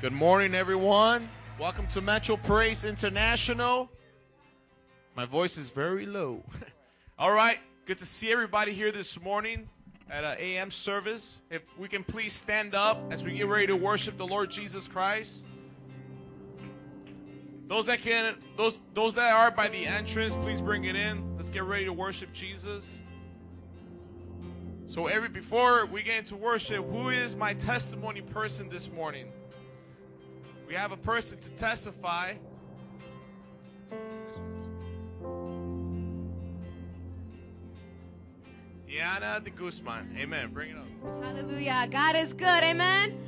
Good morning, everyone. Welcome to Metro Praise International. My voice is very low. All right, good to see everybody here this morning at an AM service. If we can please stand up as we get ready to worship the Lord Jesus Christ. Those that can, those those that are by the entrance, please bring it in. Let's get ready to worship Jesus. So every before we get into worship, who is my testimony person this morning? We have a person to testify. Diana de Guzman. Amen. Bring it up. Hallelujah. God is good. Amen.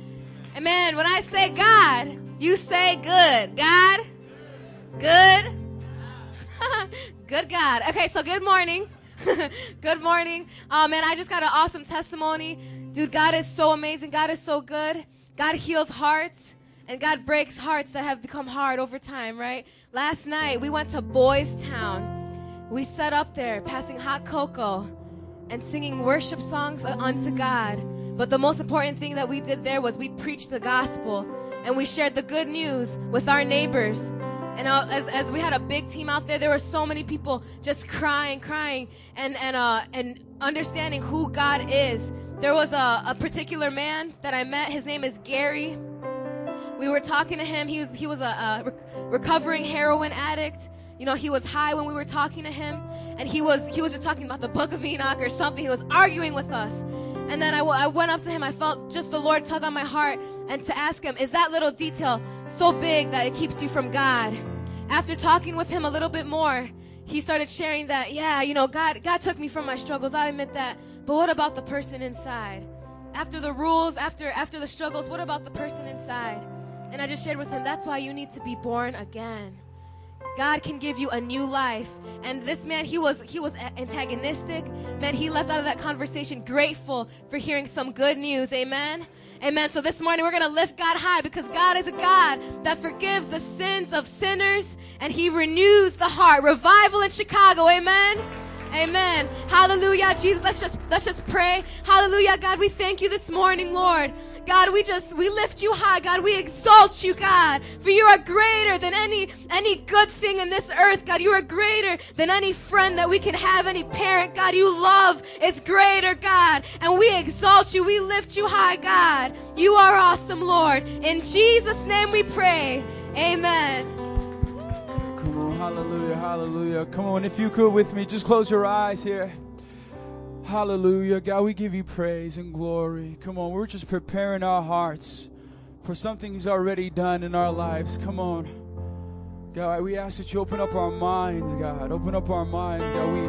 Amen. When I say God, you say good. God? Good? good God. Okay, so good morning. good morning. Oh man, I just got an awesome testimony. Dude, God is so amazing. God is so good. God heals hearts and God breaks hearts that have become hard over time, right? Last night we went to Boys Town. We sat up there passing hot cocoa and singing worship songs unto God. But the most important thing that we did there was we preached the gospel and we shared the good news with our neighbors. And uh, as, as we had a big team out there, there were so many people just crying, crying, and, and, uh, and understanding who God is. There was a, a particular man that I met. His name is Gary. We were talking to him. He was, he was a, a rec- recovering heroin addict. You know, he was high when we were talking to him, and he was he was just talking about the Book of Enoch or something. He was arguing with us, and then I, I went up to him. I felt just the Lord tug on my heart, and to ask him, "Is that little detail so big that it keeps you from God?" After talking with him a little bit more, he started sharing that, yeah, you know, God God took me from my struggles. I admit that, but what about the person inside? After the rules, after after the struggles, what about the person inside? And I just shared with him, that's why you need to be born again. God can give you a new life. And this man, he was he was antagonistic. Man, he left out of that conversation grateful for hearing some good news. Amen. Amen. So this morning we're going to lift God high because God is a God that forgives the sins of sinners and he renews the heart. Revival in Chicago. Amen. Amen. Hallelujah. Jesus, let's just let's just pray. Hallelujah. God, we thank you this morning, Lord. God, we just we lift you high. God, we exalt you, God. For you are greater than any any good thing in this earth, God. You are greater than any friend that we can have, any parent, God. You love is greater, God. And we exalt you. We lift you high, God. You are awesome, Lord. In Jesus' name we pray. Amen. Hallelujah, hallelujah. Come on, if you could with me, just close your eyes here. Hallelujah. God, we give you praise and glory. Come on, we're just preparing our hearts for something He's already done in our lives. Come on. God, we ask that you open up our minds, God. Open up our minds, God. We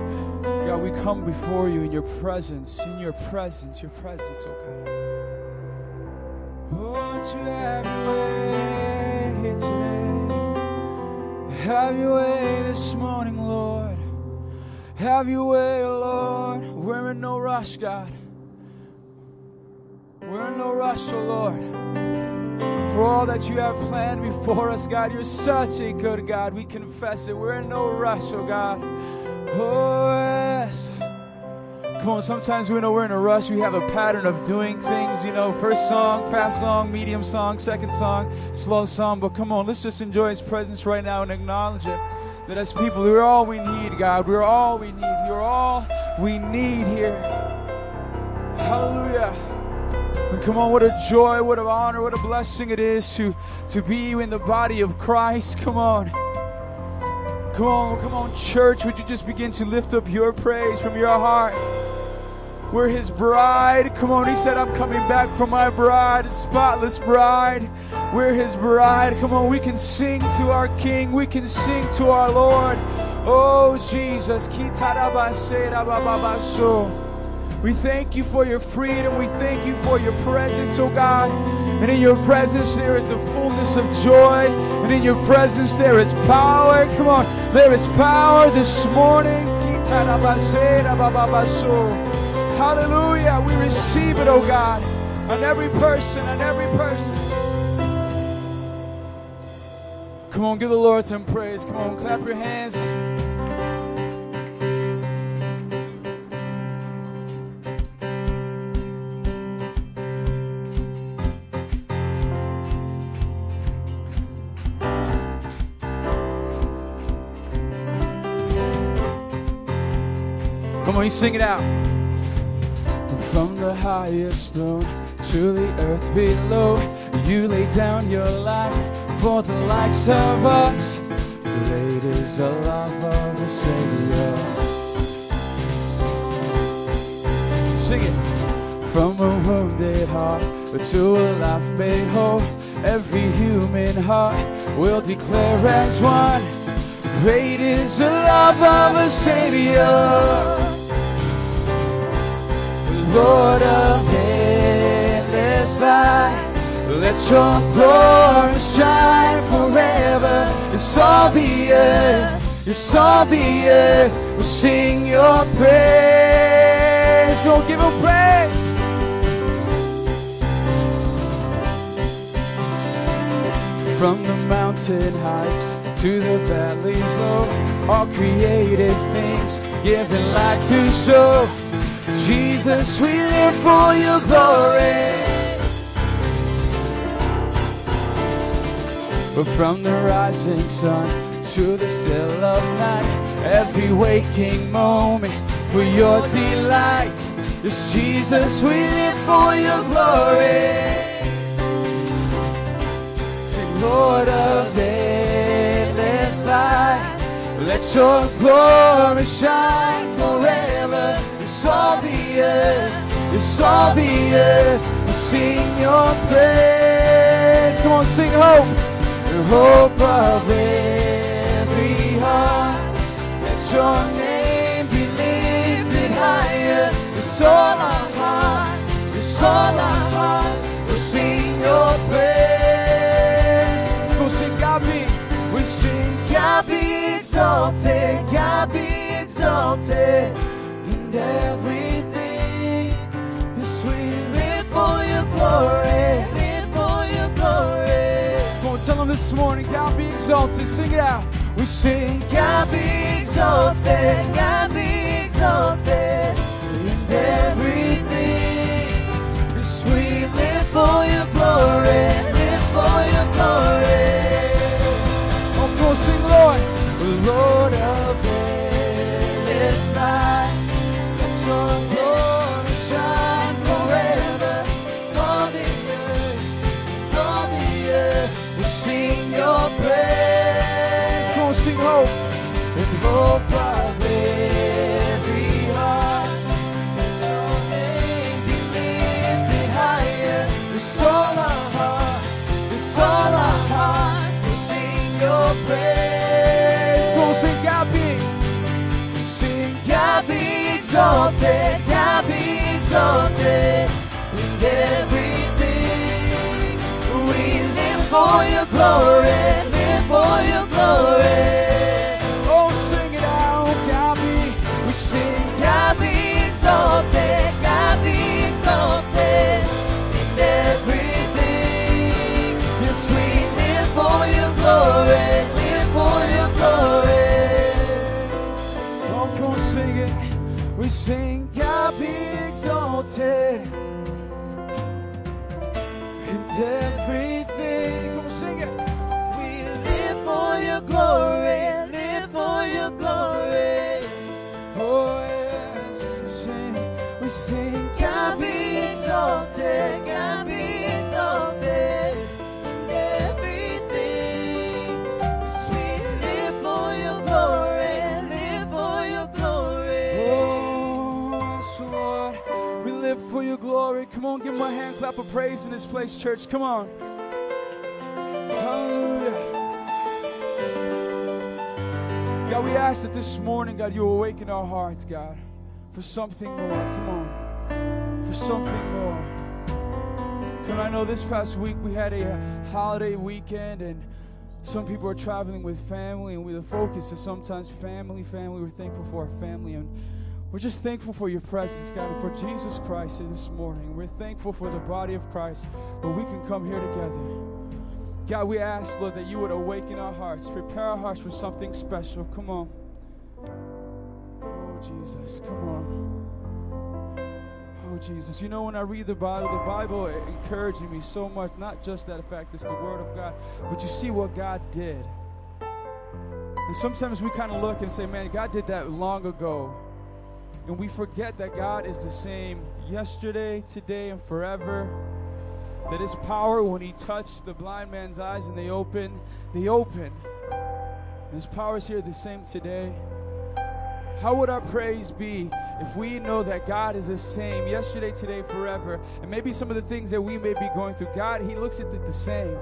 God, we come before you in your presence, in your presence, your presence, oh God. Won't you have your way today? Have your way this morning, Lord. Have your way, Lord. We're in no rush, God. We're in no rush, oh Lord. For all that you have planned before us, God, you're such a good God. We confess it. We're in no rush, oh God. Oh, yes. Come on, sometimes we know we're in a rush. We have a pattern of doing things, you know, first song, fast song, medium song, second song, slow song. But come on, let's just enjoy His presence right now and acknowledge it. That as people, we're all we need, God. We're all we need. You're all we need here. Hallelujah. And come on, what a joy, what an honor, what a blessing it is to, to be in the body of Christ. Come on. Come on, come on, church. Would you just begin to lift up your praise from your heart? We're his bride. Come on, he said, I'm coming back for my bride, spotless bride. We're his bride. Come on, we can sing to our king. We can sing to our Lord. Oh, Jesus. We thank you for your freedom. We thank you for your presence, oh God. And in your presence there is the fullness of joy. And in your presence there is power. Come on, there is power this morning. Hallelujah. We receive it, oh God, on every person, on every person. Come on, give the Lord some praise. Come on, clap your hands. Come on, you sing it out. The highest throne to the earth below, you lay down your life for the likes of us. Great is the love of the Savior. Sing it. From a wounded heart to a life made whole, every human heart will declare as one. Great is the love of a Savior. Lord of endless light. Let your glory shine forever. It's all the earth, it's all the earth will sing your praise. Go give him praise. From the mountain heights to the valleys low, all created things given light to show. Jesus, we live for your glory. But from the rising sun to the still of night, every waking moment for your delight. Yes, Jesus, we live for your glory. Lord of endless light, let your glory shine forever. All the earth, it's all the earth. We sing your praise. Come on, sing hope the hope of every heart. Let your name be lifted higher. It's all our hearts, it's all our hearts. So sing your praise. Go sing, God be. We sing, God be exalted, God be exalted this morning, God be exalted. Sing it out. We sing, God be exalted, God be exalted in everything. Yes, we live for your glory, live for your glory. Oh, come on, sing, Lord. Lord of endless light, sing God be. Sing God be exalted, God be exalted in everything. We live for your glory, live for your glory. Sing, God be exalted. And everything. Come on, sing it. We live for your glory, live for your glory. Oh, yes, we sing, we sing, God be exalted, God be glory. Come on, give him a hand clap of praise in this place, church. Come on. Hallelujah. God, we ask that this morning, God, you awaken our hearts, God, for something more. Come on. For something more. Come on, I know this past week we had a holiday weekend and some people are traveling with family and we the focus is sometimes family, family. We're thankful for our family and we're just thankful for your presence, God, and for Jesus Christ this morning. We're thankful for the body of Christ where we can come here together. God, we ask, Lord, that you would awaken our hearts, prepare our hearts for something special. Come on. Oh, Jesus, come on. Oh, Jesus. You know, when I read the Bible, the Bible encouraging me so much, not just that fact it's the Word of God, but you see what God did. And sometimes we kind of look and say, man, God did that long ago. And we forget that God is the same yesterday, today, and forever. That his power, when he touched the blind man's eyes and they open, they open. And his power is here the same today. How would our praise be if we know that God is the same yesterday, today, forever? And maybe some of the things that we may be going through, God, He looks at it the same.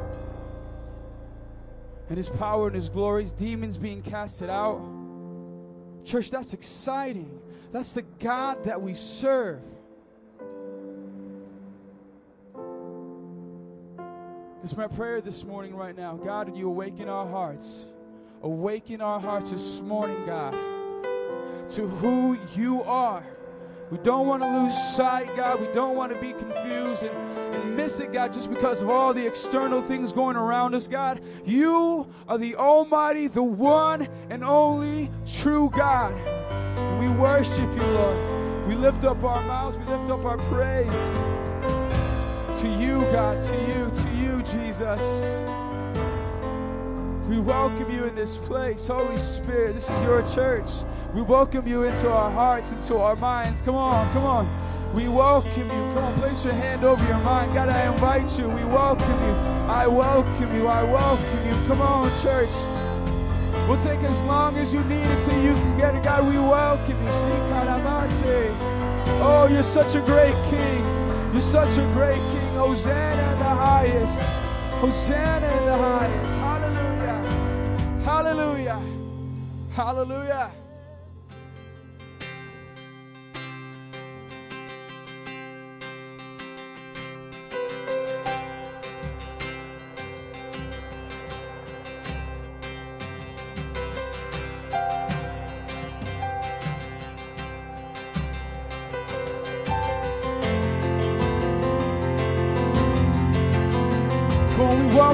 And His power and His glories, demons being casted out. Church, that's exciting. That's the God that we serve. It's my prayer this morning, right now. God, you awaken our hearts? Awaken our hearts this morning, God, to who you are. We don't want to lose sight, God. We don't want to be confused and, and miss it, God, just because of all the external things going around us, God. You are the Almighty, the one and only true God. We worship you, Lord. We lift up our mouths, we lift up our praise to you, God, to you, to you, Jesus. We welcome you in this place. Holy Spirit, this is your church. We welcome you into our hearts, into our minds. Come on, come on. We welcome you. Come on, place your hand over your mind. God, I invite you. We welcome you. I welcome you. I welcome you. Come on, church. We'll take as long as you need until you can get it. God, we welcome you. Oh, you're such a great king. You're such a great king. Hosanna in the highest. Hosanna in the highest. Hallelujah. Hallelujah. Hallelujah.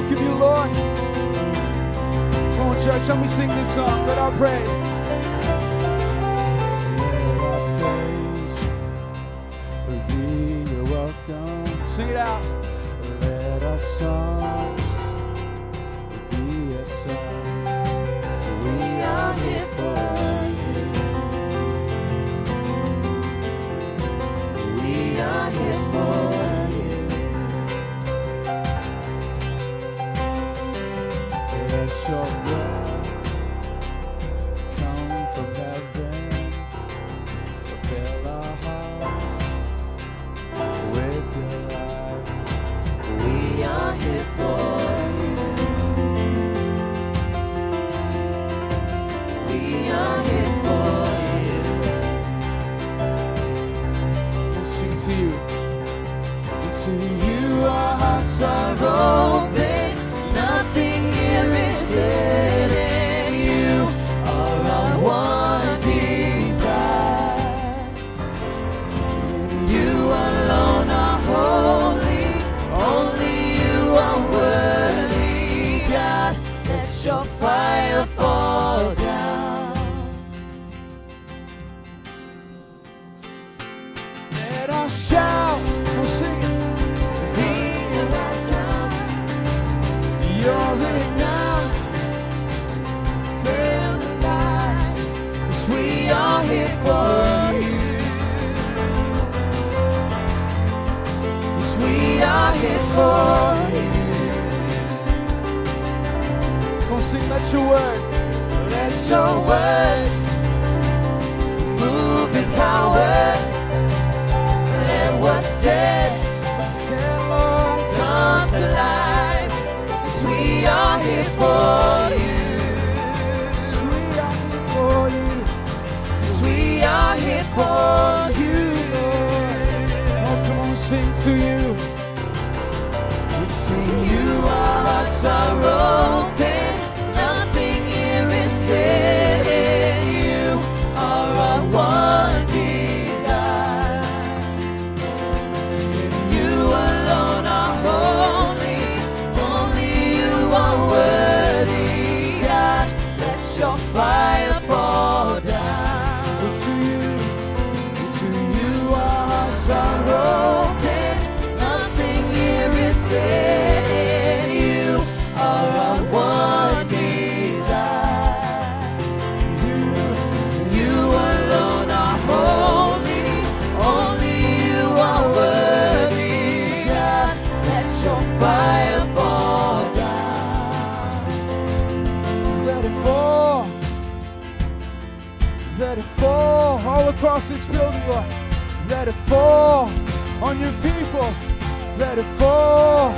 Welcome you, Lord. Come on, church, let me sing this song. Let our praise. Our house is. Let it fall on your people. Let it fall.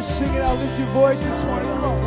Sing it out. Lift your voice this morning. Come on.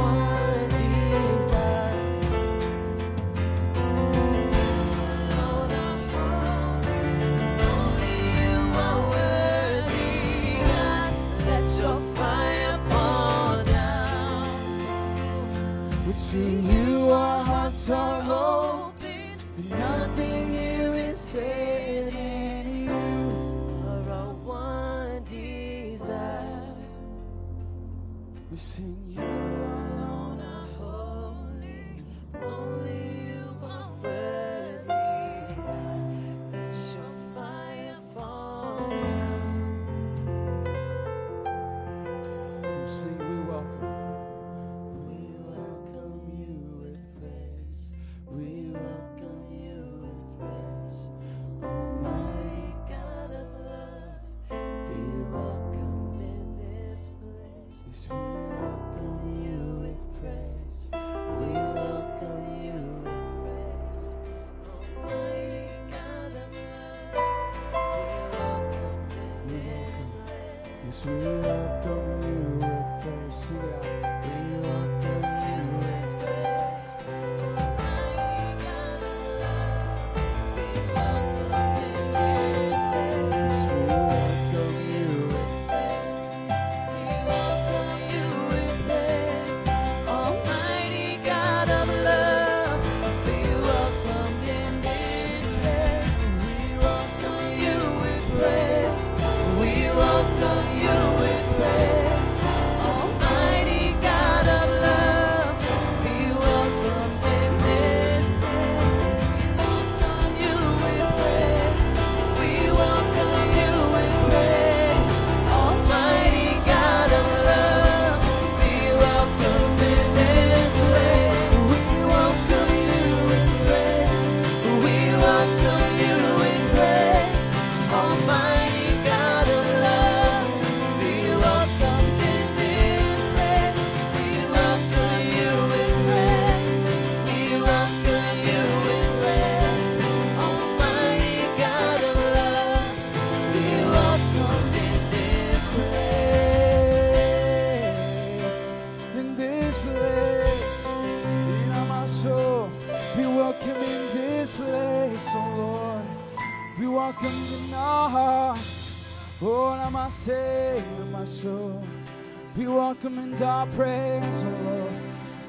our praise, oh Lord.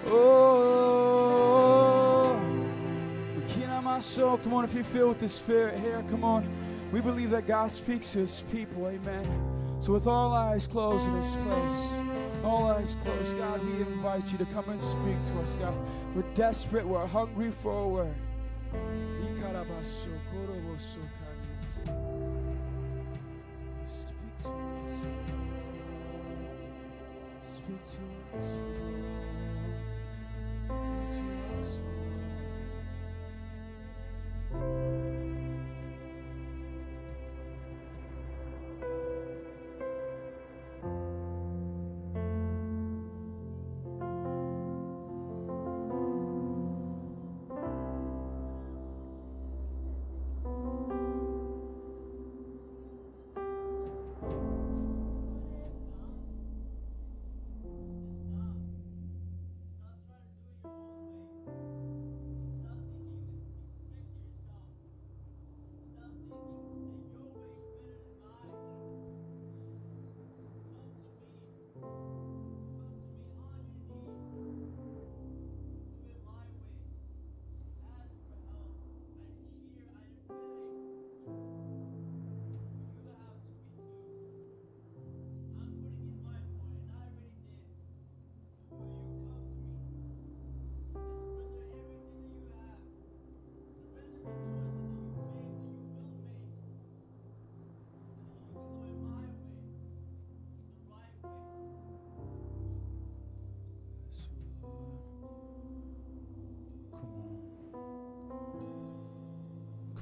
Oh, my soul. Come on, if you feel with the Spirit here, come on. We believe that God speaks to His people. Amen. So, with all eyes closed in this place, all eyes closed, God, we invite you to come and speak to us, God. We're desperate. We're hungry for a word. Thank you.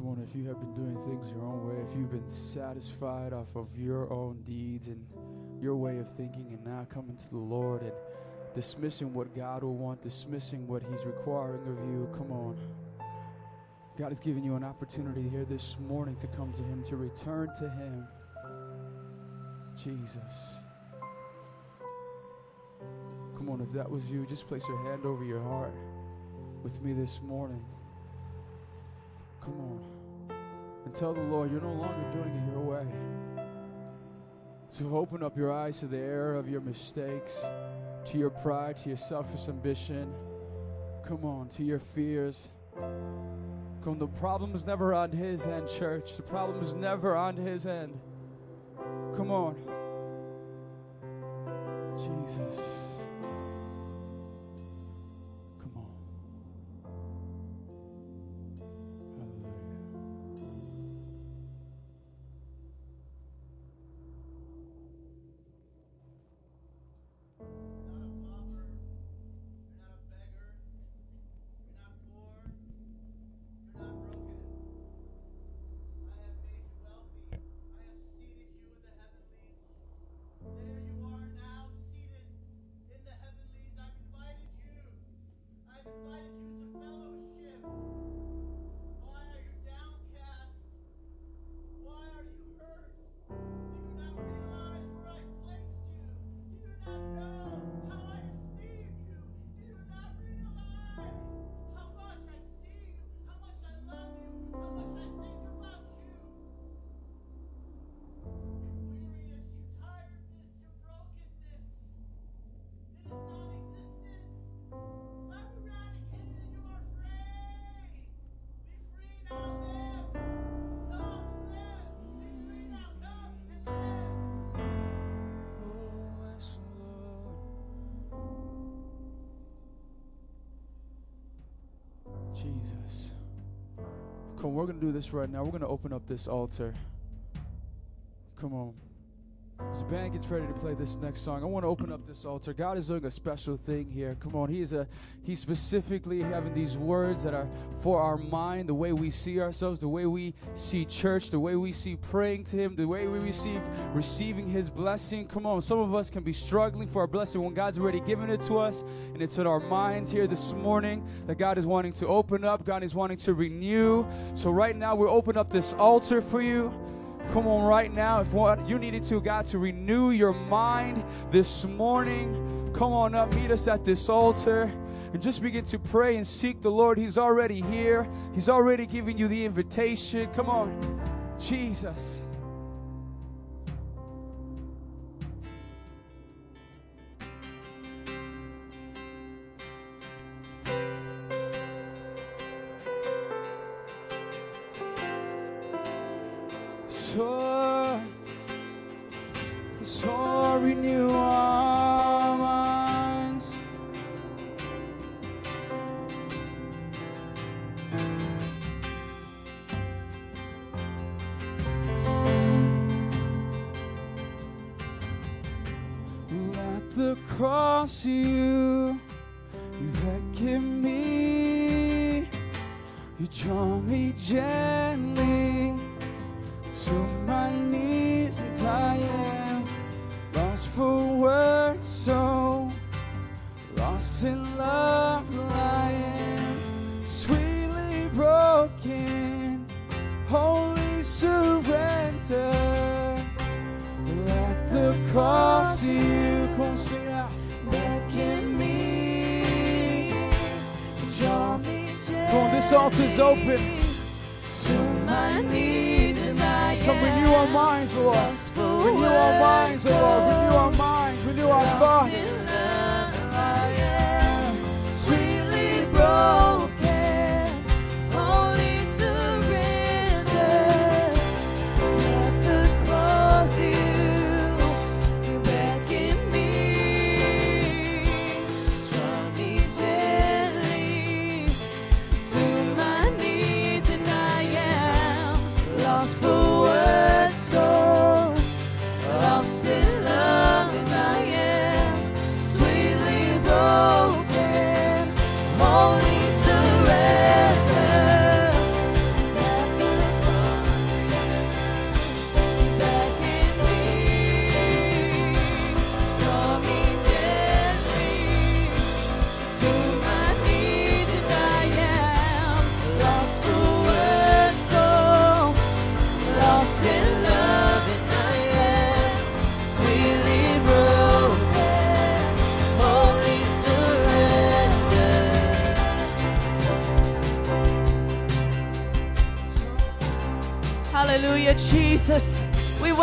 Come on, if you have been doing things your own way, if you've been satisfied off of your own deeds and your way of thinking, and now coming to the Lord and dismissing what God will want, dismissing what He's requiring of you, come on. God has given you an opportunity here this morning to come to Him, to return to Him. Jesus. Come on, if that was you, just place your hand over your heart with me this morning. Come on. And tell the Lord you're no longer doing it your way. So open up your eyes to the error of your mistakes, to your pride, to your selfish ambition. Come on, to your fears. Come, the problem is never on his end, church. The problem is never on his end. Come on. Jesus. Jesus. Come we're going to do this right now. We're going to open up this altar. Come on. The band gets ready to play this next song, I want to open up this altar. God is doing a special thing here. Come on, He is a He's specifically having these words that are for our mind, the way we see ourselves, the way we see church, the way we see praying to Him, the way we receive receiving His blessing. Come on, some of us can be struggling for our blessing when God's already given it to us, and it's in our minds here this morning that God is wanting to open up. God is wanting to renew. So right now, we open up this altar for you. Come on, right now, if what you needed to, God, to renew your mind this morning, come on up, meet us at this altar, and just begin to pray and seek the Lord. He's already here, He's already giving you the invitation. Come on, Jesus.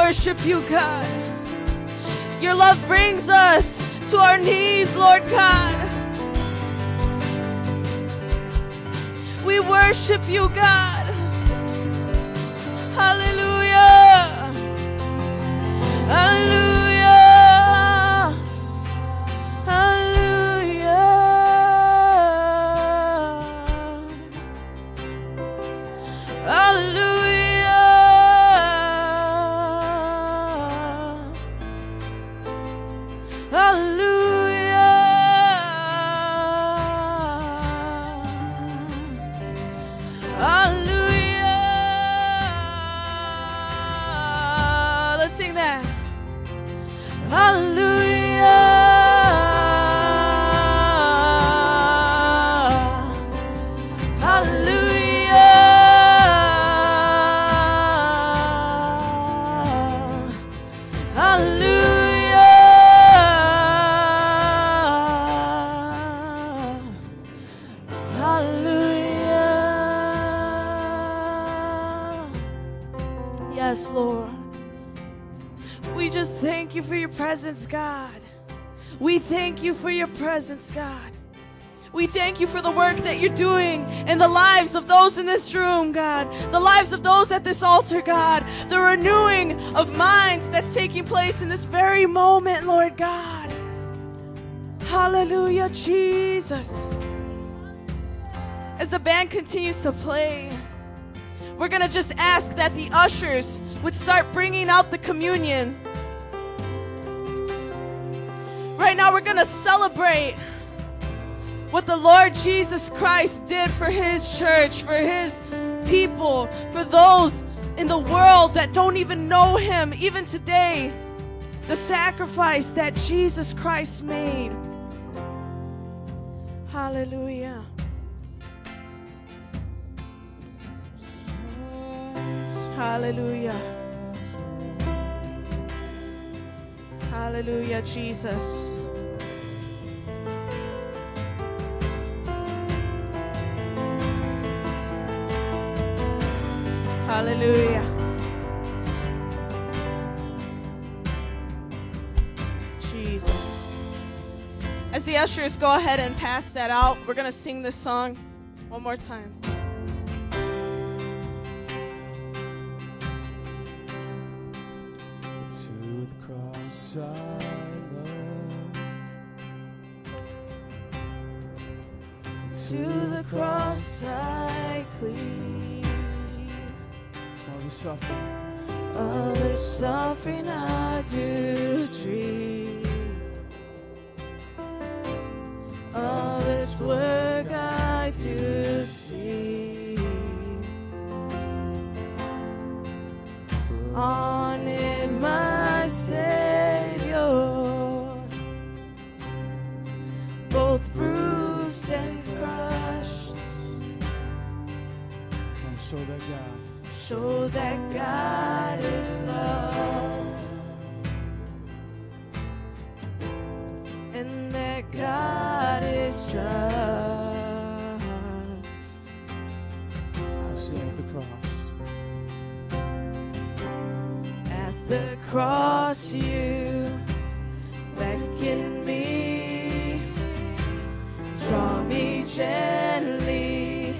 Worship you, God. Your love brings us to our knees, Lord God. We worship you, God. Presence, God. We thank you for your presence, God. We thank you for the work that you're doing in the lives of those in this room, God. The lives of those at this altar, God. The renewing of minds that's taking place in this very moment, Lord God. Hallelujah, Jesus. As the band continues to play, we're going to just ask that the ushers would start bringing out the communion. Right now, we're going to celebrate what the Lord Jesus Christ did for his church, for his people, for those in the world that don't even know him, even today. The sacrifice that Jesus Christ made. Hallelujah. Hallelujah. Hallelujah, Jesus. Hallelujah. Jesus. As the ushers go ahead and pass that out, we're going to sing this song one more time. Love. To the cross I cleave. All the suffering. All the suffering I do dream. All its work I do see. On it, my bruised and crushed. Oh, so that God. Show that God is love and that God is just. I'll see at the cross. At the cross, you beckon me, draw me gently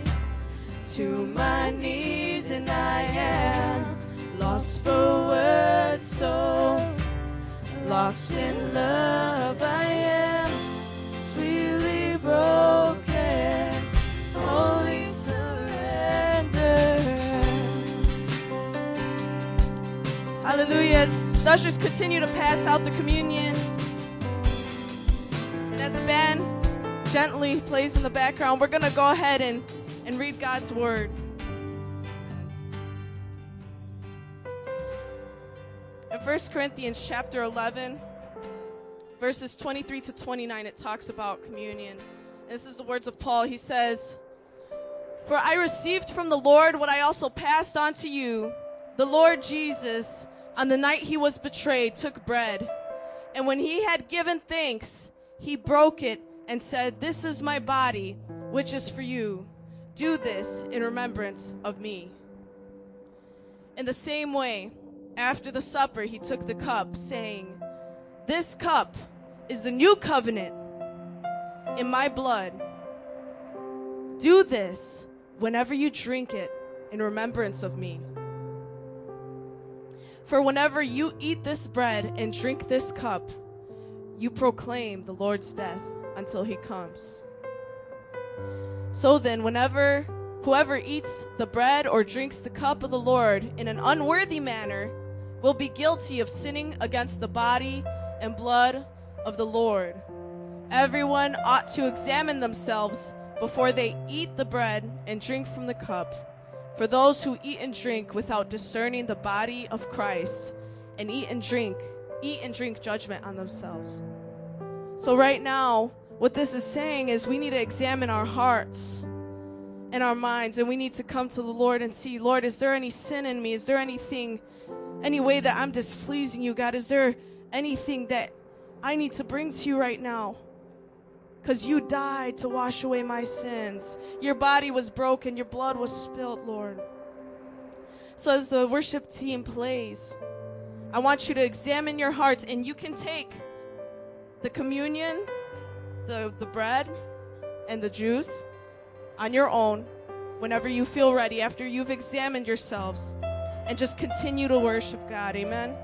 to my knees, and I am lost for words, so lost in love. I am sweetly broken, holy surrender. The ushers continue to pass out the communion. And as the band gently plays in the background, we're going to go ahead and, and read God's word. In 1 Corinthians chapter 11, verses 23 to 29, it talks about communion. And this is the words of Paul. He says, For I received from the Lord what I also passed on to you. The Lord Jesus, on the night he was betrayed, took bread. And when he had given thanks, he broke it and said, This is my body, which is for you. Do this in remembrance of me. In the same way, after the supper, he took the cup, saying, This cup is the new covenant in my blood. Do this whenever you drink it in remembrance of me. For whenever you eat this bread and drink this cup, you proclaim the Lord's death until he comes. So then, whenever whoever eats the bread or drinks the cup of the Lord in an unworthy manner will be guilty of sinning against the body and blood of the Lord. Everyone ought to examine themselves before they eat the bread and drink from the cup. For those who eat and drink without discerning the body of Christ and eat and drink, eat and drink judgment on themselves. So, right now, what this is saying is we need to examine our hearts and our minds, and we need to come to the Lord and see, Lord, is there any sin in me? Is there anything, any way that I'm displeasing you, God? Is there anything that I need to bring to you right now? Because you died to wash away my sins. Your body was broken, your blood was spilled, Lord. So, as the worship team plays, I want you to examine your hearts, and you can take the communion, the, the bread, and the juice on your own whenever you feel ready, after you've examined yourselves, and just continue to worship God. Amen.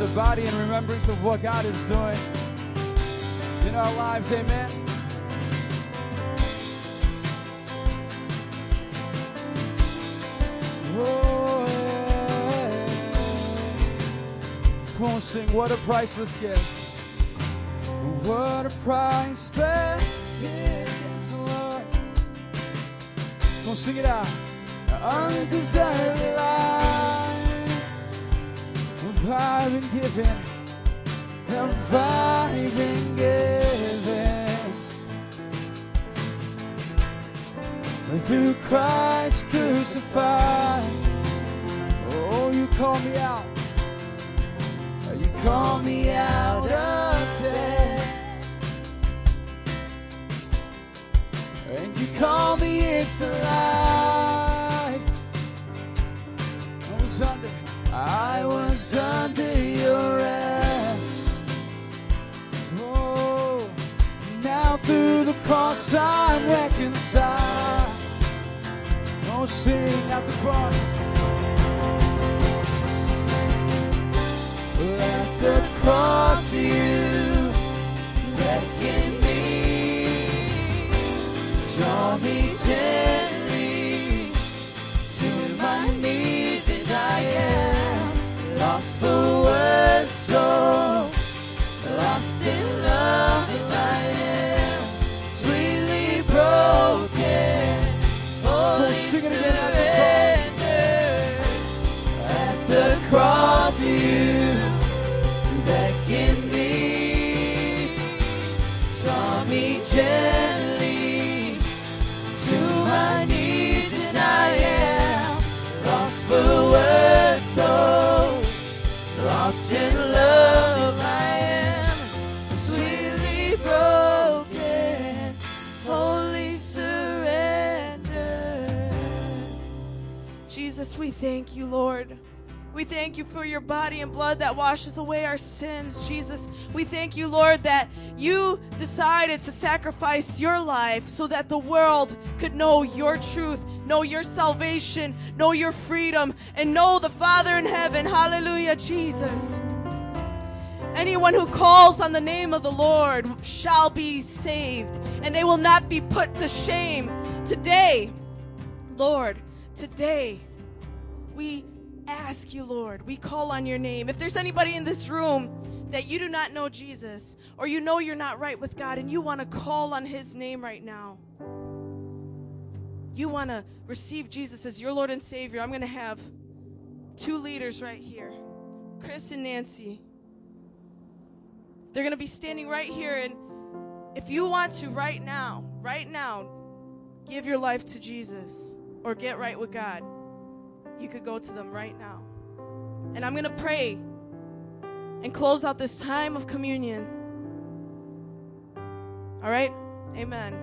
As a body, in remembrance of what God is doing in our lives. Amen. Oh, yeah. Come on, sing. What a priceless gift. What a priceless gift. Yes, Lord. Come on, sing it out undeserved life have I been given have I been given through Christ crucified oh you call me out. You call me out of death. And you call me into life. At the cross. You reckon me. Draw me for so lost in love I am sweetly broken holy surrender Jesus, we thank you, Lord. We thank you for your body and blood that washes away our sins, Jesus. We thank you, Lord, that you decided to sacrifice your life so that the world could know your truth, know your salvation, know your freedom, and know the Father in heaven. Hallelujah, Jesus. Anyone who calls on the name of the Lord shall be saved, and they will not be put to shame. Today, Lord, today, we ask you, Lord, we call on your name. If there's anybody in this room that you do not know Jesus, or you know you're not right with God, and you want to call on his name right now, you want to receive Jesus as your Lord and Savior, I'm going to have two leaders right here Chris and Nancy. They're going to be standing right here, and if you want to, right now, right now, give your life to Jesus or get right with God, you could go to them right now. And I'm going to pray and close out this time of communion. All right? Amen.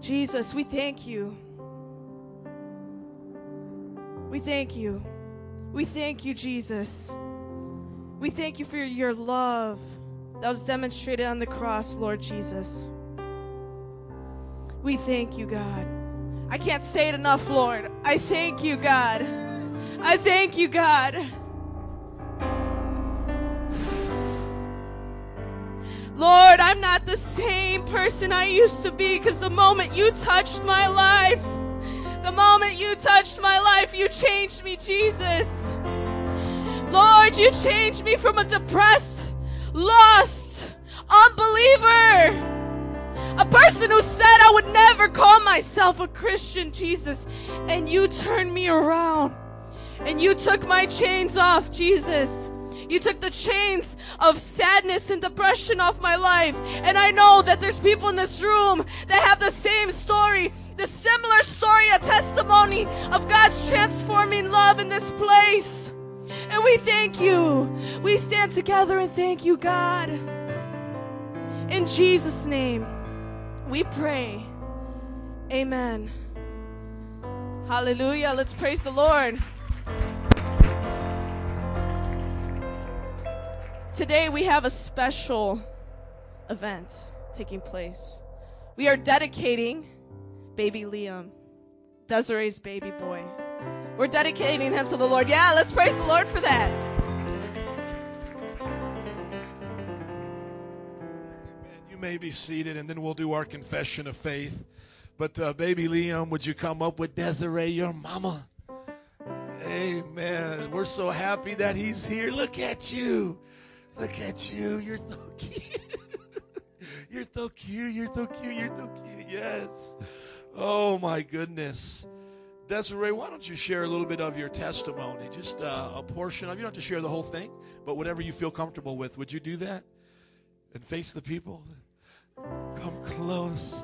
Jesus, we thank you. We thank you. We thank you, Jesus. We thank you for your love that was demonstrated on the cross, Lord Jesus. We thank you, God. I can't say it enough, Lord. I thank you, God. I thank you, God. Lord, I'm not the same person I used to be because the moment you touched my life, the moment you touched my life, you changed me, Jesus. Lord, you changed me from a depressed, lost, unbeliever, a person who said I would never call myself a Christian, Jesus. And you turned me around and you took my chains off, Jesus. You took the chains of sadness and depression off my life. And I know that there's people in this room that have the same story, the similar story, a testimony of God's transforming love in this place. And we thank you. We stand together and thank you, God. In Jesus' name, we pray. Amen. Hallelujah. Let's praise the Lord. Today we have a special event taking place. We are dedicating baby Liam, Desiree's baby boy. We're dedicating him to the Lord. Yeah, let's praise the Lord for that. You may be seated, and then we'll do our confession of faith. But uh, baby Liam, would you come up with Desiree, your mama? Amen. We're so happy that he's here. Look at you. Look at you. You're so cute. You're so cute. You're so cute. You're so cute. Yes. Oh my goodness. Desiree, why don't you share a little bit of your testimony? Just uh, a portion of. You don't have to share the whole thing, but whatever you feel comfortable with. Would you do that? And face the people. Come close.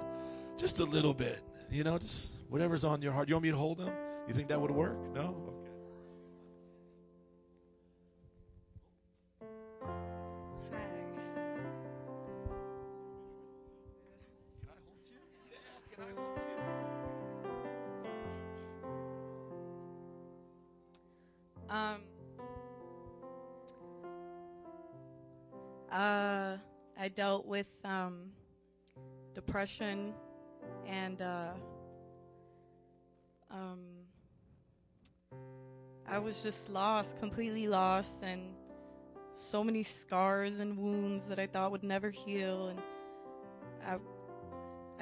Just a little bit. You know, just whatever's on your heart. You want me to hold them? You think that would work? No? Um. Uh, I dealt with um, depression, and uh, um, I was just lost, completely lost, and so many scars and wounds that I thought would never heal, and I,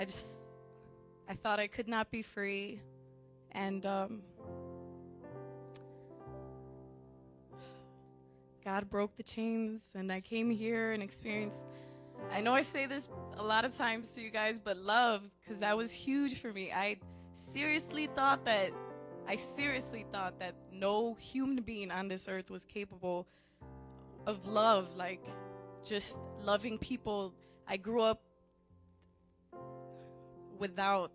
I just, I thought I could not be free, and um, God broke the chains, and I came here and experienced. I know I say this a lot of times to you guys, but love, because that was huge for me. I seriously thought that, I seriously thought that no human being on this earth was capable of love, like just loving people. I grew up without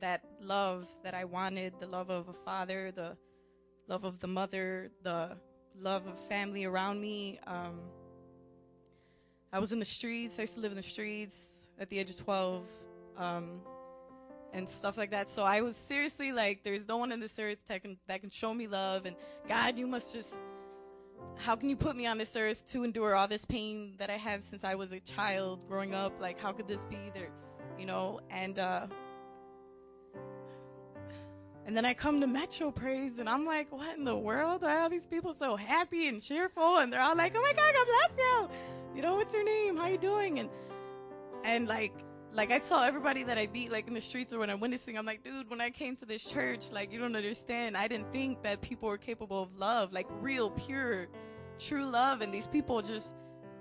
that love that I wanted the love of a father, the love of the mother, the love of family around me. Um, I was in the streets. I used to live in the streets at the age of 12 um, and stuff like that. So I was seriously like, there's no one on this earth that can, that can show me love. And God, you must just, how can you put me on this earth to endure all this pain that I have since I was a child growing up? Like, how could this be there? You know, and, uh, and then I come to Metro Praise, and I'm like, what in the world? Why are all these people so happy and cheerful? And they're all like, oh my God, God bless you. You know, what's your name? How you doing? And and like like I tell everybody that I beat like in the streets or when I'm witnessing, I'm like, dude, when I came to this church, like you don't understand. I didn't think that people were capable of love, like real, pure, true love. And these people just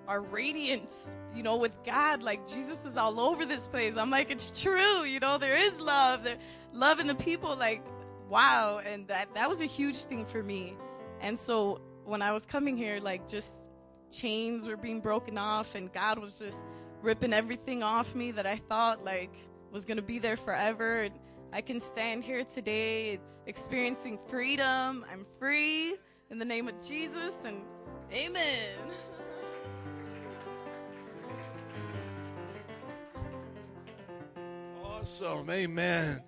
are radiant, you know, with God. Like Jesus is all over this place. I'm like, it's true, you know, there is love. There love in the people, like, wow. And that that was a huge thing for me. And so when I was coming here, like just chains were being broken off and God was just ripping everything off me that I thought like was gonna be there forever. And I can stand here today experiencing freedom. I'm free in the name of Jesus and amen. Awesome. Amen.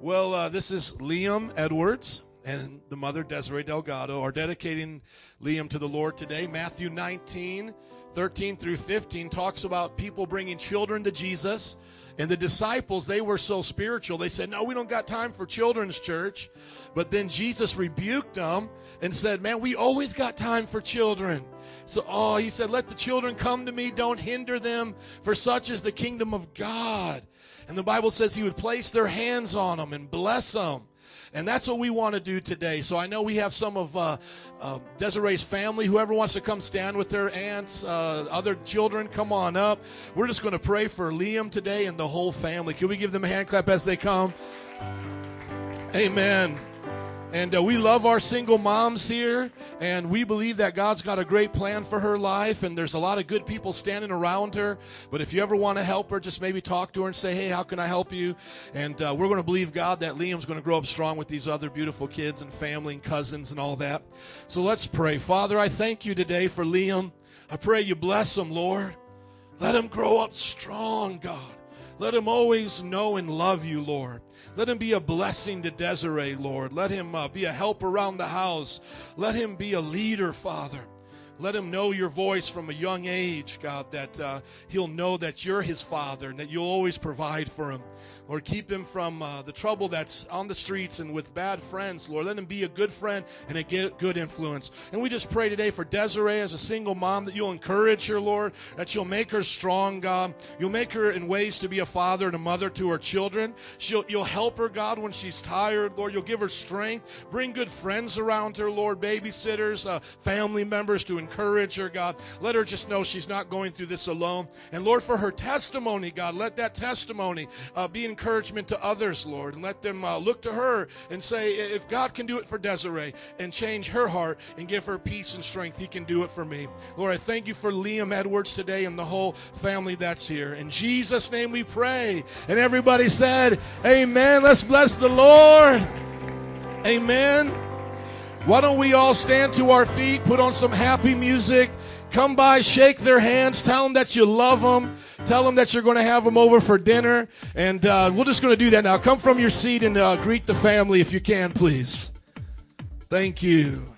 Well, uh, this is Liam Edwards and the mother, Desiree Delgado, are dedicating Liam to the Lord today. Matthew 19, 13 through 15 talks about people bringing children to Jesus. And the disciples, they were so spiritual. They said, No, we don't got time for children's church. But then Jesus rebuked them and said, Man, we always got time for children. So, oh, he said, Let the children come to me. Don't hinder them, for such is the kingdom of God. And the Bible says he would place their hands on them and bless them. And that's what we want to do today. So I know we have some of uh, uh, Desiree's family. Whoever wants to come stand with their aunts, uh, other children, come on up. We're just going to pray for Liam today and the whole family. Can we give them a hand clap as they come? Amen. And uh, we love our single moms here, and we believe that God's got a great plan for her life, and there's a lot of good people standing around her. But if you ever want to help her, just maybe talk to her and say, hey, how can I help you? And uh, we're going to believe God that Liam's going to grow up strong with these other beautiful kids and family and cousins and all that. So let's pray. Father, I thank you today for Liam. I pray you bless him, Lord. Let him grow up strong, God. Let him always know and love you, Lord. Let him be a blessing to Desiree, Lord. Let him uh, be a help around the house. Let him be a leader, Father. Let him know your voice from a young age, God, that uh, he'll know that you're his father and that you'll always provide for him. Lord, keep him from uh, the trouble that's on the streets and with bad friends, Lord. Let him be a good friend and a good influence. And we just pray today for Desiree as a single mom that you'll encourage her, Lord, that you'll make her strong, God. You'll make her in ways to be a father and a mother to her children. She'll, you'll help her, God, when she's tired, Lord. You'll give her strength. Bring good friends around her, Lord, babysitters, uh, family members to encourage her, God. Let her just know she's not going through this alone. And Lord, for her testimony, God, let that testimony uh, be encouragement to others, Lord, and let them uh, look to her and say, if God can do it for Desiree and change her heart and give her peace and strength, He can do it for me. Lord, I thank you for Liam Edwards today and the whole family that's here. In Jesus' name we pray. And everybody said, Amen. Let's bless the Lord. Amen. Why don't we all stand to our feet, put on some happy music, come by, shake their hands, tell them that you love them, tell them that you're going to have them over for dinner, and uh, we're just going to do that now. Come from your seat and uh, greet the family if you can, please. Thank you.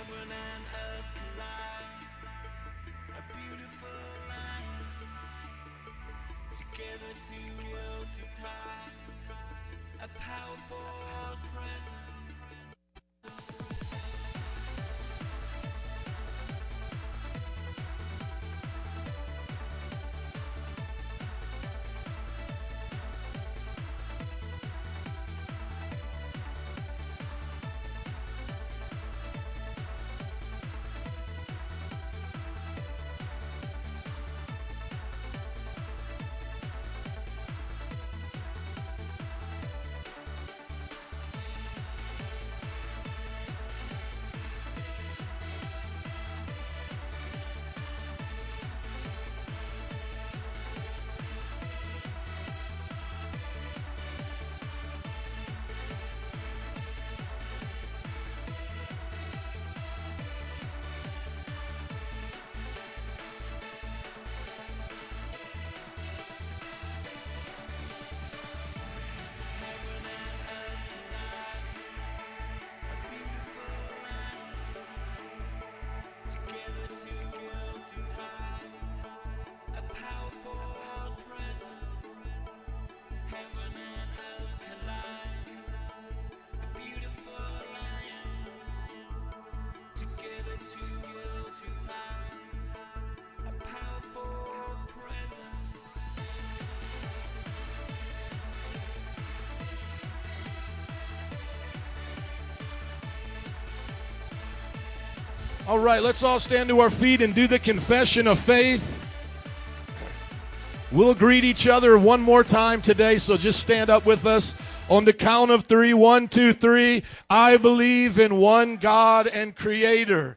Heaven and earth collide. A beautiful alliance. Together two worlds are tied. A powerful All right, let's all stand to our feet and do the confession of faith. We'll greet each other one more time today, so just stand up with us on the count of three. One, two, three. I believe in one God and Creator,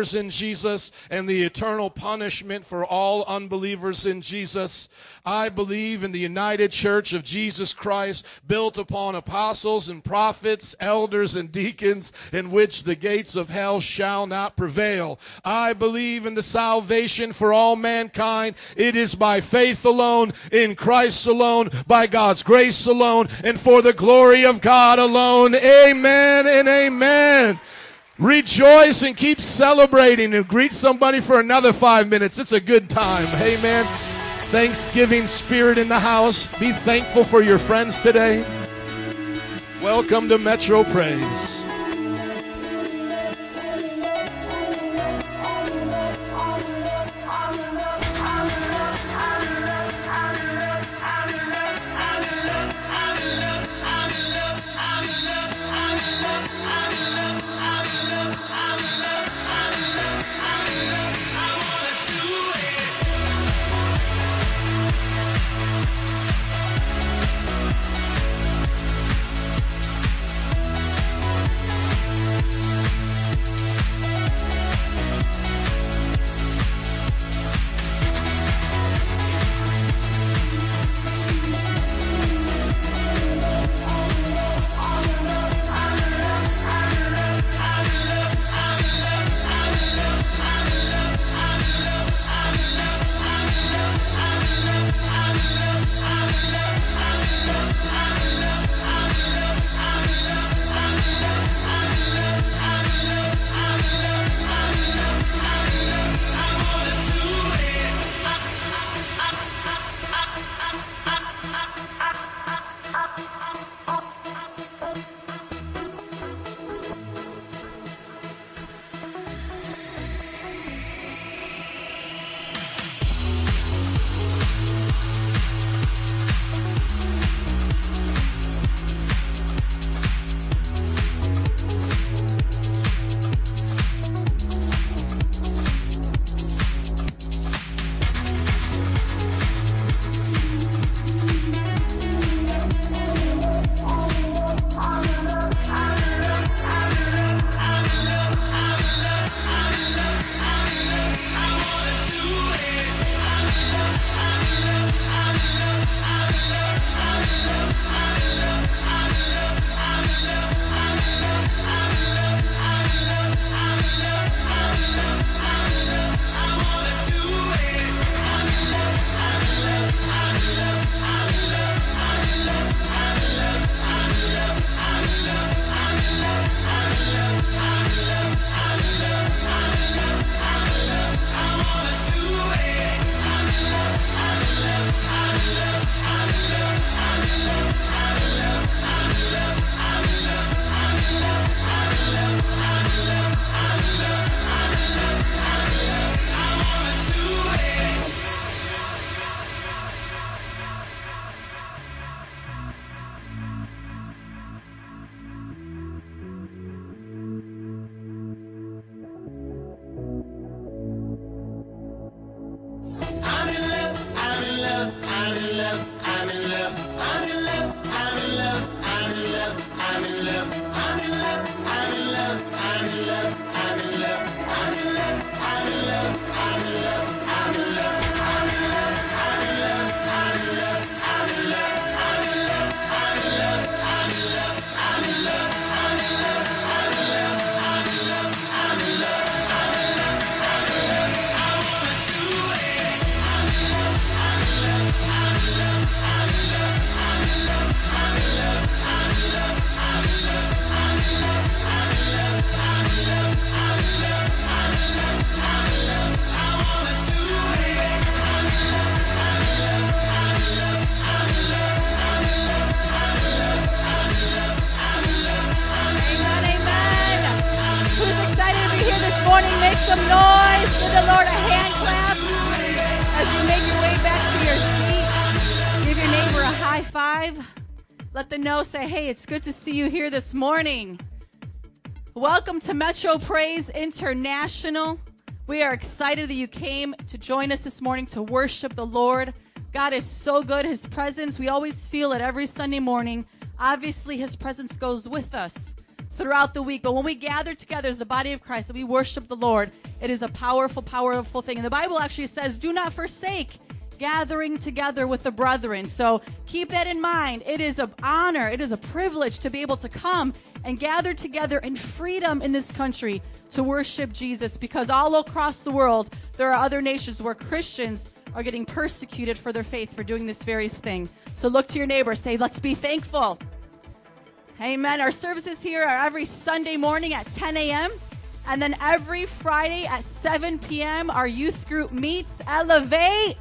in Jesus and the eternal punishment for all unbelievers in Jesus. I believe in the united church of Jesus Christ built upon apostles and prophets, elders and deacons in which the gates of hell shall not prevail. I believe in the salvation for all mankind. It is by faith alone, in Christ alone, by God's grace alone, and for the glory of God alone. Amen and amen. Rejoice and keep celebrating and greet somebody for another five minutes. It's a good time. Amen. Thanksgiving spirit in the house. Be thankful for your friends today. Welcome to Metro Praise. It's good to see you here this morning. Welcome to Metro Praise International. We are excited that you came to join us this morning to worship the Lord. God is so good. His presence, we always feel it every Sunday morning. Obviously, His presence goes with us throughout the week. But when we gather together as the body of Christ and we worship the Lord, it is a powerful, powerful thing. And the Bible actually says, do not forsake gathering together with the brethren. So keep that in mind. It is an honor, it is a privilege to be able to come and gather together in freedom in this country to worship Jesus because all across the world there are other nations where Christians are getting persecuted for their faith for doing this very thing. So look to your neighbor, say, let's be thankful. Amen. Our services here are every Sunday morning at 10 a.m. And then every Friday at 7 p.m., our youth group meets. Elevate.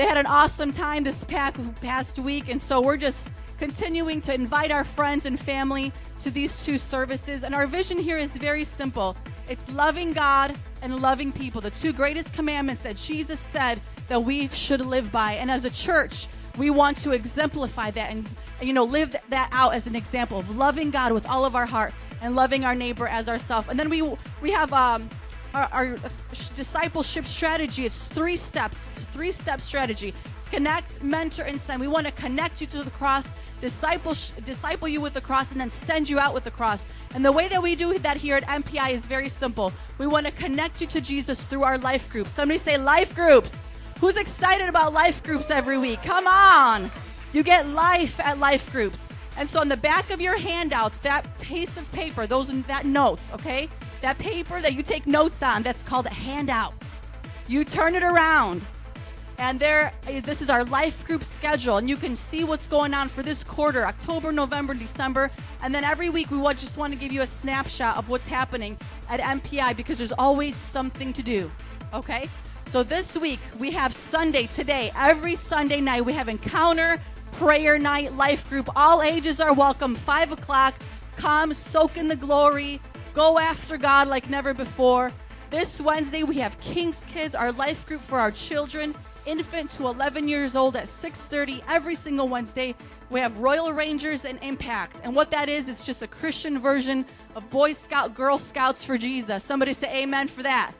They had an awesome time this past week, and so we're just continuing to invite our friends and family to these two services. And our vision here is very simple it's loving God and loving people, the two greatest commandments that Jesus said that we should live by. And as a church, we want to exemplify that and, you know live that out as an example of loving God with all of our heart and loving our neighbor as ourselves. And then we we have um, our, our discipleship strategy. It's three steps. It's three step strategy. It's connect, mentor, and send. We want to connect you to the cross, disciple disciple you with the cross, and then send you out with the cross. And the way that we do that here at MPI is very simple. We want to connect you to Jesus through our life groups. Somebody say life groups. Who's excited about life groups every week? Come on. You get life at life groups. And so on the back of your handouts, that piece of paper, those that notes, okay? That paper that you take notes on, that's called a handout. You turn it around. And there eh, this is our life group schedule and you can see what's going on for this quarter, October, November, December. And then every week we just want to give you a snapshot of what's happening at MPI because there's always something to do. Okay? So this week we have Sunday today. Every Sunday night we have encounter, prayer night, life group. All ages are welcome. Five o'clock. Come, soak in the glory, go after God like never before. This Wednesday we have King's Kids, our life group for our children, infant to 11 years old at 6:30 every single Wednesday. We have Royal Rangers and Impact. And what that is, it's just a Christian version of Boy Scout, Girl Scouts for Jesus. Somebody say amen for that.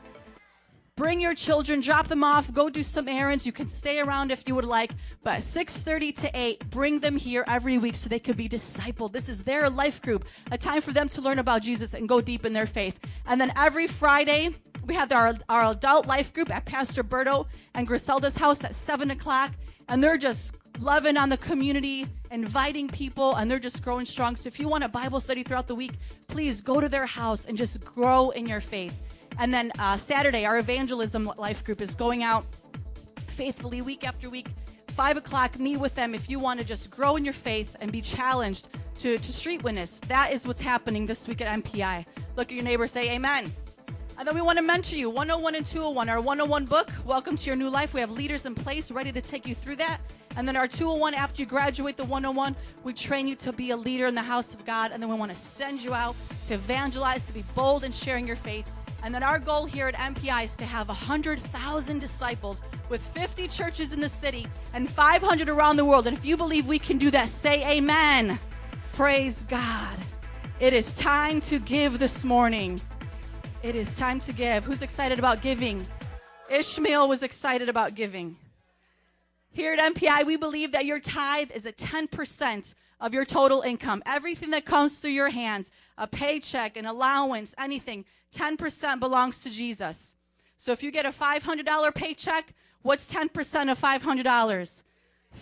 Bring your children, drop them off, go do some errands. You can stay around if you would like, but 6:30 to 8, bring them here every week so they could be discipled. This is their life group, a time for them to learn about Jesus and go deep in their faith. And then every Friday, we have our, our adult life group at Pastor Berto and Griselda's house at 7 o'clock, and they're just loving on the community, inviting people, and they're just growing strong. So if you want a Bible study throughout the week, please go to their house and just grow in your faith. And then uh, Saturday, our evangelism life group is going out faithfully week after week. Five o'clock, meet with them if you want to just grow in your faith and be challenged to, to street witness. That is what's happening this week at MPI. Look at your neighbor, say amen. And then we want to mentor you 101 and 201, our 101 book, Welcome to Your New Life. We have leaders in place ready to take you through that. And then our 201, after you graduate the 101, we train you to be a leader in the house of God. And then we want to send you out to evangelize, to be bold in sharing your faith. And then our goal here at MPI is to have 100,000 disciples with 50 churches in the city and 500 around the world. And if you believe we can do that, say amen. Praise God. It is time to give this morning. It is time to give. Who's excited about giving? Ishmael was excited about giving. Here at MPI, we believe that your tithe is a 10% of your total income. Everything that comes through your hands, a paycheck, an allowance, anything, 10% belongs to Jesus. So if you get a $500 paycheck, what's 10% of $500?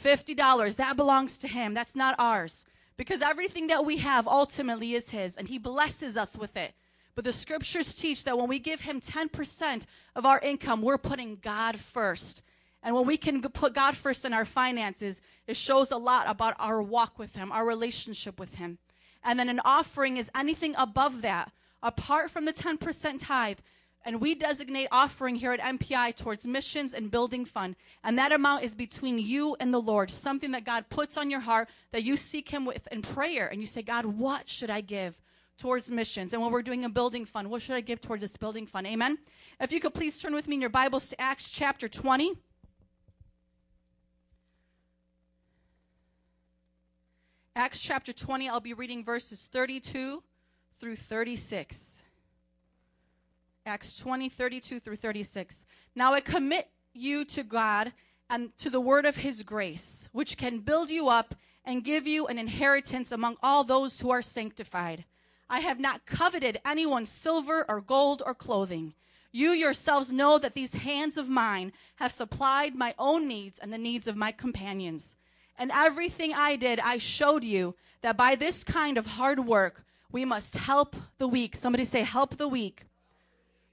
$50. That belongs to Him. That's not ours. Because everything that we have ultimately is His, and He blesses us with it. But the scriptures teach that when we give Him 10% of our income, we're putting God first. And when we can put God first in our finances, it shows a lot about our walk with Him, our relationship with Him. And then an offering is anything above that, apart from the 10% tithe. And we designate offering here at MPI towards missions and building fund. And that amount is between you and the Lord, something that God puts on your heart that you seek Him with in prayer. And you say, God, what should I give? towards missions. And when we're doing a building fund, what should I give towards this building fund? Amen. If you could please turn with me in your Bibles to Acts chapter 20. Acts chapter 20, I'll be reading verses 32 through 36. Acts 20, 32 through 36. Now I commit you to God and to the word of his grace, which can build you up and give you an inheritance among all those who are sanctified. I have not coveted anyone's silver or gold or clothing. You yourselves know that these hands of mine have supplied my own needs and the needs of my companions. And everything I did, I showed you that by this kind of hard work, we must help the weak. Somebody say, help the weak.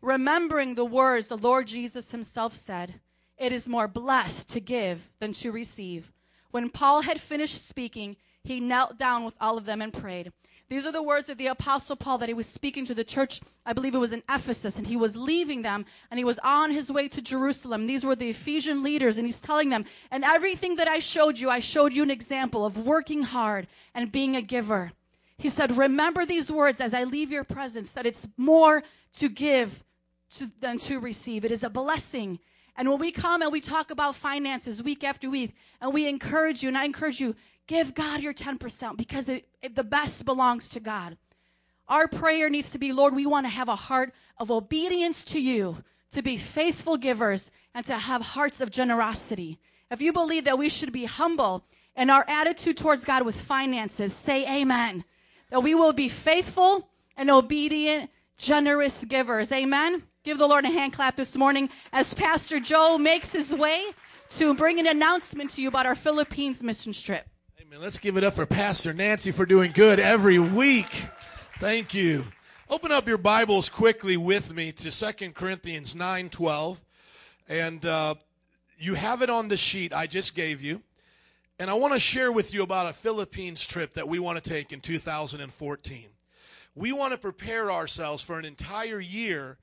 Remembering the words the Lord Jesus himself said, it is more blessed to give than to receive. When Paul had finished speaking, he knelt down with all of them and prayed. These are the words of the Apostle Paul that he was speaking to the church, I believe it was in Ephesus, and he was leaving them and he was on his way to Jerusalem. These were the Ephesian leaders, and he's telling them, And everything that I showed you, I showed you an example of working hard and being a giver. He said, Remember these words as I leave your presence, that it's more to give to, than to receive. It is a blessing. And when we come and we talk about finances week after week, and we encourage you, and I encourage you, give God your 10% because it, it, the best belongs to God. Our prayer needs to be, Lord, we want to have a heart of obedience to you, to be faithful givers, and to have hearts of generosity. If you believe that we should be humble in our attitude towards God with finances, say amen. That we will be faithful and obedient, generous givers. Amen. Give the Lord a hand clap this morning as Pastor Joe makes his way to bring an announcement to you about our Philippines mission trip. Amen. Let's give it up for Pastor Nancy for doing good every week. Thank you. Open up your Bibles quickly with me to 2 Corinthians 9:12, and uh, you have it on the sheet I just gave you. And I want to share with you about a Philippines trip that we want to take in 2014. We want to prepare ourselves for an entire year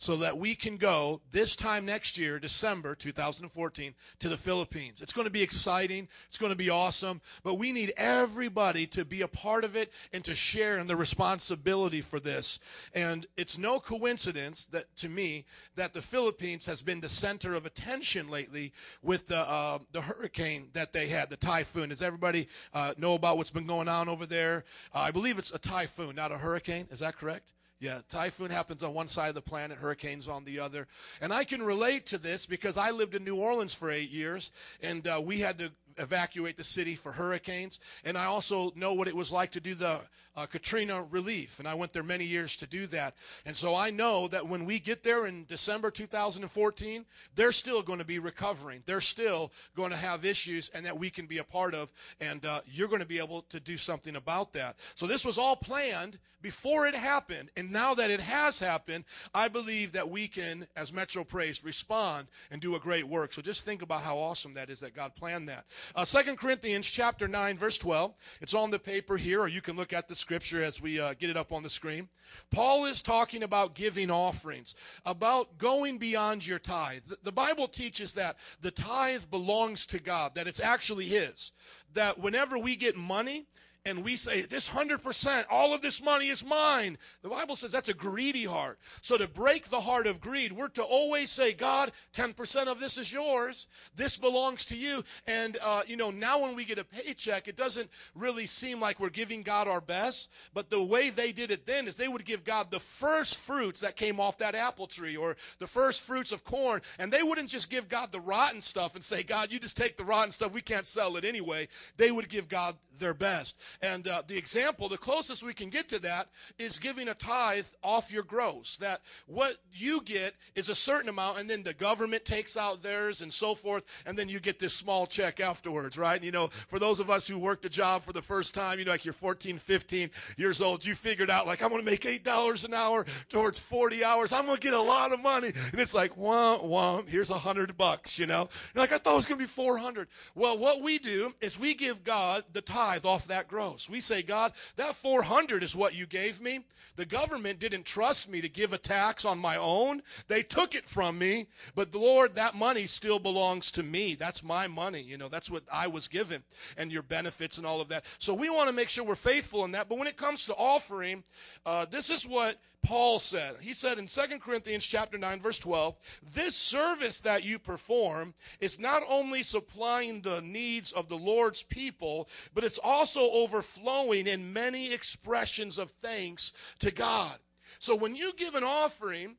so that we can go this time next year, December 2014, to the Philippines. It's going to be exciting. It's going to be awesome. But we need everybody to be a part of it and to share in the responsibility for this. And it's no coincidence that, to me, that the Philippines has been the center of attention lately with the uh, the hurricane that they had, the typhoon. Does everybody uh, know about what's been going on over there? Uh, I believe it's a typhoon, not a hurricane. Is that correct? Yeah, typhoon happens on one side of the planet, hurricanes on the other. And I can relate to this because I lived in New Orleans for eight years, and uh, we had to evacuate the city for hurricanes. And I also know what it was like to do the uh, Katrina relief, and I went there many years to do that. And so I know that when we get there in December 2014, they're still going to be recovering. They're still going to have issues, and that we can be a part of. And uh, you're going to be able to do something about that. So this was all planned before it happened, and now that it has happened, I believe that we can, as Metro Praise, respond and do a great work. So just think about how awesome that is that God planned that. Uh, 2 Corinthians chapter 9, verse 12. It's on the paper here, or you can look at the scripture as we uh, get it up on the screen. Paul is talking about giving offerings, about going beyond your tithe. The, the Bible teaches that the tithe belongs to God, that it's actually His. That whenever we get money, and we say, This 100%, all of this money is mine. The Bible says that's a greedy heart. So, to break the heart of greed, we're to always say, God, 10% of this is yours. This belongs to you. And, uh, you know, now when we get a paycheck, it doesn't really seem like we're giving God our best. But the way they did it then is they would give God the first fruits that came off that apple tree or the first fruits of corn. And they wouldn't just give God the rotten stuff and say, God, you just take the rotten stuff. We can't sell it anyway. They would give God their best. And uh, the example, the closest we can get to that, is giving a tithe off your gross. That what you get is a certain amount, and then the government takes out theirs and so forth, and then you get this small check afterwards, right? You know, for those of us who worked a job for the first time, you know, like you're 14, 15 years old, you figured out, like, I'm going to make $8 an hour towards 40 hours. I'm going to get a lot of money. And it's like, womp, womp, here's a 100 bucks, you know? You're like, I thought it was going to be 400. Well, what we do is we give God the tithe off that gross. We say, God, that 400 is what you gave me. The government didn't trust me to give a tax on my own. They took it from me, but Lord, that money still belongs to me. That's my money. You know, that's what I was given and your benefits and all of that. So we want to make sure we're faithful in that. But when it comes to offering, uh, this is what Paul said. He said in 2 Corinthians chapter 9 verse 12, "This service that you perform is not only supplying the needs of the Lord's people, but it's also overflowing in many expressions of thanks to God." So when you give an offering,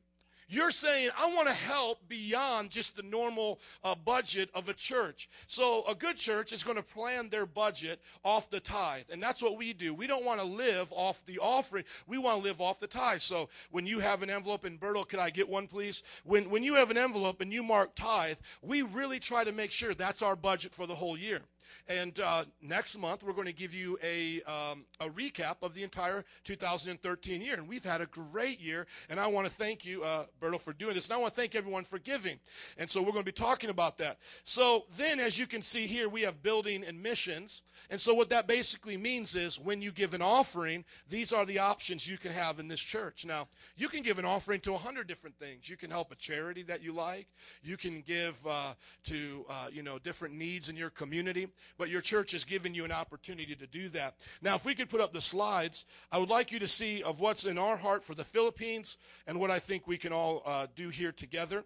you're saying, I want to help beyond just the normal uh, budget of a church. So, a good church is going to plan their budget off the tithe. And that's what we do. We don't want to live off the offering, we want to live off the tithe. So, when you have an envelope, and Berto, could I get one, please? When, when you have an envelope and you mark tithe, we really try to make sure that's our budget for the whole year. And uh, next month, we're going to give you a, um, a recap of the entire 2013 year. And we've had a great year. And I want to thank you, uh, Berto, for doing this. And I want to thank everyone for giving. And so we're going to be talking about that. So then, as you can see here, we have building and missions. And so what that basically means is when you give an offering, these are the options you can have in this church. Now, you can give an offering to a hundred different things. You can help a charity that you like. You can give uh, to uh, you know different needs in your community. But your church has given you an opportunity to do that. Now, if we could put up the slides, I would like you to see of what's in our heart for the Philippines and what I think we can all uh, do here together.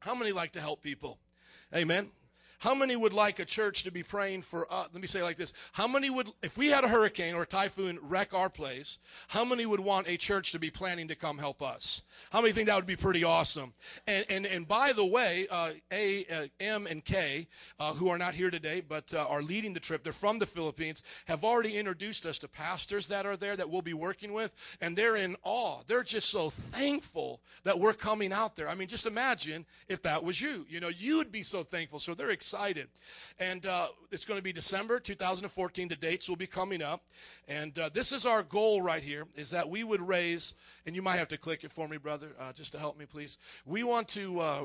How many like to help people? Amen. How many would like a church to be praying for us? let me say like this. How many would if we had a hurricane or a typhoon wreck our place, how many would want a church to be planning to come help us? How many think that would be pretty awesome? And and and by the way, uh, A, uh, M, and K, uh, who are not here today but uh, are leading the trip, they're from the Philippines, have already introduced us to pastors that are there that we'll be working with, and they're in awe. They're just so thankful that we're coming out there. I mean, just imagine if that was you. You know, you'd be so thankful. So they're excited. And uh, it's going to be December 2014. The dates will be coming up. And uh, this is our goal right here, is that we would raise, and you might have to click it for me, brother, uh, just to help me, please. We want to, uh,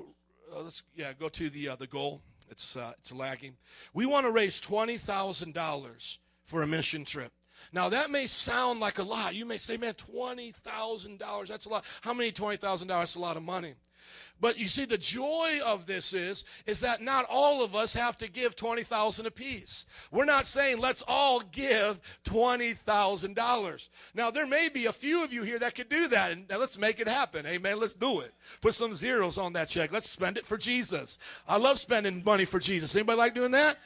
uh, let's, yeah, go to the, uh, the goal. It's, it's lagging. We want to raise $20,000 for a mission trip. Now that may sound like a lot. You may say, "Man, twenty thousand dollars—that's a lot." How many twenty thousand dollars? A lot of money. But you see, the joy of this is, is that not all of us have to give twenty thousand apiece. We're not saying let's all give twenty thousand dollars. Now there may be a few of you here that could do that, and let's make it happen. Amen. Let's do it. Put some zeros on that check. Let's spend it for Jesus. I love spending money for Jesus. Anybody like doing that?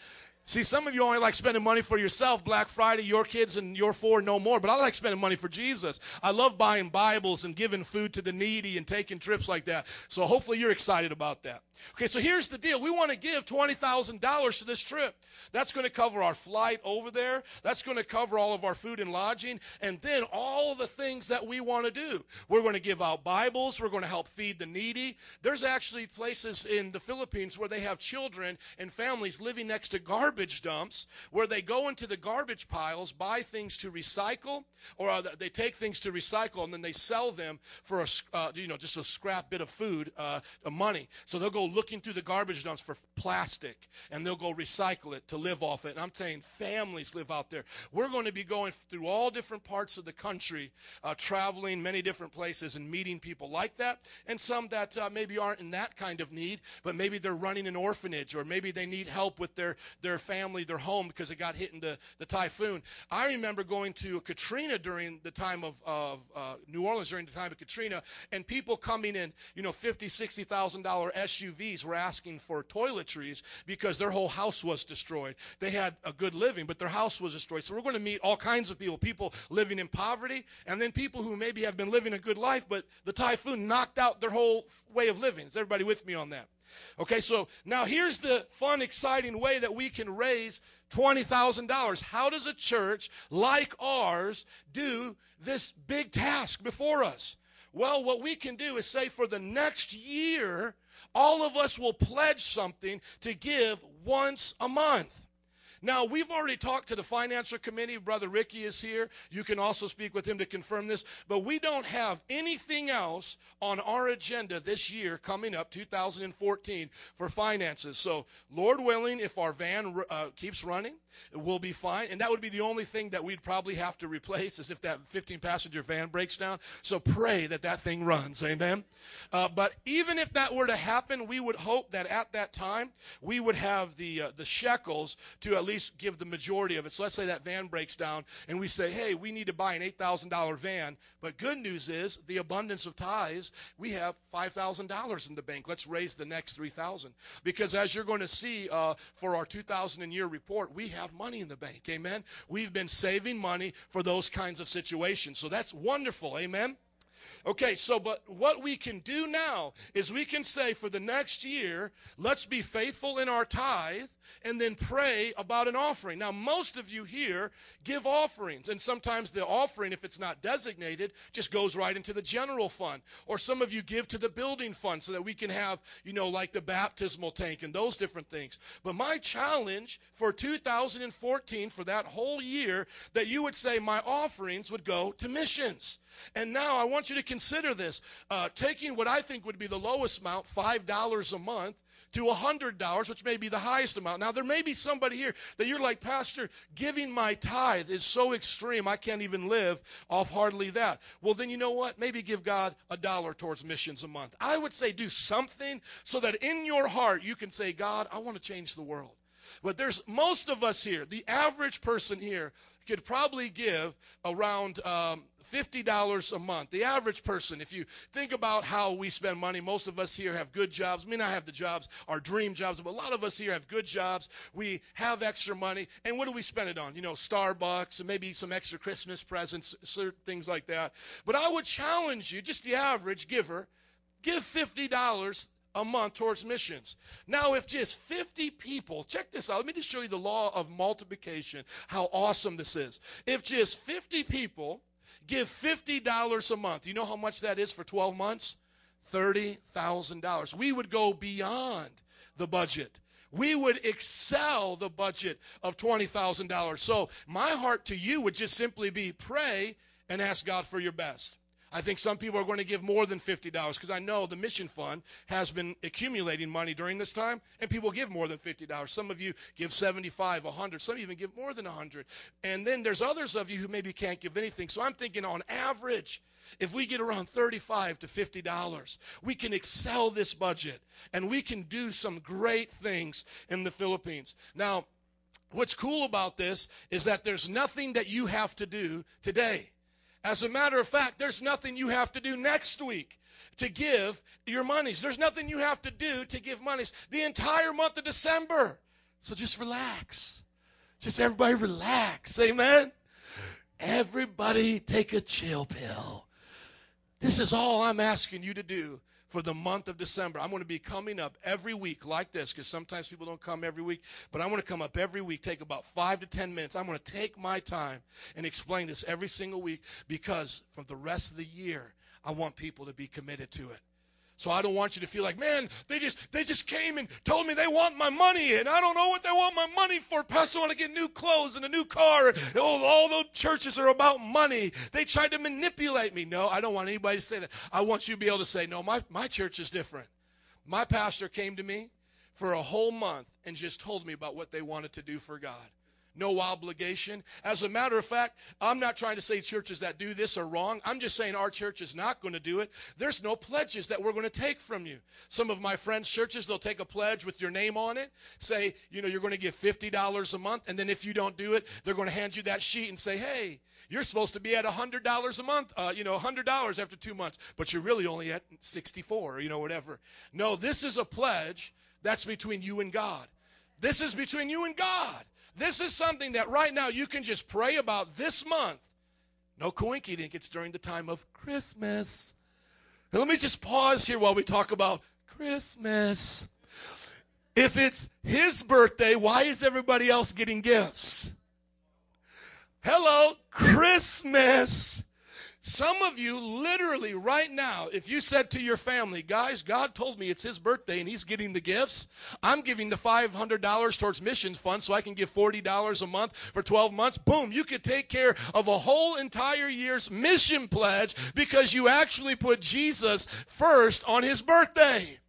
See, some of you only like spending money for yourself, Black Friday, your kids, and your four, no more. But I like spending money for Jesus. I love buying Bibles and giving food to the needy and taking trips like that. So hopefully you're excited about that. Okay, so here's the deal. We want to give $20,000 to this trip. That's going to cover our flight over there. That's going to cover all of our food and lodging. And then all the things that we want to do. We're going to give out Bibles. We're going to help feed the needy. There's actually places in the Philippines where they have children and families living next to garbage dumps where they go into the garbage piles, buy things to recycle, or uh, they take things to recycle and then they sell them for a, uh, you know, just a scrap bit of food, uh, of money. So they'll go looking through the garbage dumps for plastic and they'll go recycle it to live off it. And I'm saying families live out there. We're going to be going through all different parts of the country, uh, traveling many different places and meeting people like that, and some that uh, maybe aren't in that kind of need, but maybe they're running an orphanage or maybe they need help with their, their family, their home because it got hit in the, the typhoon. I remember going to Katrina during the time of, of uh, New Orleans during the time of Katrina, and people coming in, you know, fifty, sixty thousand dollar SUVs were asking for toiletries because their whole house was destroyed. They had a good living, but their house was destroyed. So we're going to meet all kinds of people, people living in poverty, and then people who maybe have been living a good life, but the typhoon knocked out their whole way of living. Is everybody with me on that? Okay, so now here's the fun, exciting way that we can raise $20,000. How does a church like ours do this big task before us? Well, what we can do is say for the next year, all of us will pledge something to give once a month. Now, we've already talked to the financial committee. Brother Ricky is here. You can also speak with him to confirm this. But we don't have anything else on our agenda this year coming up, 2014, for finances. So, Lord willing, if our van uh, keeps running, we'll be fine. And that would be the only thing that we'd probably have to replace is if that 15 passenger van breaks down. So, pray that that thing runs. Amen. Uh, but even if that were to happen, we would hope that at that time we would have the, uh, the shekels to at least least give the majority of it. So let's say that van breaks down and we say, hey, we need to buy an $8,000 van. But good news is the abundance of tithes, we have $5,000 in the bank. Let's raise the next 3000 Because as you're going to see uh, for our 2000 year report, we have money in the bank. Amen. We've been saving money for those kinds of situations. So that's wonderful. Amen. Okay, so but what we can do now is we can say for the next year, let's be faithful in our tithe and then pray about an offering. Now, most of you here give offerings, and sometimes the offering, if it's not designated, just goes right into the general fund. Or some of you give to the building fund so that we can have, you know, like the baptismal tank and those different things. But my challenge for 2014, for that whole year, that you would say my offerings would go to missions. And now I want you to consider this uh, taking what I think would be the lowest amount, $5 a month, to $100, which may be the highest amount. Now, there may be somebody here that you're like, Pastor, giving my tithe is so extreme, I can't even live off hardly that. Well, then you know what? Maybe give God a dollar towards missions a month. I would say do something so that in your heart you can say, God, I want to change the world. But there's most of us here, the average person here could probably give around um, $50 a month. The average person, if you think about how we spend money, most of us here have good jobs. May not have the jobs, our dream jobs, but a lot of us here have good jobs. We have extra money. And what do we spend it on? You know, Starbucks and maybe some extra Christmas presents, certain things like that. But I would challenge you, just the average giver, give $50 a month towards missions. Now, if just 50 people, check this out. Let me just show you the law of multiplication, how awesome this is. If just 50 people give $50 a month, you know how much that is for 12 months? $30,000. We would go beyond the budget. We would excel the budget of $20,000. So, my heart to you would just simply be pray and ask God for your best. I think some people are going to give more than $50 because I know the mission fund has been accumulating money during this time and people give more than $50. Some of you give 75, 100, some even give more than 100. And then there's others of you who maybe can't give anything. So I'm thinking on average, if we get around 35 to 50 dollars we can excel this budget and we can do some great things in the philippines now what's cool about this is that there's nothing that you have to do today as a matter of fact, there's nothing you have to do next week to give your monies. There's nothing you have to do to give monies the entire month of December. So just relax. Just everybody relax. Amen. Everybody take a chill pill. This is all I'm asking you to do for the month of December. I'm going to be coming up every week like this because sometimes people don't come every week, but I'm going to come up every week, take about five to 10 minutes. I'm going to take my time and explain this every single week because for the rest of the year, I want people to be committed to it. So I don't want you to feel like, man, they just they just came and told me they want my money, and I don't know what they want my money for. Pastor, I want to get new clothes and a new car. Oh, all those churches are about money. They tried to manipulate me. No, I don't want anybody to say that. I want you to be able to say, no, my, my church is different. My pastor came to me for a whole month and just told me about what they wanted to do for God no obligation. As a matter of fact, I'm not trying to say churches that do this are wrong. I'm just saying our church is not going to do it. There's no pledges that we're going to take from you. Some of my friends' churches, they'll take a pledge with your name on it, say, you know, you're going to give $50 a month, and then if you don't do it, they're going to hand you that sheet and say, hey, you're supposed to be at $100 a month, uh, you know, $100 after two months, but you're really only at 64, you know, whatever. No, this is a pledge that's between you and God. This is between you and God. This is something that right now you can just pray about this month. No coinkydink, it's during the time of Christmas. And let me just pause here while we talk about Christmas. If it's his birthday, why is everybody else getting gifts? Hello, Christmas. Some of you, literally right now, if you said to your family, guys, God told me it's his birthday and he's getting the gifts, I'm giving the $500 towards missions fund so I can give $40 a month for 12 months, boom, you could take care of a whole entire year's mission pledge because you actually put Jesus first on his birthday.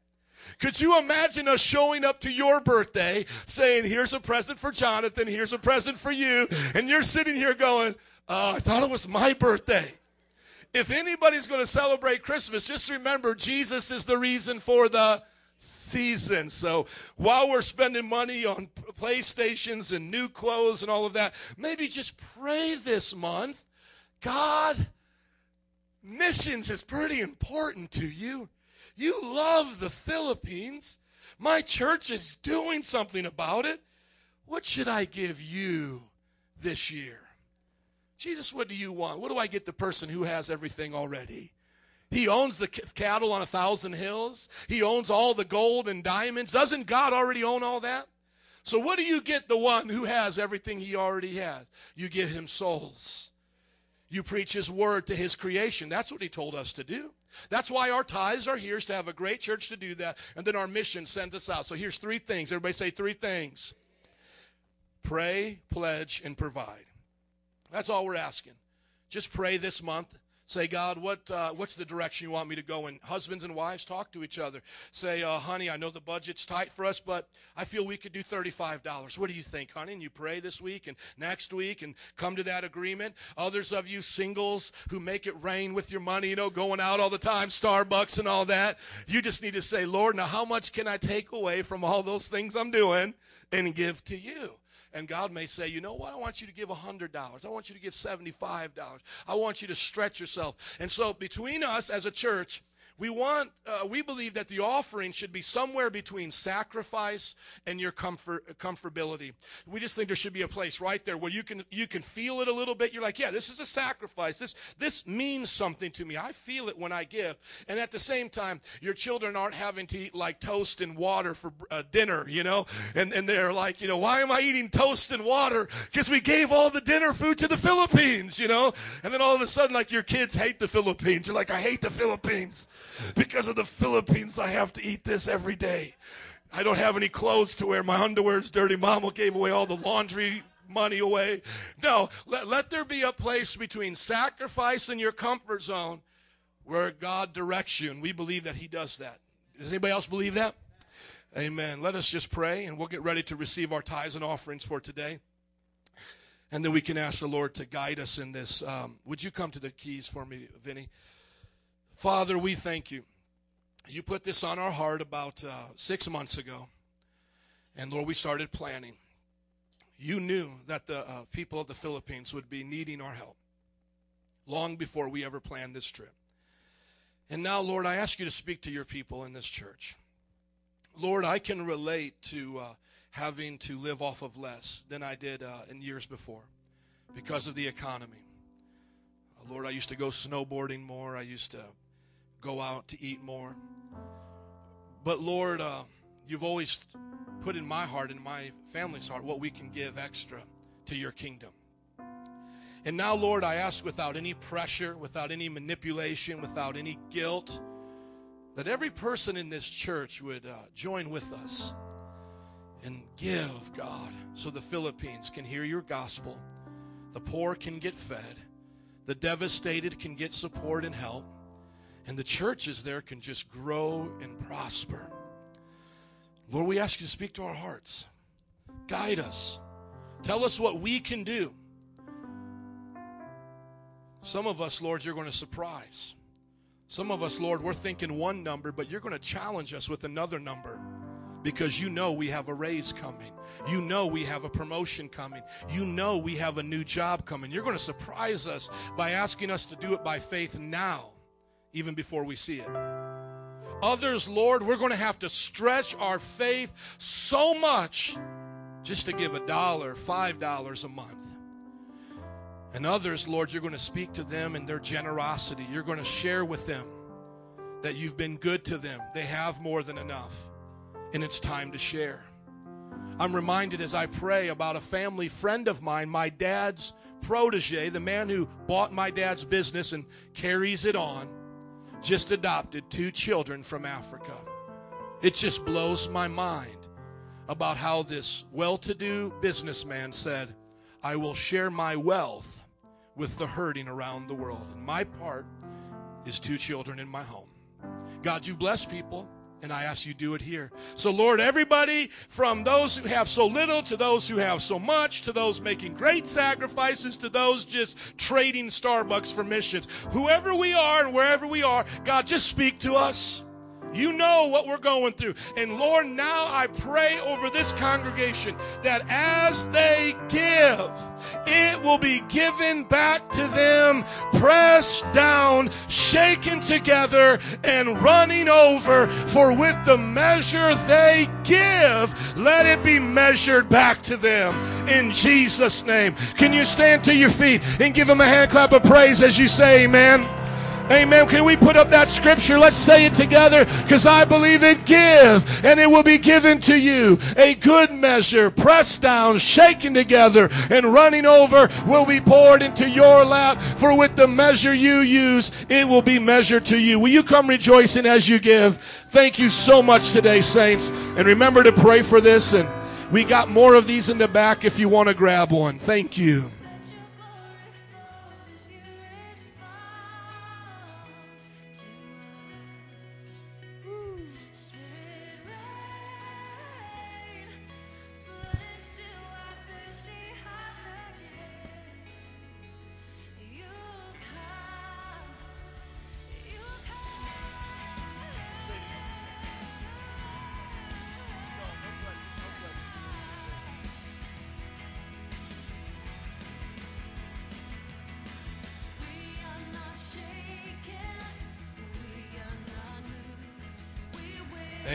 Could you imagine us showing up to your birthday saying, Here's a present for Jonathan, here's a present for you, and you're sitting here going, uh, I thought it was my birthday. If anybody's going to celebrate Christmas, just remember Jesus is the reason for the season. So while we're spending money on PlayStations and new clothes and all of that, maybe just pray this month. God, missions is pretty important to you. You love the Philippines. My church is doing something about it. What should I give you this year? Jesus, what do you want? What do I get the person who has everything already? He owns the c- cattle on a thousand hills. He owns all the gold and diamonds. Doesn't God already own all that? So, what do you get the one who has everything he already has? You give him souls. You preach his word to his creation. That's what he told us to do. That's why our tithes are here, is to have a great church to do that. And then our mission sends us out. So, here's three things. Everybody say three things pray, pledge, and provide. That's all we're asking. Just pray this month. Say, God, what uh, what's the direction you want me to go in? Husbands and wives talk to each other. Say, uh, honey, I know the budget's tight for us, but I feel we could do thirty-five dollars. What do you think, honey? And you pray this week and next week and come to that agreement. Others of you singles who make it rain with your money, you know, going out all the time, Starbucks and all that. You just need to say, Lord, now how much can I take away from all those things I'm doing and give to you? And God may say, you know what? I want you to give $100. I want you to give $75. I want you to stretch yourself. And so between us as a church, we want, uh, we believe that the offering should be somewhere between sacrifice and your comfort, comfortability. We just think there should be a place right there where you can, you can feel it a little bit. You're like, yeah, this is a sacrifice. This, this means something to me. I feel it when I give. And at the same time, your children aren't having to eat like toast and water for uh, dinner, you know? And, and they're like, you know, why am I eating toast and water? Because we gave all the dinner food to the Philippines, you know? And then all of a sudden, like your kids hate the Philippines. You're like, I hate the Philippines. Because of the Philippines, I have to eat this every day. I don't have any clothes to wear. My underwear's dirty. Mama gave away all the laundry money away. No, let, let there be a place between sacrifice and your comfort zone where God directs you. And we believe that He does that. Does anybody else believe that? Amen. Let us just pray and we'll get ready to receive our tithes and offerings for today. And then we can ask the Lord to guide us in this. Um, would you come to the keys for me, Vinny? Father, we thank you. You put this on our heart about uh, six months ago. And Lord, we started planning. You knew that the uh, people of the Philippines would be needing our help long before we ever planned this trip. And now, Lord, I ask you to speak to your people in this church. Lord, I can relate to uh, having to live off of less than I did uh, in years before because of the economy. Uh, Lord, I used to go snowboarding more. I used to go out to eat more. But Lord, uh, you've always put in my heart and my family's heart what we can give extra to your kingdom. And now, Lord, I ask without any pressure, without any manipulation, without any guilt, that every person in this church would uh, join with us and give, God, so the Philippines can hear your gospel, the poor can get fed, the devastated can get support and help, and the churches there can just grow and prosper. Lord, we ask you to speak to our hearts, guide us, tell us what we can do. Some of us, Lord, you're going to surprise. Some of us, Lord, we're thinking one number, but you're going to challenge us with another number because you know we have a raise coming. You know we have a promotion coming. You know we have a new job coming. You're going to surprise us by asking us to do it by faith now, even before we see it. Others, Lord, we're going to have to stretch our faith so much just to give a dollar, five dollars a month. And others, Lord, you're going to speak to them in their generosity. You're going to share with them that you've been good to them. They have more than enough, and it's time to share. I'm reminded as I pray about a family friend of mine, my dad's protege, the man who bought my dad's business and carries it on, just adopted two children from Africa. It just blows my mind about how this well to do businessman said, I will share my wealth with the hurting around the world. And my part is two children in my home. God, you bless people, and I ask you do it here. So, Lord, everybody from those who have so little to those who have so much, to those making great sacrifices, to those just trading Starbucks for missions, whoever we are and wherever we are, God, just speak to us. You know what we're going through. And Lord, now I pray over this congregation that as they give, it will be given back to them, pressed down, shaken together, and running over. For with the measure they give, let it be measured back to them. In Jesus' name. Can you stand to your feet and give them a hand clap of praise as you say amen? Amen. Can we put up that scripture? Let's say it together because I believe it. Give, and it will be given to you. A good measure, pressed down, shaken together, and running over will be poured into your lap. For with the measure you use, it will be measured to you. Will you come rejoicing as you give? Thank you so much today, saints. And remember to pray for this. And we got more of these in the back if you want to grab one. Thank you.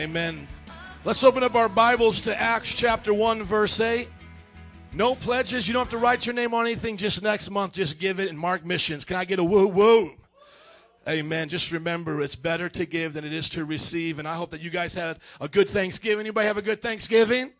Amen. Let's open up our Bibles to Acts chapter 1, verse 8. No pledges. You don't have to write your name on anything just next month. Just give it and mark missions. Can I get a woo woo? Amen. Just remember, it's better to give than it is to receive. And I hope that you guys had a good Thanksgiving. Anybody have a good Thanksgiving?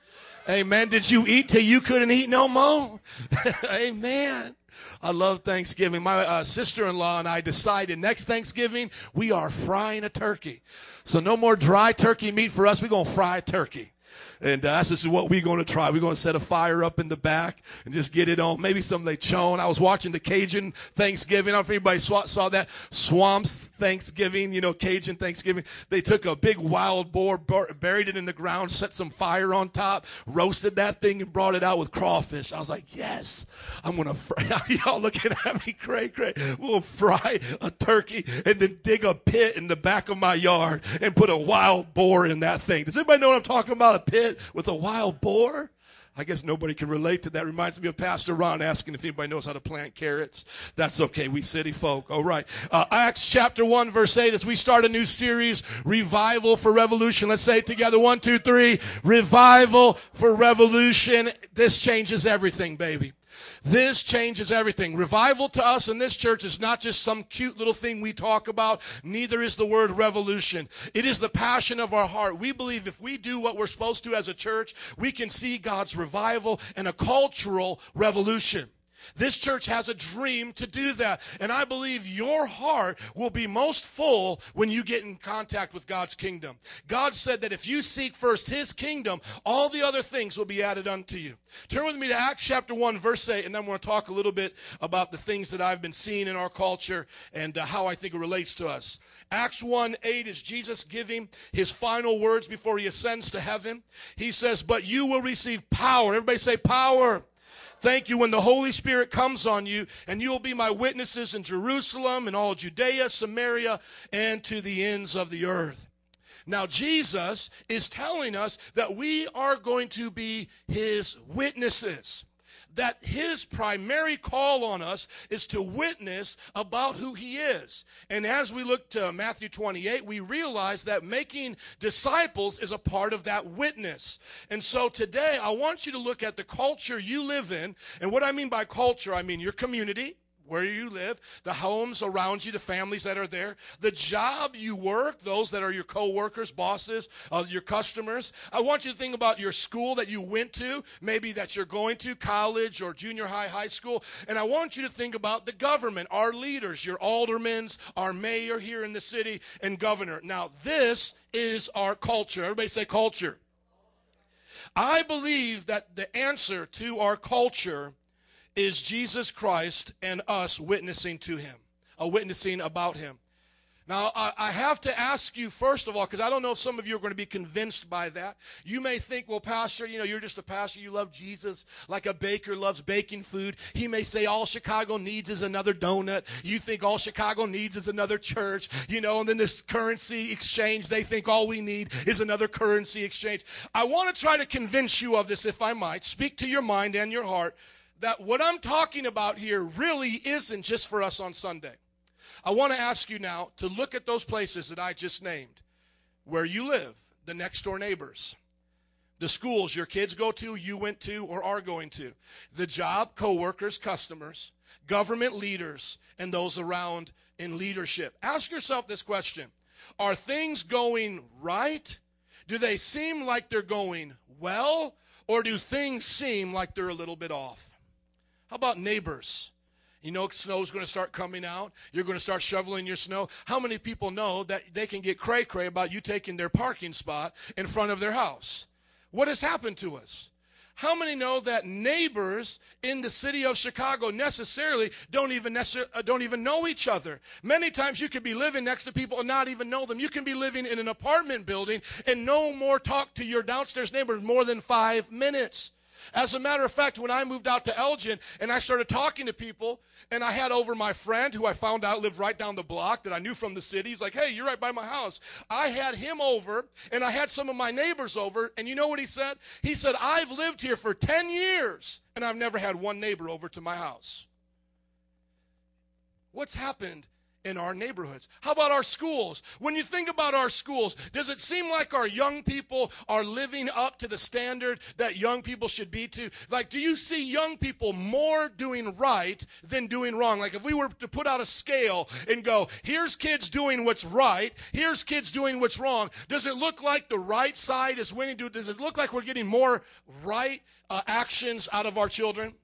Amen. Did you eat till you couldn't eat no more? Amen. I love Thanksgiving. My uh, sister-in-law and I decided next Thanksgiving we are frying a turkey. So no more dry turkey meat for us. We're gonna fry a turkey. And uh, that's just what we're going to try. We're going to set a fire up in the back and just get it on. Maybe some lechon. I was watching the Cajun Thanksgiving. I don't know if anybody saw, that. Swamps Thanksgiving, you know, Cajun Thanksgiving. They took a big wild boar, bur- buried it in the ground, set some fire on top, roasted that thing, and brought it out with crawfish. I was like, yes, I'm going to fry. Y'all looking at me cray cray. We'll fry a turkey and then dig a pit in the back of my yard and put a wild boar in that thing. Does anybody know what I'm talking about? A pit with a wild boar? I guess nobody can relate to that. Reminds me of Pastor Ron asking if anybody knows how to plant carrots. That's okay. We city folk. All right. Uh, Acts chapter 1, verse 8, as we start a new series, Revival for Revolution. Let's say it together. One, two, three. Revival for Revolution. This changes everything, baby. This changes everything. Revival to us in this church is not just some cute little thing we talk about. Neither is the word revolution. It is the passion of our heart. We believe if we do what we're supposed to as a church, we can see God's revival and a cultural revolution. This church has a dream to do that. And I believe your heart will be most full when you get in contact with God's kingdom. God said that if you seek first his kingdom, all the other things will be added unto you. Turn with me to Acts chapter 1, verse 8, and then we're going to talk a little bit about the things that I've been seeing in our culture and uh, how I think it relates to us. Acts 1 8 is Jesus giving his final words before he ascends to heaven. He says, But you will receive power. Everybody say, Power. Thank you when the Holy Spirit comes on you, and you will be my witnesses in Jerusalem and all Judea, Samaria, and to the ends of the earth. Now, Jesus is telling us that we are going to be his witnesses. That his primary call on us is to witness about who he is. And as we look to Matthew 28, we realize that making disciples is a part of that witness. And so today, I want you to look at the culture you live in. And what I mean by culture, I mean your community where you live, the homes around you, the families that are there, the job you work, those that are your co-workers, bosses, uh, your customers. I want you to think about your school that you went to, maybe that you're going to, college or junior high, high school. And I want you to think about the government, our leaders, your aldermans, our mayor here in the city, and governor. Now, this is our culture. Everybody say culture. I believe that the answer to our culture is Jesus Christ and us witnessing to him, a witnessing about him. Now, I, I have to ask you, first of all, because I don't know if some of you are going to be convinced by that. You may think, well, Pastor, you know, you're just a pastor. You love Jesus like a baker loves baking food. He may say, all Chicago needs is another donut. You think all Chicago needs is another church, you know, and then this currency exchange, they think all we need is another currency exchange. I want to try to convince you of this, if I might, speak to your mind and your heart, that what I'm talking about here really isn't just for us on Sunday. I want to ask you now to look at those places that I just named where you live, the next door neighbors, the schools your kids go to, you went to, or are going to, the job, coworkers, customers, government leaders, and those around in leadership. Ask yourself this question Are things going right? Do they seem like they're going well? Or do things seem like they're a little bit off? How about neighbors? You know, snow's going to start coming out. You're going to start shoveling your snow. How many people know that they can get cray cray about you taking their parking spot in front of their house? What has happened to us? How many know that neighbors in the city of Chicago necessarily don't even necessarily, uh, don't even know each other? Many times you could be living next to people and not even know them. You can be living in an apartment building and no more talk to your downstairs neighbors more than five minutes. As a matter of fact, when I moved out to Elgin and I started talking to people, and I had over my friend who I found out lived right down the block that I knew from the city. He's like, hey, you're right by my house. I had him over, and I had some of my neighbors over, and you know what he said? He said, I've lived here for 10 years, and I've never had one neighbor over to my house. What's happened in our neighborhoods? How about our schools? When you think about our schools, does it seem like our young people are living up to the standard that young people should be to? Like, do you see young people more doing right than doing wrong? Like, if we were to put out a scale and go, here's kids doing what's right, here's kids doing what's wrong, does it look like the right side is winning? Does it look like we're getting more right uh, actions out of our children?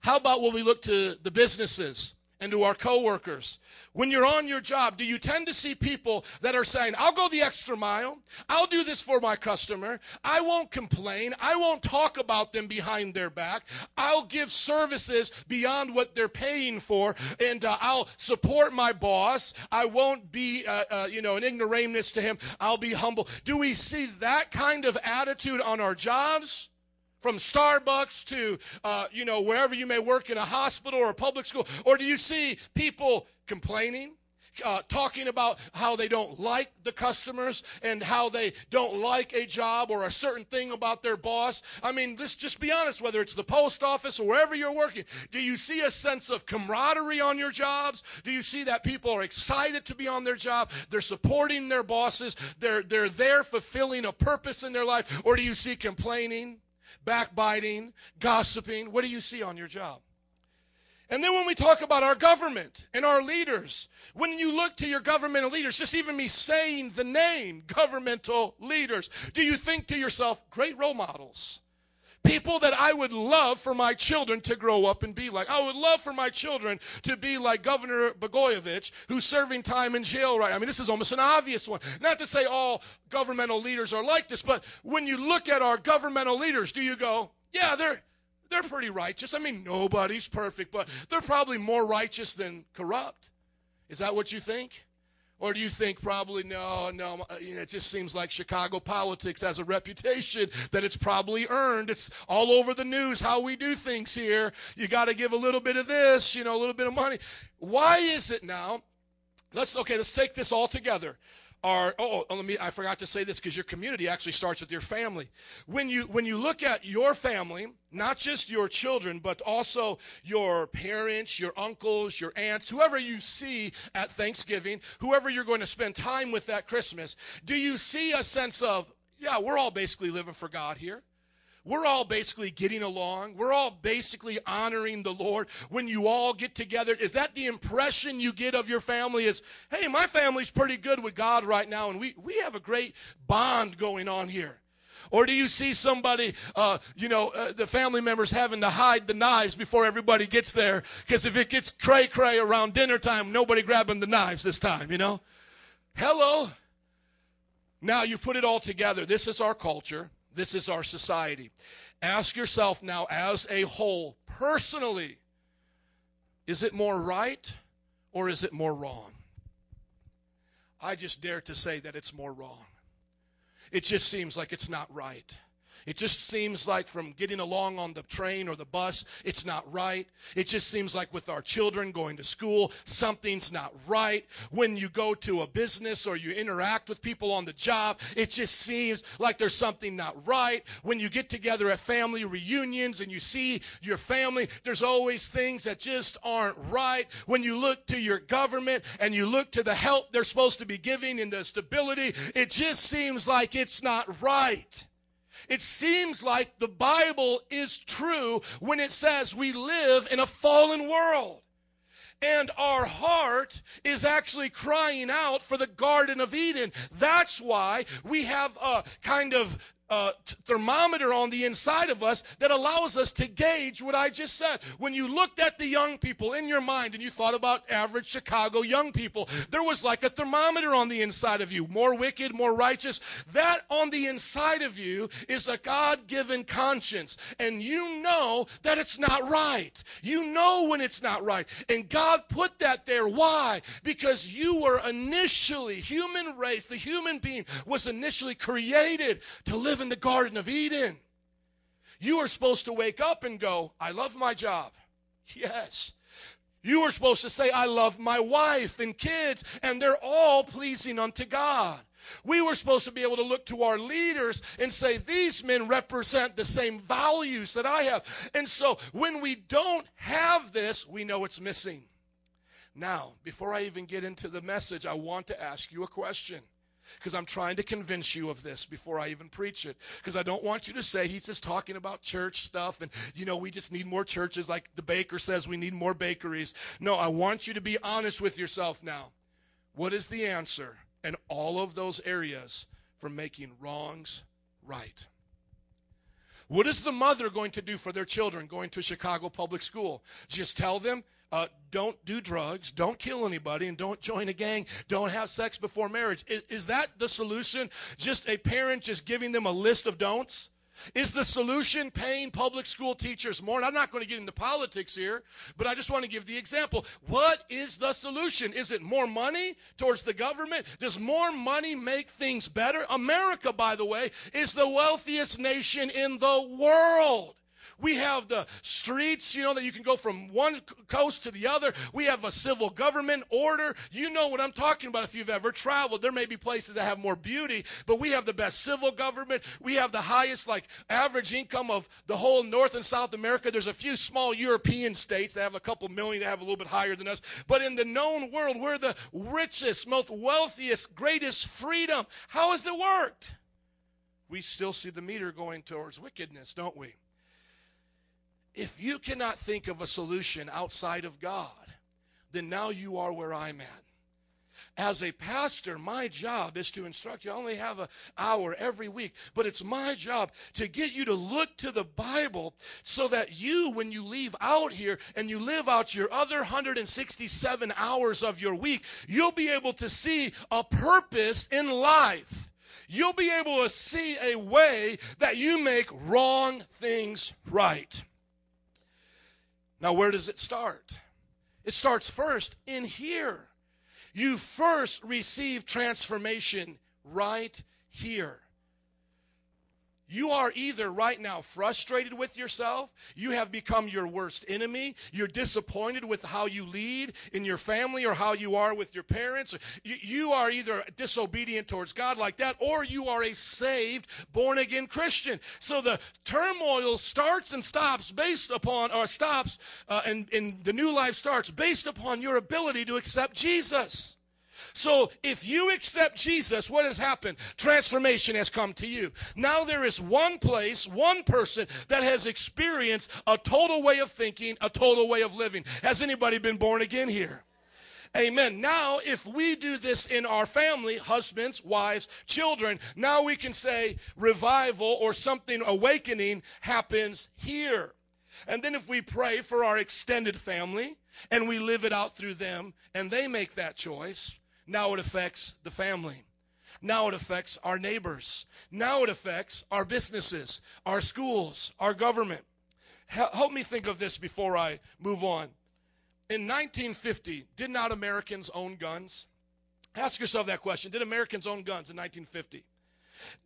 How about when we look to the businesses? And to our coworkers. When you're on your job, do you tend to see people that are saying, I'll go the extra mile. I'll do this for my customer. I won't complain. I won't talk about them behind their back. I'll give services beyond what they're paying for, and uh, I'll support my boss. I won't be, uh, uh, you know, an ignoramus to him. I'll be humble. Do we see that kind of attitude on our jobs? From Starbucks to, uh, you know, wherever you may work in a hospital or a public school? Or do you see people complaining? Uh, talking about how they don't like the customers and how they don't like a job or a certain thing about their boss. I mean, let's just be honest, whether it's the post office or wherever you're working, do you see a sense of camaraderie on your jobs? Do you see that people are excited to be on their job? They're supporting their bosses. They're, they're there fulfilling a purpose in their life. Or do you see complaining? Backbiting, gossiping. What do you see on your job? And then when we talk about our government and our leaders, when you look to your governmental leaders, just even me saying the name governmental leaders, do you think to yourself, great role models? People that I would love for my children to grow up and be like. I would love for my children to be like Governor Blagojevich, who's serving time in jail right. I mean, this is almost an obvious one. Not to say all governmental leaders are like this, but when you look at our governmental leaders, do you go, yeah, they're they're pretty righteous. I mean, nobody's perfect, but they're probably more righteous than corrupt. Is that what you think? Or do you think probably no, no? uh, it just seems like Chicago politics has a reputation that it's probably earned. It's all over the news how we do things here. You got to give a little bit of this, you know, a little bit of money. Why is it now? Let's okay. Let's take this all together are oh, let me i forgot to say this because your community actually starts with your family. When you when you look at your family not just your children but also your parents your uncles your aunts whoever you see at thanksgiving whoever you're going to spend time with at christmas do you see a sense of yeah we're all basically living for god here we're all basically getting along. We're all basically honoring the Lord. When you all get together, is that the impression you get of your family? Is, hey, my family's pretty good with God right now, and we, we have a great bond going on here. Or do you see somebody, uh, you know, uh, the family members having to hide the knives before everybody gets there? Because if it gets cray cray around dinner time, nobody grabbing the knives this time, you know? Hello. Now you put it all together. This is our culture. This is our society. Ask yourself now, as a whole, personally, is it more right or is it more wrong? I just dare to say that it's more wrong. It just seems like it's not right. It just seems like from getting along on the train or the bus, it's not right. It just seems like with our children going to school, something's not right. When you go to a business or you interact with people on the job, it just seems like there's something not right. When you get together at family reunions and you see your family, there's always things that just aren't right. When you look to your government and you look to the help they're supposed to be giving and the stability, it just seems like it's not right. It seems like the Bible is true when it says we live in a fallen world. And our heart is actually crying out for the Garden of Eden. That's why we have a kind of uh, thermometer on the inside of us that allows us to gauge what I just said. When you looked at the young people in your mind and you thought about average Chicago young people, there was like a thermometer on the inside of you more wicked, more righteous. That on the inside of you is a God given conscience. And you know that it's not right. You know when it's not right. And God put that there. Why? Because you were initially, human race, the human being was initially created to live in the Garden of Eden. You are supposed to wake up and go, I love my job. Yes. You are supposed to say, I love my wife and kids, and they're all pleasing unto God. We were supposed to be able to look to our leaders and say, These men represent the same values that I have. And so when we don't have this, we know it's missing. Now, before I even get into the message, I want to ask you a question because I'm trying to convince you of this before I even preach it. Because I don't want you to say he's just talking about church stuff and, you know, we just need more churches like the baker says we need more bakeries. No, I want you to be honest with yourself now. What is the answer in all of those areas for making wrongs right? What is the mother going to do for their children going to Chicago public school? Just tell them, uh, don't do drugs, don't kill anybody, and don't join a gang, don't have sex before marriage. Is, is that the solution? Just a parent just giving them a list of don'ts? Is the solution paying public school teachers more? And I'm not going to get into politics here, but I just want to give the example. What is the solution? Is it more money towards the government? Does more money make things better? America, by the way, is the wealthiest nation in the world. We have the streets, you know, that you can go from one coast to the other. We have a civil government order. You know what I'm talking about if you've ever traveled. There may be places that have more beauty, but we have the best civil government. We have the highest, like, average income of the whole North and South America. There's a few small European states that have a couple million that have a little bit higher than us. But in the known world, we're the richest, most wealthiest, greatest freedom. How has it worked? We still see the meter going towards wickedness, don't we? If you cannot think of a solution outside of God, then now you are where I'm at. As a pastor, my job is to instruct you. I only have an hour every week, but it's my job to get you to look to the Bible so that you, when you leave out here and you live out your other 167 hours of your week, you'll be able to see a purpose in life. You'll be able to see a way that you make wrong things right. Now, where does it start? It starts first in here. You first receive transformation right here. You are either right now frustrated with yourself, you have become your worst enemy, you're disappointed with how you lead in your family or how you are with your parents. You, are either disobedient towards God like that, or you are a saved, born again Christian. So the turmoil starts and stops based upon, or stops, uh, and, and the new life starts based upon your ability to accept Jesus. So if you accept Jesus, what has happened? Transformation has come to you. Now there is one place, one person that has experienced a total way of thinking, a total way of living. Has anybody been born again here? Amen. Now, if we do this in our family, husbands, wives, children, now we can say revival or something awakening happens here. And then if we pray for our extended family and we live it out through them and they make that choice, now it affects the family. Now it affects our neighbors. Now it affects our businesses, our schools, our government. Help me think of this before I move on. In 1950, did not Americans own guns? Ask yourself that question. Did Americans own guns in 1950?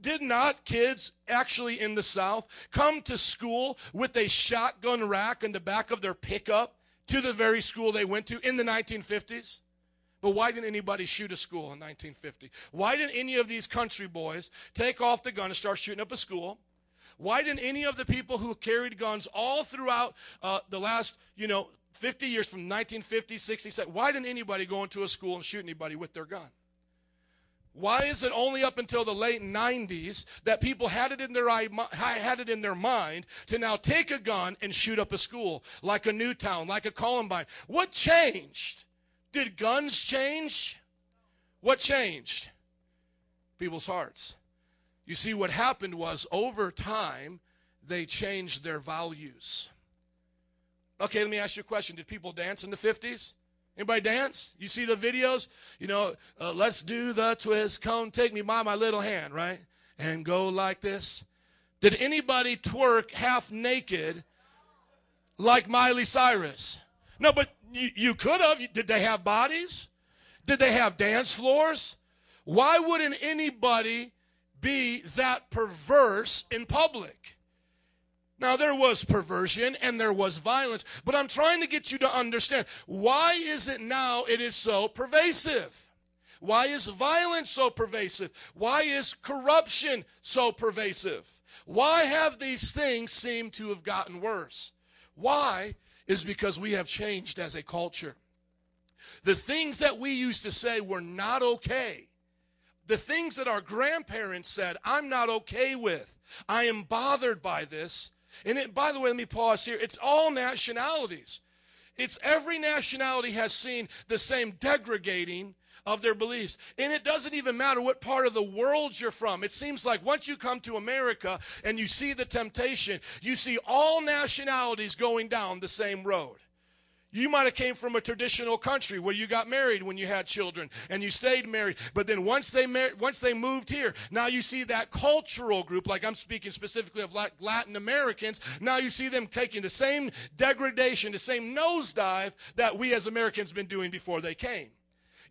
Did not kids actually in the South come to school with a shotgun rack in the back of their pickup to the very school they went to in the 1950s? But why didn't anybody shoot a school in 1950? Why didn't any of these country boys take off the gun and start shooting up a school? Why didn't any of the people who carried guns all throughout uh, the last, you know, 50 years from 1950, 60, 70, why didn't anybody go into a school and shoot anybody with their gun? Why is it only up until the late 90s that people had it in their eye, had it in their mind to now take a gun and shoot up a school like a Newtown, like a Columbine? What changed? Did guns change? What changed? People's hearts. You see, what happened was over time, they changed their values. Okay, let me ask you a question. Did people dance in the 50s? Anybody dance? You see the videos? You know, uh, let's do the twist. Come take me by my little hand, right? And go like this. Did anybody twerk half naked like Miley Cyrus? No, but you, you could have. Did they have bodies? Did they have dance floors? Why wouldn't anybody be that perverse in public? Now, there was perversion and there was violence, but I'm trying to get you to understand why is it now it is so pervasive? Why is violence so pervasive? Why is corruption so pervasive? Why have these things seemed to have gotten worse? Why is because we have changed as a culture. The things that we used to say were not okay, the things that our grandparents said, I'm not okay with, I am bothered by this. And it, by the way, let me pause here. It's all nationalities. It's every nationality has seen the same degrading of their beliefs. And it doesn't even matter what part of the world you're from. It seems like once you come to America and you see the temptation, you see all nationalities going down the same road. You might have came from a traditional country where you got married when you had children and you stayed married. But then once they mar- once they moved here, now you see that cultural group, like I'm speaking specifically of Latin Americans, now you see them taking the same degradation, the same nosedive that we as Americans been doing before they came.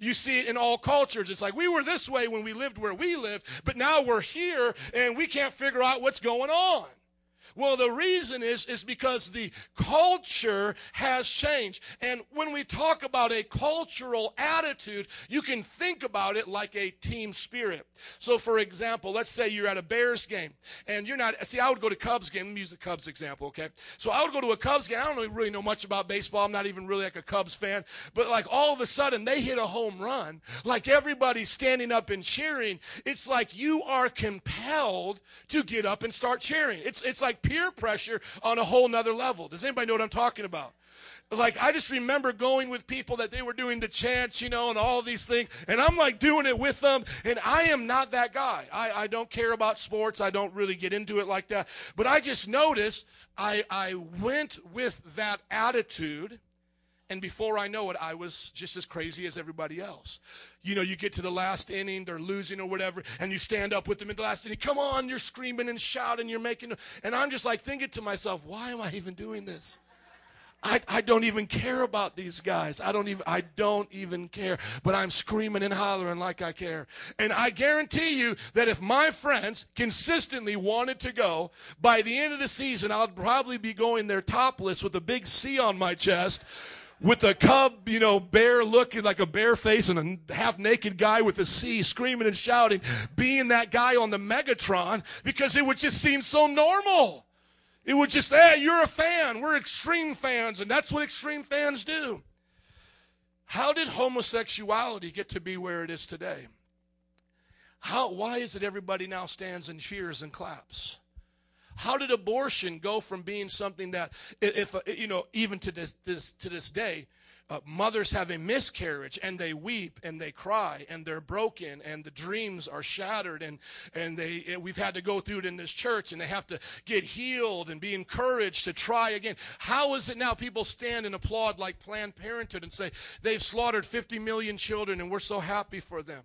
You see it in all cultures. It's like we were this way when we lived where we lived, but now we're here and we can't figure out what's going on. Well, the reason is, is because the culture has changed. And when we talk about a cultural attitude, you can think about it like a team spirit. So, for example, let's say you're at a Bears game and you're not, see, I would go to Cubs game. Let me use the Cubs example, okay? So I would go to a Cubs game. I don't really know much about baseball. I'm not even really like a Cubs fan. But like all of a sudden they hit a home run. Like everybody's standing up and cheering. It's like you are compelled to get up and start cheering. It's, it's like peer pressure on a whole nother level. Does anybody know what I'm talking about? Like, I just remember going with people that they were doing the chants, you know, and all these things, and I'm like doing it with them, and I am not that guy. I, I don't care about sports. I don't really get into it like that. But I just noticed I, I went with that attitude and before I know it, I was just as crazy as everybody else. You know, you get to the last inning, they're losing or whatever, and you stand up with them in the last inning. Come on, you're screaming and shouting, you're making, and I'm just like thinking to myself, why am I even doing this? I, I don't even care about these guys. I don't even I don't even care. But I'm screaming and hollering like I care. And I guarantee you that if my friends consistently wanted to go, by the end of the season I'd probably be going there topless with a big C on my chest with a cub, you know, bear looking like a bear face and a half naked guy with a C screaming and shouting, being that guy on the Megatron because it would just seem so normal. It would just, hey, you're a fan. We're extreme fans, and that's what extreme fans do. How did homosexuality get to be where it is today? How, why is it everybody now stands and cheers and claps? How did abortion go from being something that, if you know, even to this, this to this day, uh, mothers have a miscarriage and they weep and they cry and they're broken and the dreams are shattered and and they and we've had to go through it in this church and they have to get healed and be encouraged to try again. How is it now people stand and applaud like Planned Parenthood and say they've slaughtered 50 million children and we're so happy for them?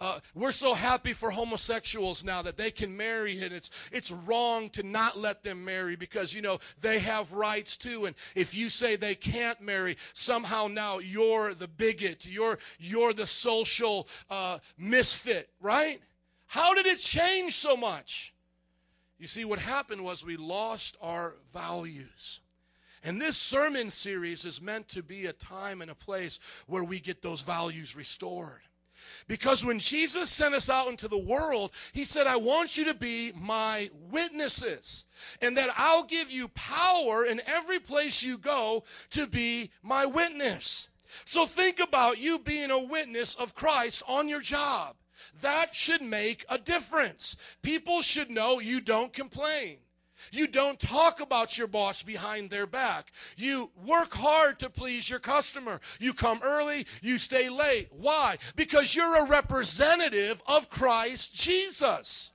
Uh, we're so happy for homosexuals now that they can marry, and it's it's wrong to not let them marry because you know they have rights too. And if you say they can't marry, somehow now you're the bigot, you're you're the social uh, misfit, right? How did it change so much? You see, what happened was we lost our values. And this sermon series is meant to be a time and a place where we get those values restored. Because when Jesus sent us out into the world, he said, I want you to be my witnesses, and that I'll give you power in every place you go to be my witness. So think about you being a witness of Christ on your job. That should make a difference. People should know you don't complain. You don't talk about your boss behind their back. You work hard to please your customer. You come early, you stay late. Why? Because you're a representative of Christ Jesus.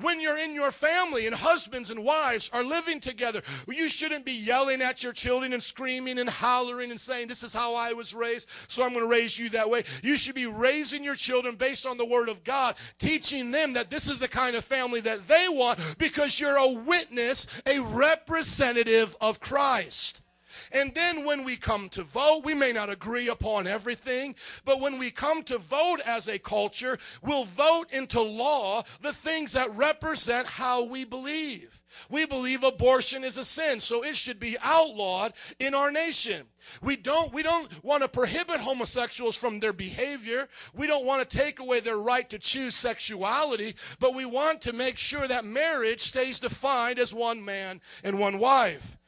When you're in your family and husbands and wives are living together, you shouldn't be yelling at your children and screaming and hollering and saying, This is how I was raised, so I'm going to raise you that way. You should be raising your children based on the Word of God, teaching them that this is the kind of family that they want because you're a witness, a representative of Christ. And then when we come to vote, we may not agree upon everything, but when we come to vote as a culture, we'll vote into law the things that represent how we believe. We believe abortion is a sin, so it should be outlawed in our nation. We don't we don't want to prohibit homosexuals from their behavior. We don't want to take away their right to choose sexuality, but we want to make sure that marriage stays defined as one man and one wife.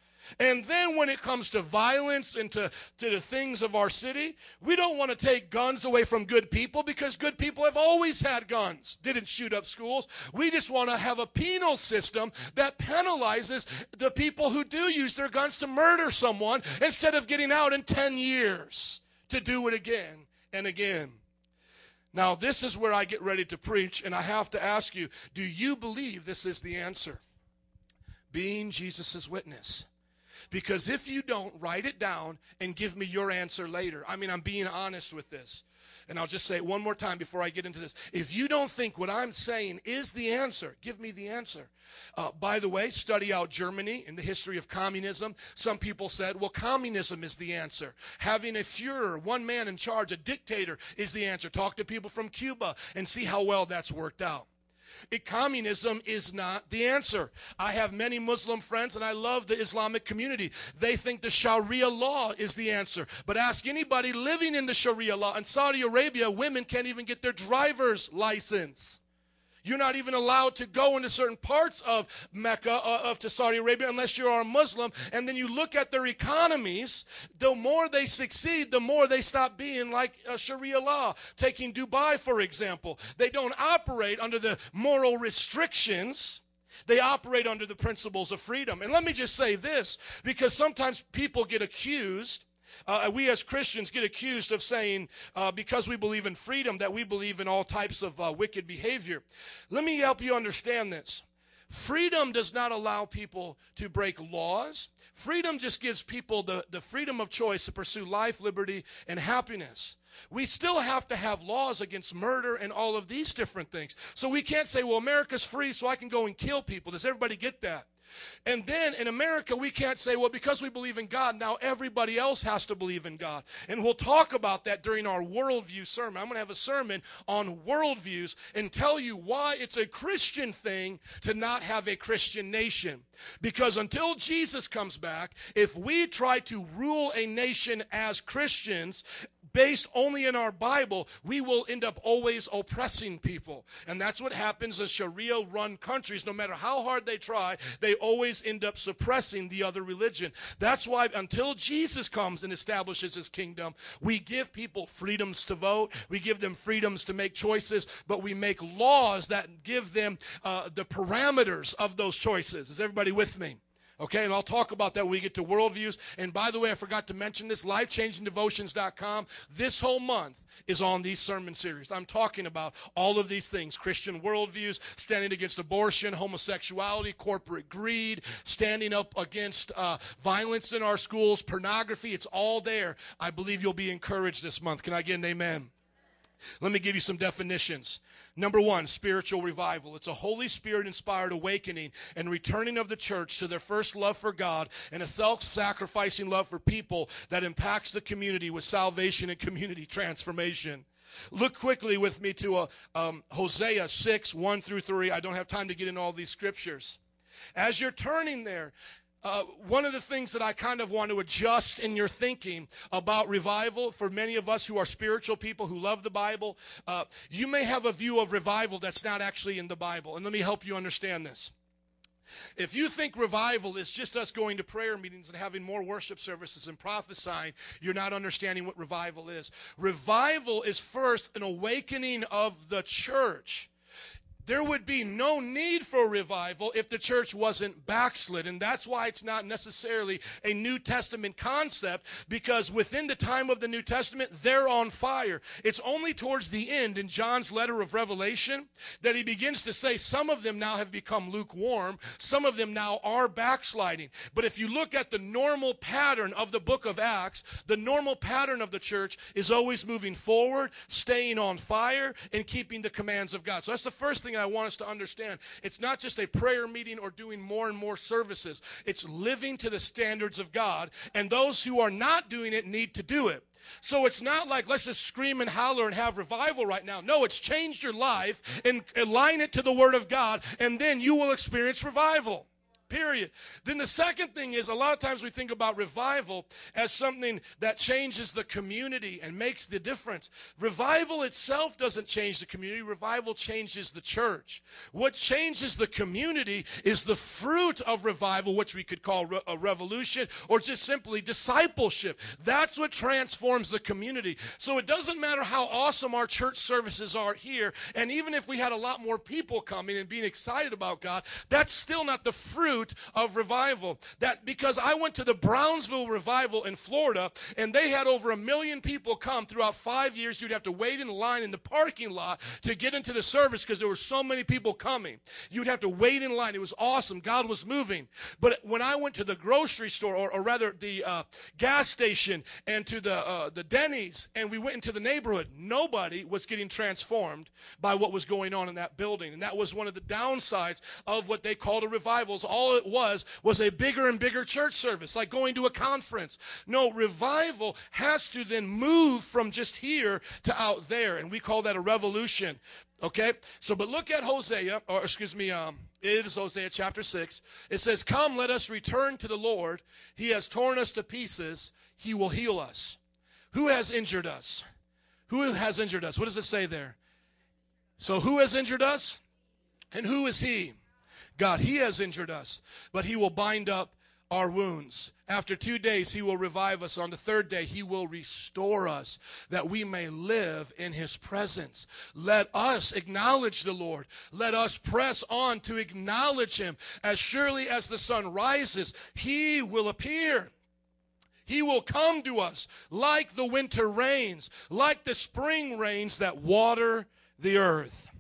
And then when it comes to violence and to, to the things of our city, we don't want to take guns away from good people because good people have always had guns, didn't shoot up schools. We just want to have a penal system that penalizes the people who do use their guns to murder someone instead of getting out in 10 years to do it again and again. Now, this is where I get ready to preach, and I have to ask you do you believe this is the answer? Being Jesus' witness. Because if you don't, write it down and give me your answer later. I mean, I'm being honest with this. And I'll just say it one more time before I get into this. If you don't think what I'm saying is the answer, give me the answer. Uh, by the way, study out Germany in the history of communism. Some people said, well, communism is the answer. Having a Fuhrer, one man in charge, a dictator, is the answer. Talk to people from Cuba and see how well that's worked out. It, communism is not the answer. I have many Muslim friends and I love the Islamic community. They think the Sharia law is the answer. But ask anybody living in the Sharia law. In Saudi Arabia, women can't even get their driver's license. You're not even allowed to go into certain parts of Mecca, uh, of to Saudi Arabia, unless you are a Muslim. And then you look at their economies. The more they succeed, the more they stop being like uh, Sharia law. Taking Dubai, for example, they don't operate under the moral restrictions. They operate under the principles of freedom. And let me just say this, because sometimes people get accused uh, we as Christians get accused of saying, uh, because we believe in freedom, that we believe in all types of uh, wicked behavior. Let me help you understand this. Freedom does not allow people to break laws. Freedom just gives people the, the freedom of choice to pursue life, liberty, and happiness. We still have to have laws against murder and all of these different things. So we can't say, well, America's free, so I can go and kill people. Does everybody get that? And then in America, we can't say, well, because we believe in God, now everybody else has to believe in God. And we'll talk about that during our worldview sermon. I'm going to have a sermon on worldviews and tell you why it's a Christian thing to not have a Christian nation. Because until Jesus comes back, if we try to rule a nation as Christians, based only in our Bible, we will end up always oppressing people. And that's what happens in Sharia run countries. No matter how hard they try, they always end up suppressing the other religion. That's why until Jesus comes and establishes his kingdom, we give people freedoms to vote, we give them freedoms to make choices, but we make laws that give them uh, the parameters of those choices. Is everybody with me? Okay, and I'll talk about that when we get to worldviews. And by the way, I forgot to mention this lifechangingdevotions.com. This whole month is on these sermon series. I'm talking about all of these things Christian worldviews, standing against abortion, homosexuality, corporate greed, standing up against uh, violence in our schools, pornography. It's all there. I believe you'll be encouraged this month. Can I get an amen? Let me give you some definitions. Number one, spiritual revival. It's a Holy Spirit inspired awakening and returning of the church to their first love for God and a self sacrificing love for people that impacts the community with salvation and community transformation. Look quickly with me to uh, um, Hosea 6, 1 through 3. I don't have time to get in all these scriptures. As you're turning there, uh, one of the things that I kind of want to adjust in your thinking about revival for many of us who are spiritual people who love the Bible, uh, you may have a view of revival that's not actually in the Bible. And let me help you understand this. If you think revival is just us going to prayer meetings and having more worship services and prophesying, you're not understanding what revival is. Revival is first an awakening of the church there would be no need for revival if the church wasn't backslid. And that's why it's not necessarily a New Testament concept, because within the time of the New Testament, they're on fire. It's only towards the end in John's letter of Revelation that he begins to say some of them now have become lukewarm, some of them now are backsliding. But if you look at the normal pattern of the book of Acts, the normal pattern of the church is always moving forward, staying on fire, and keeping the commands of God. So that's the first thing I want us to understand. It's not just a prayer meeting or doing more and more services, it's living to the standards of God. And those who are not doing it need to do it. So it's not like let's just scream and holler and have revival right now. No, it's change your life and align it to the Word of God, and then you will experience revival. Period. Then the second thing is a lot of times we think about revival as something that changes the community and makes the difference. Revival itself doesn't change the community, revival changes the church. What changes the community is the fruit of revival, which we could call a revolution or just simply discipleship. That's what transforms the community. So it doesn't matter how awesome our church services are here, and even if we had a lot more people coming and being excited about God, that's still not the fruit of revival. That because I went to the Brownsville revival in Florida and they had over a million people come throughout five years. You'd have to wait in line in the parking lot to get into the service because there were so many people coming. You'd have to wait in line. It was awesome. God was moving. But when I went to the grocery store, or, or rather the uh, gas station, and to the uh, the Denny's, and we went into the neighborhood, nobody was getting transformed by what was going on in that building, and that was one of the downsides of what they called a revival. Is all it was was a bigger and bigger church service, like going to a conference. No, revival has to then move from just here to out there, and we call that a revolution. Okay, so but look at Hosea, or excuse me, um, it is Hosea chapter 6. It says, Come, let us return to the Lord. He has torn us to pieces, He will heal us. Who has injured us? Who has injured us? What does it say there? So, who has injured us? And who is He? God. He has injured us, but He will bind up our wounds. After two days, He will revive us. On the third day, He will restore us that we may live in His presence. Let us acknowledge the Lord. Let us press on to acknowledge Him. As surely as the sun rises, He will appear. He will come to us like the winter rains, like the spring rains that water the earth.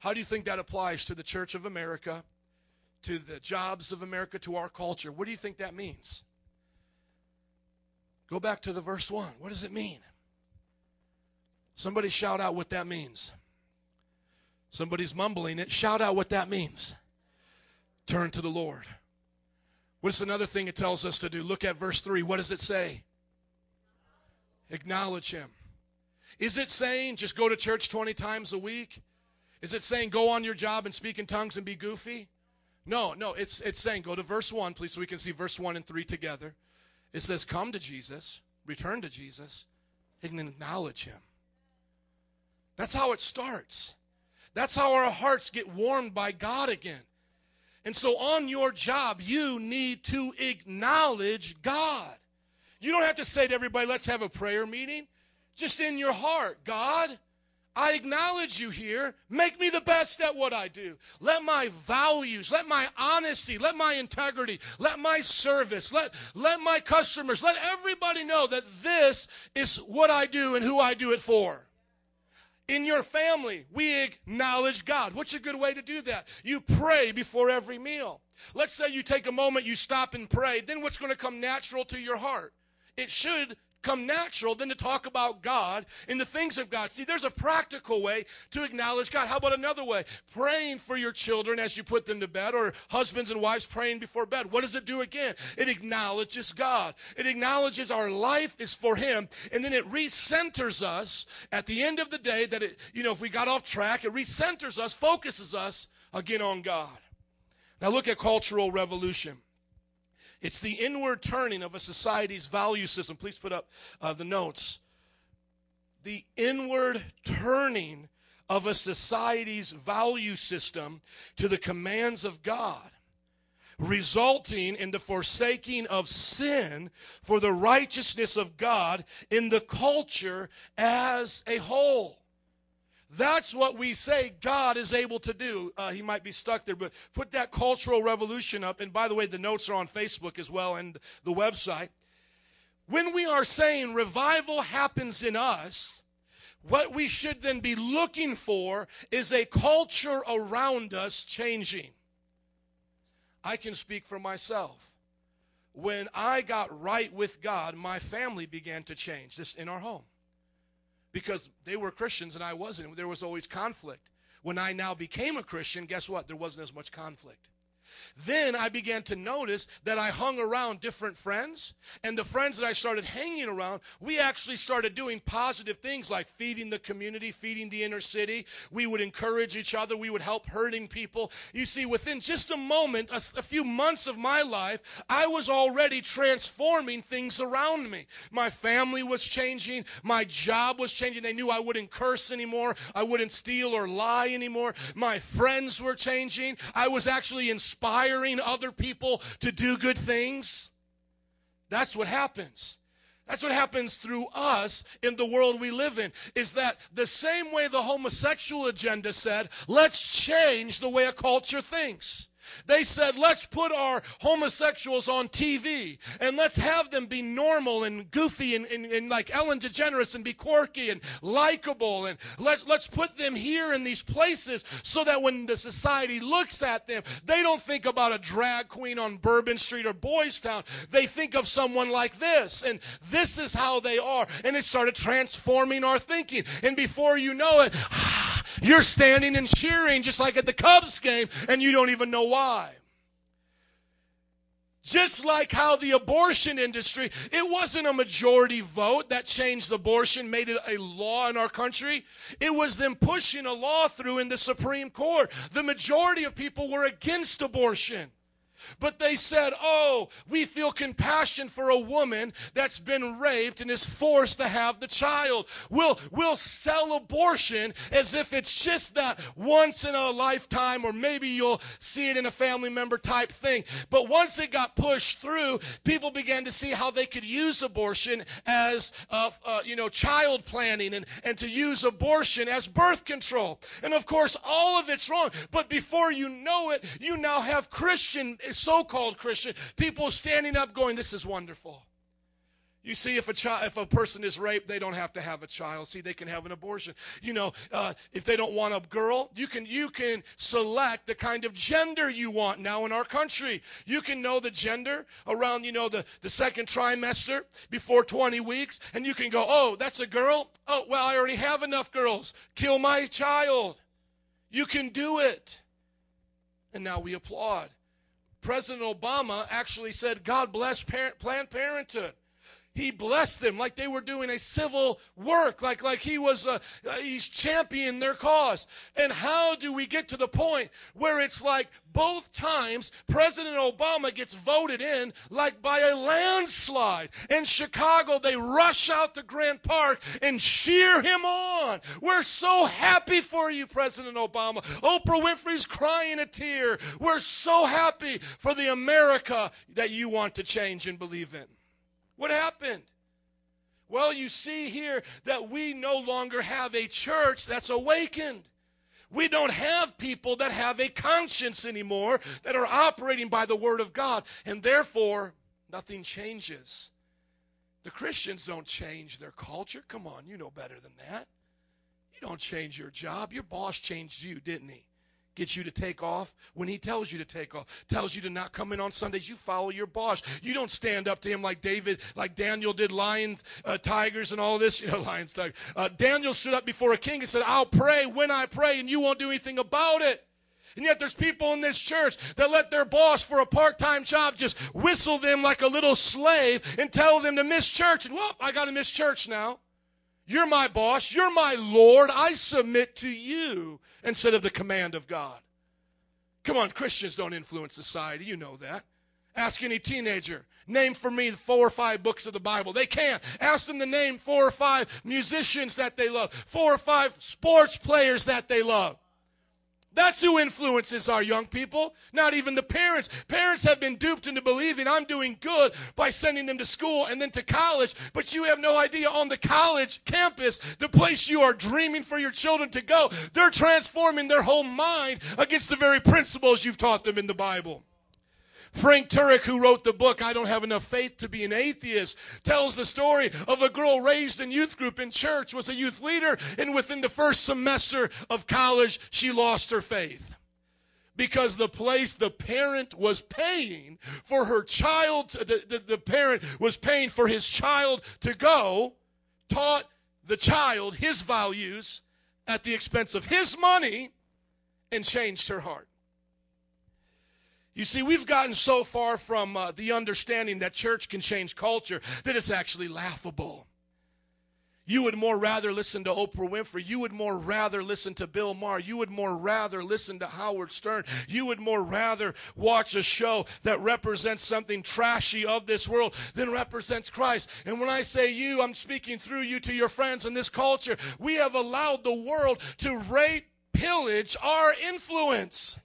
How do you think that applies to the Church of America, to the jobs of America, to our culture? What do you think that means? Go back to the verse 1. What does it mean? Somebody shout out what that means. Somebody's mumbling it. Shout out what that means. Turn to the Lord. What's another thing it tells us to do? Look at verse 3. What does it say? Acknowledge Him. Is it saying just go to church 20 times a week? Is it saying go on your job and speak in tongues and be goofy? No, no, it's it's saying go to verse 1, please, so we can see verse 1 and 3 together. It says, Come to Jesus, return to Jesus, and acknowledge him. That's how it starts. That's how our hearts get warmed by God again. And so on your job, you need to acknowledge God. You don't have to say to everybody, let's have a prayer meeting. Just in your heart, God, I acknowledge you here. Make me the best at what I do. Let my values, let my honesty, let my integrity, let my service, let, let my customers, let everybody know that this is what I do and who I do it for. In your family, we acknowledge God. What's a good way to do that? You pray before every meal. Let's say you take a moment, you stop and pray. Then what's going to come natural to your heart? It should come natural than to talk about God and the things of God. See, there's a practical way to acknowledge God. How about another way? Praying for your children as you put them to bed, or husbands and wives praying before bed. What does it do again? It acknowledges God. It acknowledges our life is for Him, and then it recenters us at the end of the day that it, you know, if we got off track, it recenters us, focuses us again on God. Now look at cultural revolution. It's the inward turning of a society's value system. Please put up uh, the notes. The inward turning of a society's value system to the commands of God, resulting in the forsaking of sin for the righteousness of God in the culture as a whole. That's what we say God is able to do. Uh, he might be stuck there, but put that cultural revolution up. And by the way, the notes are on Facebook as well and the website. When we are saying revival happens in us, what we should then be looking for is a culture around us changing. I can speak for myself. When I got right with God, my family began to change, this in our home because they were Christians and I wasn't. There was always conflict. When I now became a Christian, guess what? There wasn't as much conflict. Then I began to notice that I hung around different friends, and the friends that I started hanging around, we actually started doing positive things like feeding the community, feeding the inner city. We would encourage each other, we would help hurting people. You see, within just a moment, a, a few months of my life, I was already transforming things around me. My family was changing, my job was changing. They knew I wouldn't curse anymore, I wouldn't steal or lie anymore. My friends were changing. I was actually inspiring other people to do good things. That's what happens. That's what happens through us in the world we live in. Is that the same way the homosexual agenda said, let's change the way a culture thinks. They said, let's put our homosexuals on TV and let's have them be normal and goofy and, and, and like Ellen DeGeneres and be quirky and likable. And let, let's put them here in these places so that when the society looks at them, they don't think about a drag queen on Bourbon Street or Boys Town. They think of someone like this. And this is how they are. And it started transforming our thinking. And before you know it, ah, you're standing and cheering just like at the Cubs game, and you don't even know why. Just like how the abortion industry, it wasn't a majority vote that changed abortion, made it a law in our country. It was them pushing a law through in the Supreme Court. The majority of people were against abortion. But they said, Oh, we feel compassion for a woman that's been raped and is forced to have the child. We'll, we'll sell abortion as if it's just that once in a lifetime, or maybe you'll see it in a family member type thing. But once it got pushed through, people began to see how they could use abortion as, uh, uh, you know, child planning and, and to use abortion as birth control. And of course, all of it's wrong. But before you know it, you now have Christian so-called Christian, people standing up going, this is wonderful. You see, if a child, if a person is raped, they don't have to have a child. See, they can have an abortion. You know, uh, if they don't want a girl, you can you can select the kind of gender you want now in our country. You can know the gender around, you know, the the second trimester before 20 weeks, and you can go, oh, that's a girl. Oh, well, I already have enough girls. Kill my child. You can do it, and now we applaud. President Obama actually said, God bless parent, Planned Parenthood. He blessed them like they were doing a civil work, like, like he was, uh, uh, he's championing their cause. And how do we get to the point where it's like both times President Obama gets voted in like by a landslide? In Chicago, they rush out to Grant Park and cheer him on. We're so happy for you, President Obama. Oprah Winfrey's crying a tear. We're so happy for the America that you want to change and believe in. What happened? Well, you see here that we no longer have a church that's awakened. We don't have people that have a conscience anymore that are operating by the Word of God, and therefore nothing changes. The Christians don't change their culture. Come on, you know better than that. You don't change your job. Your boss changed you, didn't he? Gets you to take off when he tells you to take off. Tells you to not come in on Sundays. You follow your boss. You don't stand up to him like David, like Daniel did, lions, uh, tigers, and all this. You know, lions, tigers. Uh, Daniel stood up before a king and said, I'll pray when I pray, and you won't do anything about it. And yet there's people in this church that let their boss for a part-time job just whistle them like a little slave and tell them to miss church. And well, I got to miss church now. You're my boss. You're my Lord. I submit to you instead of the command of God. Come on, Christians don't influence society. You know that. Ask any teenager, name for me four or five books of the Bible. They can't. Ask them to name four or five musicians that they love, four or five sports players that they love. That's who influences our young people, not even the parents. Parents have been duped into believing I'm doing good by sending them to school and then to college, but you have no idea on the college campus, the place you are dreaming for your children to go, they're transforming their whole mind against the very principles you've taught them in the Bible. Frank Turek, who wrote the book I Don't Have Enough Faith to Be an Atheist, tells the story of a girl raised in youth group in church, was a youth leader, and within the first semester of college, she lost her faith. Because the place the parent was paying for her child, the, the, the parent was paying for his child to go, taught the child his values at the expense of his money, and changed her heart. You see, we've gotten so far from uh, the understanding that church can change culture that it's actually laughable. You would more rather listen to Oprah Winfrey. You would more rather listen to Bill Maher. You would more rather listen to Howard Stern. You would more rather watch a show that represents something trashy of this world than represents Christ. And when I say you, I'm speaking through you to your friends in this culture. We have allowed the world to rape, pillage our influence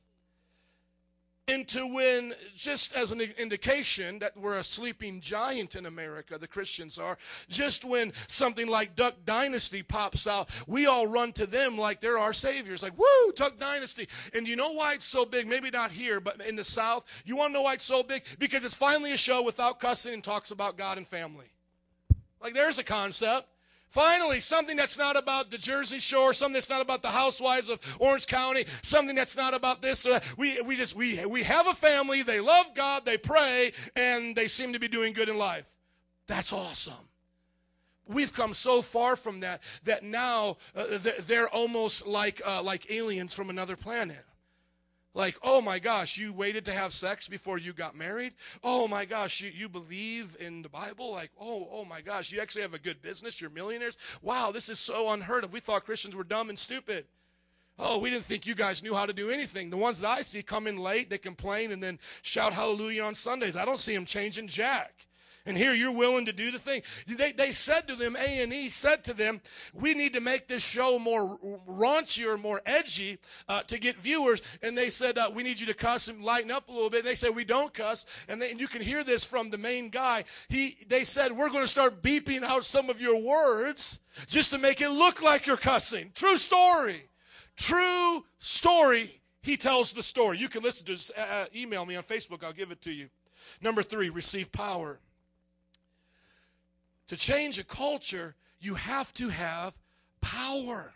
into when, just as an indication that we're a sleeping giant in America, the Christians are, just when something like Duck Dynasty pops out, we all run to them like they're our saviors. Like, woo, Duck Dynasty. And you know why it's so big? Maybe not here, but in the South. You want to know why it's so big? Because it's finally a show without cussing and talks about God and family. Like, there's a concept. Finally, something that's not about the Jersey Shore, something that's not about the housewives of Orange County, something that's not about this. That. We, we just we we have a family. They love God. They pray, and they seem to be doing good in life. That's awesome. We've come so far from that that now uh, they're, they're almost like uh, like aliens from another planet. Like, oh my gosh, you waited to have sex before you got married? Oh my gosh, you, you believe in the Bible? Like, oh, oh my gosh, you actually have a good business, you're millionaires? Wow, this is so unheard of. We thought Christians were dumb and stupid. Oh, we didn't think you guys knew how to do anything. The ones that I see come in late, they complain and then shout hallelujah on Sundays. I don't see them changing jack. And here you're willing to do the thing. They, they said to them, A&E said to them, we need to make this show more raunchier, more edgy uh, to get viewers. And they said, uh, we need you to cuss and lighten up a little bit. And they said, we don't cuss. And, they, and you can hear this from the main guy. He, they said, we're going to start beeping out some of your words just to make it look like you're cussing. True story. True story. He tells the story. You can listen to this. Uh, uh email me on Facebook. I'll give it to you. Number three, receive power. To change a culture, you have to have power.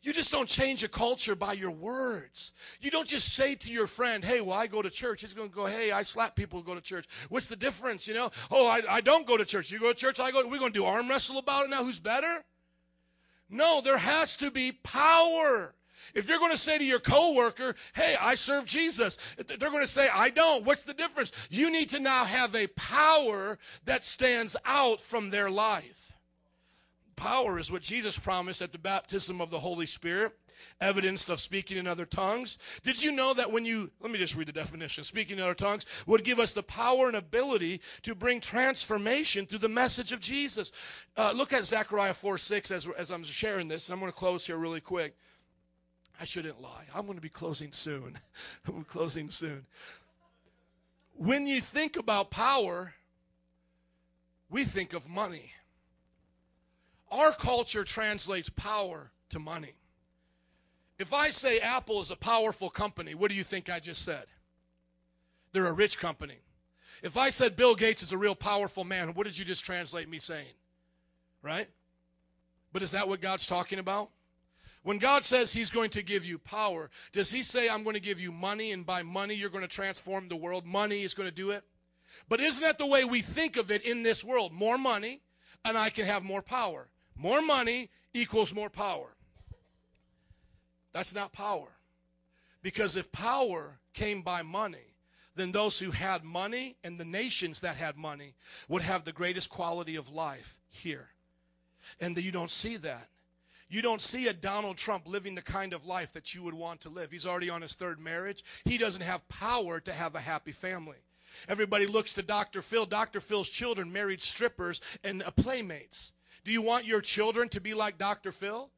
You just don't change a culture by your words. You don't just say to your friend, hey, well, I go to church. He's going to go, hey, I slap people who go to church. What's the difference, you know? Oh, I, I don't go to church. You go to church, I go. We're going to do arm wrestle about it now. Who's better? No, there has to be power. If you're going to say to your coworker, hey, I serve Jesus, they're going to say, I don't. What's the difference? You need to now have a power that stands out from their life. Power is what Jesus promised at the baptism of the Holy Spirit evidence of speaking in other tongues. Did you know that when you, let me just read the definition, speaking in other tongues would give us the power and ability to bring transformation through the message of Jesus? Uh, look at Zechariah 4 6 as, as I'm sharing this, and I'm going to close here really quick. I shouldn't lie. I'm going to be closing soon. I'm closing soon. When you think about power, we think of money. Our culture translates power to money. If I say Apple is a powerful company, what do you think I just said? They're a rich company. If I said Bill Gates is a real powerful man, what did you just translate me saying? Right? But is that what God's talking about? When God says He's going to give you power, does He say, I'm going to give you money, and by money you're going to transform the world? Money is going to do it? But isn't that the way we think of it in this world? More money, and I can have more power. More money equals more power. That's not power. Because if power came by money, then those who had money and the nations that had money would have the greatest quality of life here. And that you don't see that. You don't see a Donald Trump living the kind of life that you would want to live. He's already on his third marriage. He doesn't have power to have a happy family. Everybody looks to Dr. Phil. Dr. Phil's children married strippers and uh, playmates. Do you want your children to be like Dr. Phil?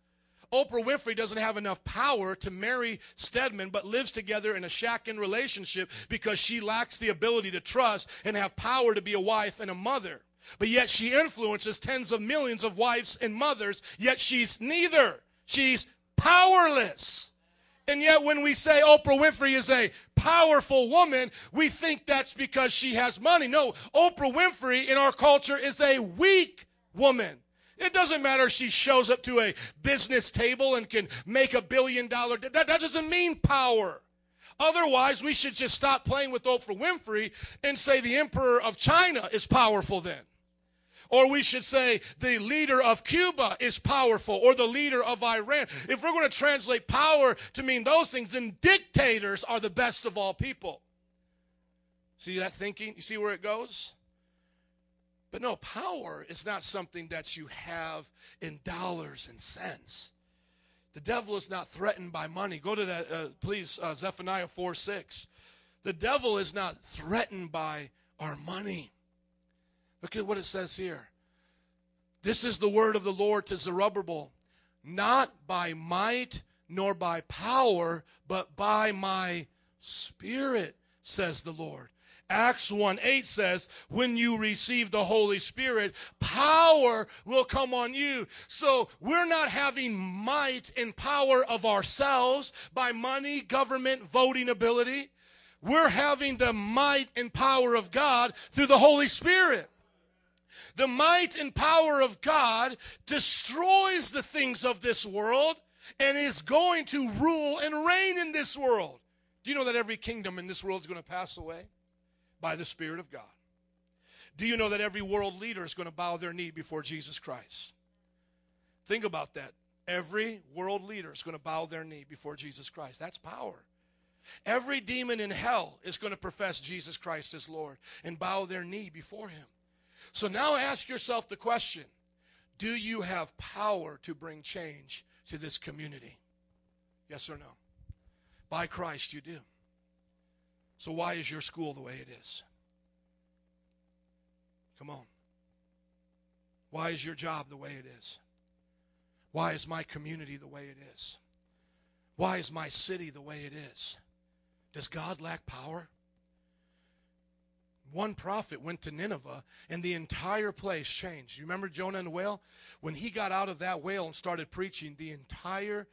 Oprah Winfrey doesn't have enough power to marry Stedman, but lives together in a shack-in relationship because she lacks the ability to trust and have power to be a wife and a mother. But yet she influences tens of millions of wives and mothers, yet she's neither. She's powerless. And yet, when we say Oprah Winfrey is a powerful woman, we think that's because she has money. No, Oprah Winfrey in our culture is a weak woman. It doesn't matter if she shows up to a business table and can make a billion dollar. That, that doesn't mean power. Otherwise, we should just stop playing with Oprah Winfrey and say the emperor of China is powerful then. Or we should say the leader of Cuba is powerful or the leader of Iran. If we're going to translate power to mean those things, then dictators are the best of all people. See that thinking? You see where it goes? But no, power is not something that you have in dollars and cents. The devil is not threatened by money. Go to that, uh, please, uh, Zechariah 4 6. The devil is not threatened by our money. Look at what it says here. This is the word of the Lord to Zerubbabel, not by might nor by power, but by my spirit, says the Lord. Acts 1 8 says, when you receive the Holy Spirit, power will come on you. So we're not having might and power of ourselves by money, government, voting ability. We're having the might and power of God through the Holy Spirit. The might and power of God destroys the things of this world and is going to rule and reign in this world. Do you know that every kingdom in this world is going to pass away? by the Spirit of God. Do you know that every world leader is going to bow their knee before Jesus Christ? Think about that. Every world leader is going to bow their knee before Jesus Christ. That's power. Every demon in hell is going to profess Jesus Christ as Lord and bow their knee before him. So now ask yourself the question Do you have power to bring change to this community? Yes or no? By Christ, you do. So, why is your school the way it is? Come on. Why is your job the way it is? Why is my community the way it is? Why is my city the way it is? Does God lack power? One prophet went to Nineveh and the entire place changed. You remember Jonah and the whale? When he got out of that whale and started preaching, the entire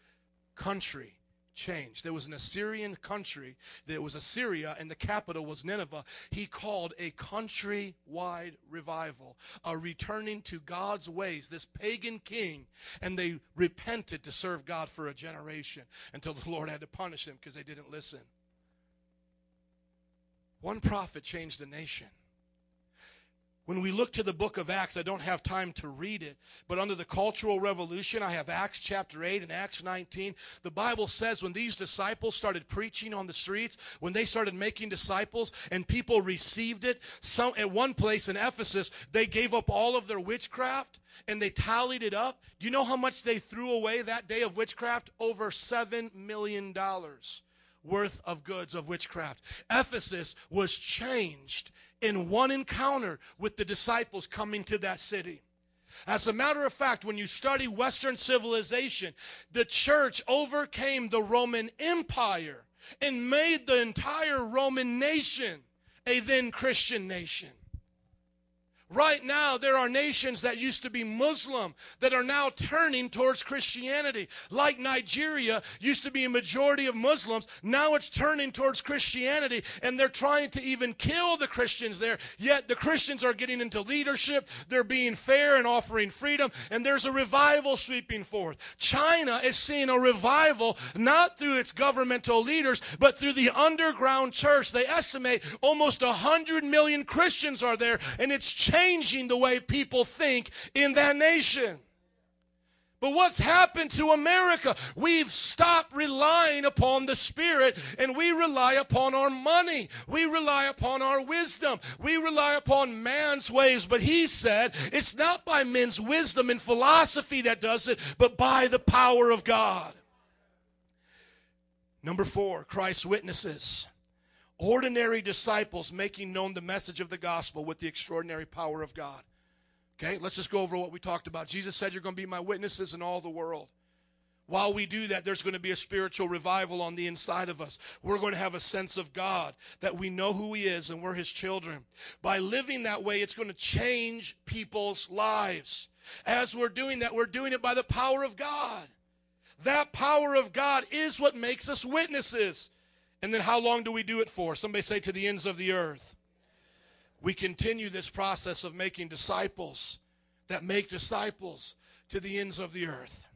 country changed. There was an Assyrian country, there was Assyria, and the capital was Nineveh. He called a countrywide revival, a returning to God's ways, this pagan king, and they repented to serve God for a generation until the Lord had to punish them because they didn't listen. One prophet changed a nation. When we look to the book of Acts, I don't have time to read it, but under the Cultural Revolution, I have Acts chapter 8 and Acts 19. The Bible says when these disciples started preaching on the streets, when they started making disciples and people received it, some, at one place in Ephesus, they gave up all of their witchcraft and they tallied it up. Do you know how much they threw away that day of witchcraft? Over $7 million worth of goods of witchcraft. Ephesus was changed in one encounter with the disciples coming to that city. As a matter of fact, when you study Western civilization, the church overcame the Roman Empire and made the entire Roman nation a then Christian nation. Right now, there are nations that used to be Muslim that are now turning towards Christianity. Like Nigeria used to be a majority of Muslims, now it's turning towards Christianity, and they're trying to even kill the Christians there. Yet the Christians are getting into leadership, they're being fair and offering freedom, and there's a revival sweeping forth. China is seeing a revival not through its governmental leaders, but through the underground church. They estimate almost 100 million Christians are there, and it's changing the way people think in that nation. But what's happened to America? We've stopped relying upon the Spirit and we rely upon our money. We rely upon our wisdom. We rely upon man's ways. But he said it's not by men's wisdom and philosophy that does it, but by the power of God. Number four, Christ's witnesses. Ordinary disciples making known the message of the gospel with the extraordinary power of God. Okay, let's just go over what we talked about. Jesus said, You're going to be my witnesses in all the world. While we do that, there's going to be a spiritual revival on the inside of us. We're going to have a sense of God, that we know who He is and we're His children. By living that way, it's going to change people's lives. As we're doing that, we're doing it by the power of God. That power of God is what makes us witnesses. And then how long do we do it for? Somebody say to the ends of the earth. We continue this process of making disciples that make disciples to the ends of the earth.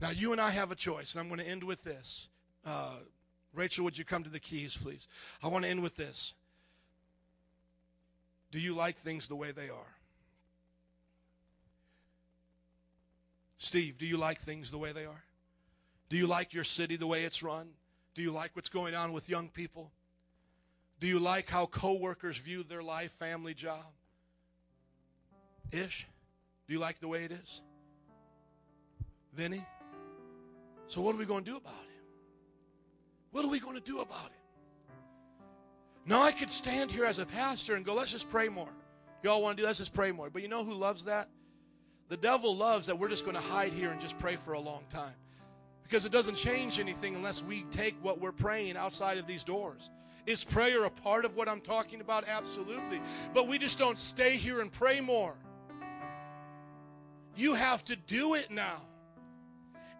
Now, you and I have a choice, and I'm going to end with this. Uh, Rachel, would you come to the keys, please? I want to end with this. Do you like things the way they are? Steve, do you like things the way they are? Do you like your city the way it's run? Do you like what's going on with young people? Do you like how coworkers view their life, family, job? Ish? Do you like the way it is? Vinny? So what are we going to do about it? What are we going to do about it? Now I could stand here as a pastor and go, let's just pray more. Y'all want to do let's just pray more. But you know who loves that? The devil loves that we're just going to hide here and just pray for a long time. Because it doesn't change anything unless we take what we're praying outside of these doors. Is prayer a part of what I'm talking about? Absolutely. But we just don't stay here and pray more. You have to do it now.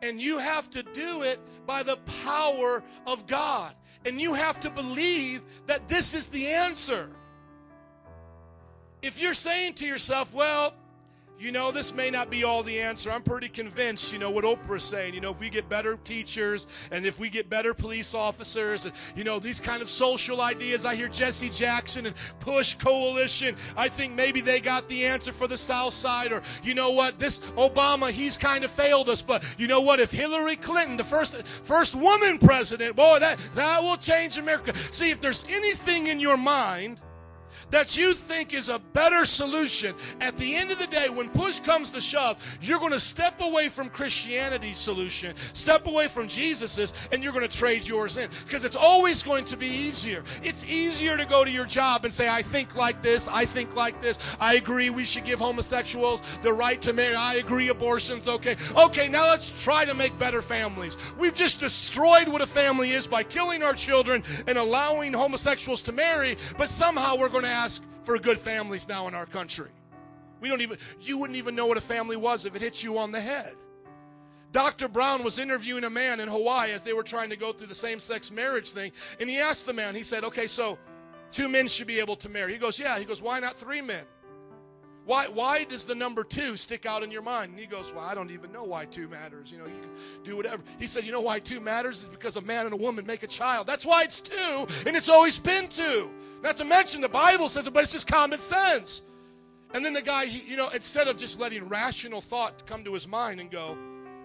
And you have to do it by the power of God. And you have to believe that this is the answer. If you're saying to yourself, well, you know, this may not be all the answer. I'm pretty convinced, you know, what Oprah's saying. You know, if we get better teachers and if we get better police officers and, you know, these kind of social ideas. I hear Jesse Jackson and Push Coalition. I think maybe they got the answer for the South Side. Or, you know what, this Obama, he's kind of failed us. But you know what, if Hillary Clinton, the first first woman president, boy, that, that will change America. See, if there's anything in your mind, that you think is a better solution, at the end of the day, when push comes to shove, you're going to step away from Christianity's solution, step away from Jesus's, and you're going to trade yours in. Because it's always going to be easier. It's easier to go to your job and say, I think like this, I think like this, I agree we should give homosexuals the right to marry, I agree abortion's okay. Okay, now let's try to make better families. We've just destroyed what a family is by killing our children and allowing homosexuals to marry, but somehow we're going to ask for good families now in our country. We don't even, you wouldn't even know what a family was if it hit you on the head. Dr. Brown was interviewing a man in Hawaii as they were trying to go through the same sex marriage thing. And he asked the man, he said, okay, so two men should be able to marry. He goes, yeah. He goes, why not three men? Why, why does the number two stick out in your mind? And he goes, Well, I don't even know why two matters. You know, you can do whatever. He said, You know why two matters? Is because a man and a woman make a child. That's why it's two, and it's always been two. Not to mention the Bible says it, but it's just common sense. And then the guy, he, you know, instead of just letting rational thought come to his mind and go,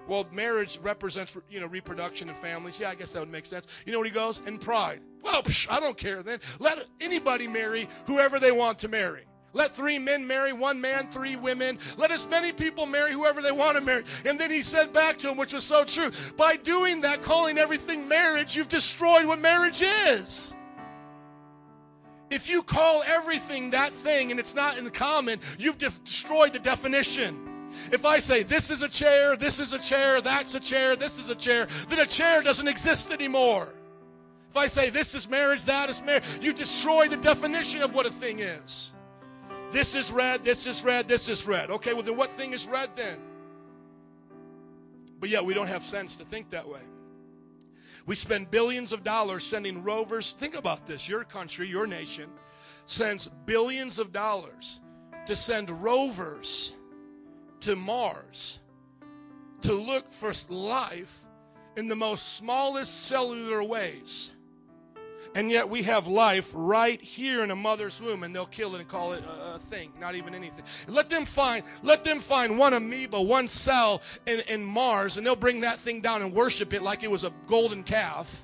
well, marriage represents, you know, reproduction and families. Yeah, I guess that would make sense. You know what he goes? And pride. Well, psh, I don't care then. Let anybody marry whoever they want to marry. Let three men marry one man, three women. Let as many people marry whoever they want to marry. And then he said back to him, which was so true by doing that, calling everything marriage, you've destroyed what marriage is. If you call everything that thing and it's not in common, you've de- destroyed the definition. If I say this is a chair, this is a chair, that's a chair, this is a chair, then a chair doesn't exist anymore. If I say this is marriage, that is marriage, you destroy the definition of what a thing is. This is red, this is red, this is red. Okay, well, then what thing is red then? But yet we don't have sense to think that way. We spend billions of dollars sending rovers. Think about this your country, your nation sends billions of dollars to send rovers to Mars to look for life in the most smallest cellular ways. And yet we have life right here in a mother's womb, and they'll kill it and call it a, a thing, not even anything. Let them find, let them find one amoeba, one cell in, in Mars, and they'll bring that thing down and worship it like it was a golden calf.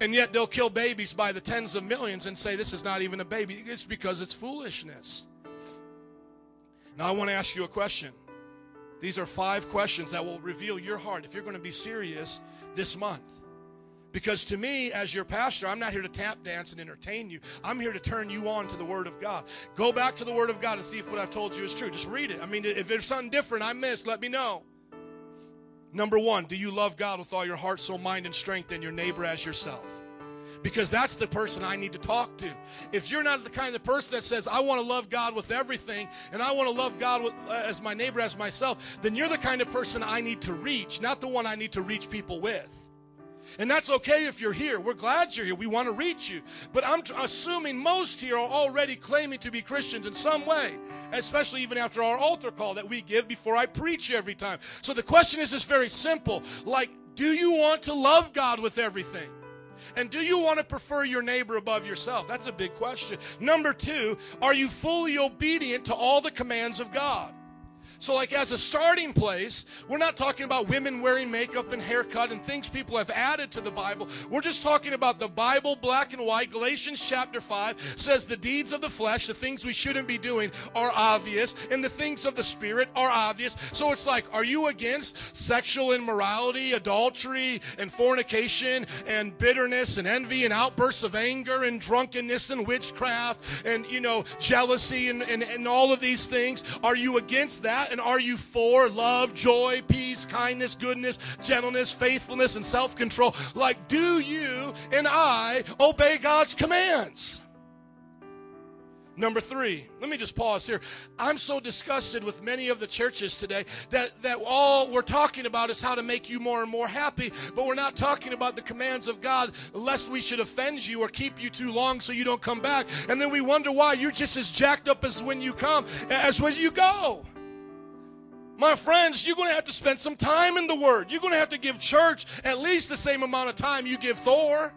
And yet they'll kill babies by the tens of millions and say this is not even a baby. It's because it's foolishness. Now I want to ask you a question. These are five questions that will reveal your heart if you're going to be serious this month. Because to me, as your pastor, I'm not here to tap dance and entertain you. I'm here to turn you on to the Word of God. Go back to the Word of God and see if what I've told you is true. Just read it. I mean, if there's something different I missed, let me know. Number one, do you love God with all your heart, soul, mind, and strength, and your neighbor as yourself? Because that's the person I need to talk to. If you're not the kind of person that says, I want to love God with everything, and I want to love God with, uh, as my neighbor, as myself, then you're the kind of person I need to reach, not the one I need to reach people with. And that's okay if you're here. We're glad you're here. We want to reach you. But I'm t- assuming most here are already claiming to be Christians in some way, especially even after our altar call that we give before I preach every time. So the question is just very simple. Like, do you want to love God with everything? And do you want to prefer your neighbor above yourself? That's a big question. Number two, are you fully obedient to all the commands of God? So, like, as a starting place, we're not talking about women wearing makeup and haircut and things people have added to the Bible. We're just talking about the Bible, black and white. Galatians chapter 5 says the deeds of the flesh, the things we shouldn't be doing, are obvious, and the things of the Spirit are obvious. So, it's like, are you against sexual immorality, adultery, and fornication, and bitterness, and envy, and outbursts of anger, and drunkenness, and witchcraft, and, you know, jealousy, and, and, and all of these things? Are you against that? And are you for love, joy, peace, kindness, goodness, gentleness, faithfulness, and self control? Like, do you and I obey God's commands? Number three, let me just pause here. I'm so disgusted with many of the churches today that, that all we're talking about is how to make you more and more happy, but we're not talking about the commands of God, lest we should offend you or keep you too long so you don't come back. And then we wonder why you're just as jacked up as when you come as when you go. My friends, you're going to have to spend some time in the Word. You're going to have to give church at least the same amount of time you give Thor.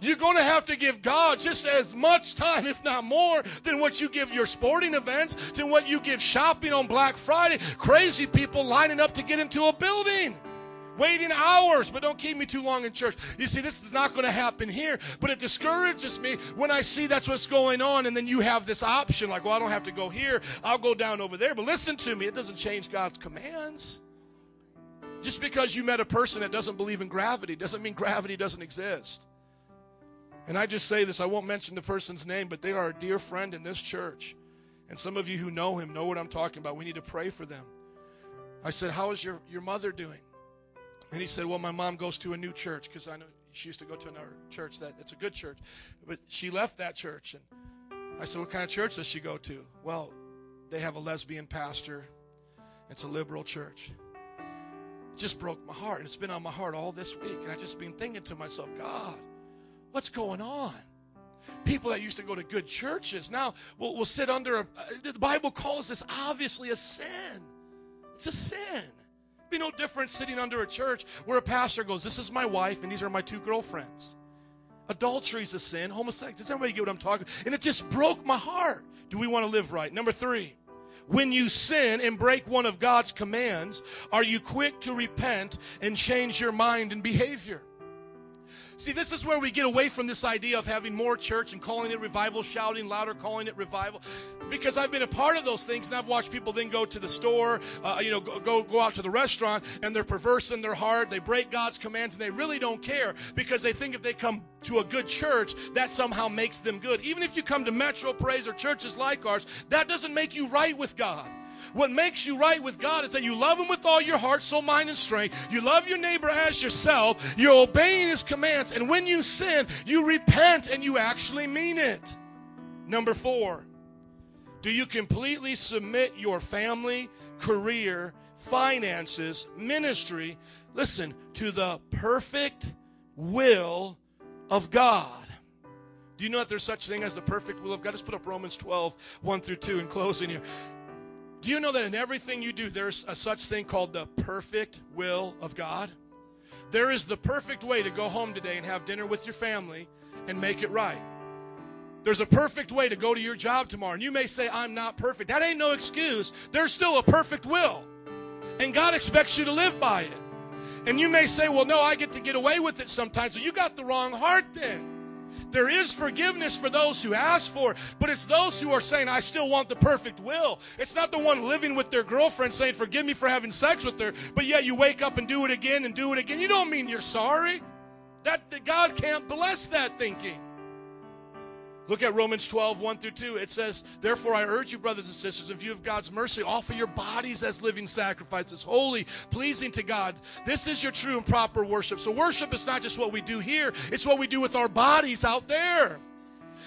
You're going to have to give God just as much time, if not more, than what you give your sporting events, than what you give shopping on Black Friday. Crazy people lining up to get into a building. Waiting hours, but don't keep me too long in church. You see, this is not going to happen here, but it discourages me when I see that's what's going on, and then you have this option like, well, I don't have to go here, I'll go down over there. But listen to me, it doesn't change God's commands. Just because you met a person that doesn't believe in gravity doesn't mean gravity doesn't exist. And I just say this, I won't mention the person's name, but they are a dear friend in this church. And some of you who know him know what I'm talking about. We need to pray for them. I said, How is your, your mother doing? And he said, Well, my mom goes to a new church because I know she used to go to another church that it's a good church. But she left that church. And I said, What kind of church does she go to? Well, they have a lesbian pastor, it's a liberal church. It just broke my heart. and It's been on my heart all this week. And I just been thinking to myself, God, what's going on? People that used to go to good churches now will, will sit under a. Uh, the Bible calls this obviously a sin. It's a sin. Be no different sitting under a church where a pastor goes, This is my wife, and these are my two girlfriends. Adultery is a sin. Homosexuality. Does everybody get what I'm talking? And it just broke my heart. Do we want to live right? Number three, when you sin and break one of God's commands, are you quick to repent and change your mind and behavior? See, this is where we get away from this idea of having more church and calling it revival, shouting louder, calling it revival. Because I've been a part of those things, and I've watched people then go to the store, uh, you know, go, go go out to the restaurant, and they're perverse in their heart. They break God's commands, and they really don't care because they think if they come to a good church, that somehow makes them good. Even if you come to Metro Praise or churches like ours, that doesn't make you right with God. What makes you right with God is that you love Him with all your heart, soul, mind, and strength. You love your neighbor as yourself. You're obeying His commands. And when you sin, you repent and you actually mean it. Number four, do you completely submit your family, career, finances, ministry, listen, to the perfect will of God? Do you know that there's such thing as the perfect will of God? Let's put up Romans 12, 1 through 2 in closing here. Do you know that in everything you do, there's a such thing called the perfect will of God? There is the perfect way to go home today and have dinner with your family and make it right. There's a perfect way to go to your job tomorrow. And you may say, I'm not perfect. That ain't no excuse. There's still a perfect will. And God expects you to live by it. And you may say, well, no, I get to get away with it sometimes. So you got the wrong heart then. There is forgiveness for those who ask for it, but it's those who are saying, I still want the perfect will. It's not the one living with their girlfriend saying, Forgive me for having sex with her, but yet you wake up and do it again and do it again. You don't mean you're sorry. That, God can't bless that thinking. Look at Romans 12, 1 through 2. It says, Therefore, I urge you, brothers and sisters, in view of God's mercy, offer your bodies as living sacrifices, holy, pleasing to God. This is your true and proper worship. So, worship is not just what we do here, it's what we do with our bodies out there.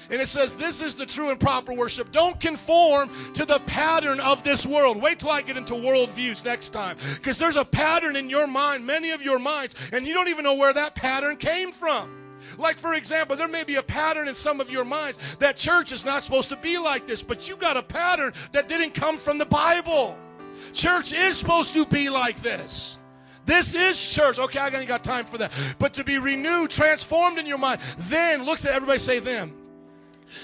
And it says, This is the true and proper worship. Don't conform to the pattern of this world. Wait till I get into worldviews next time. Because there's a pattern in your mind, many of your minds, and you don't even know where that pattern came from. Like, for example, there may be a pattern in some of your minds that church is not supposed to be like this, but you got a pattern that didn't come from the Bible. Church is supposed to be like this. This is church. Okay, I ain't got time for that. But to be renewed, transformed in your mind, then, looks at everybody say them.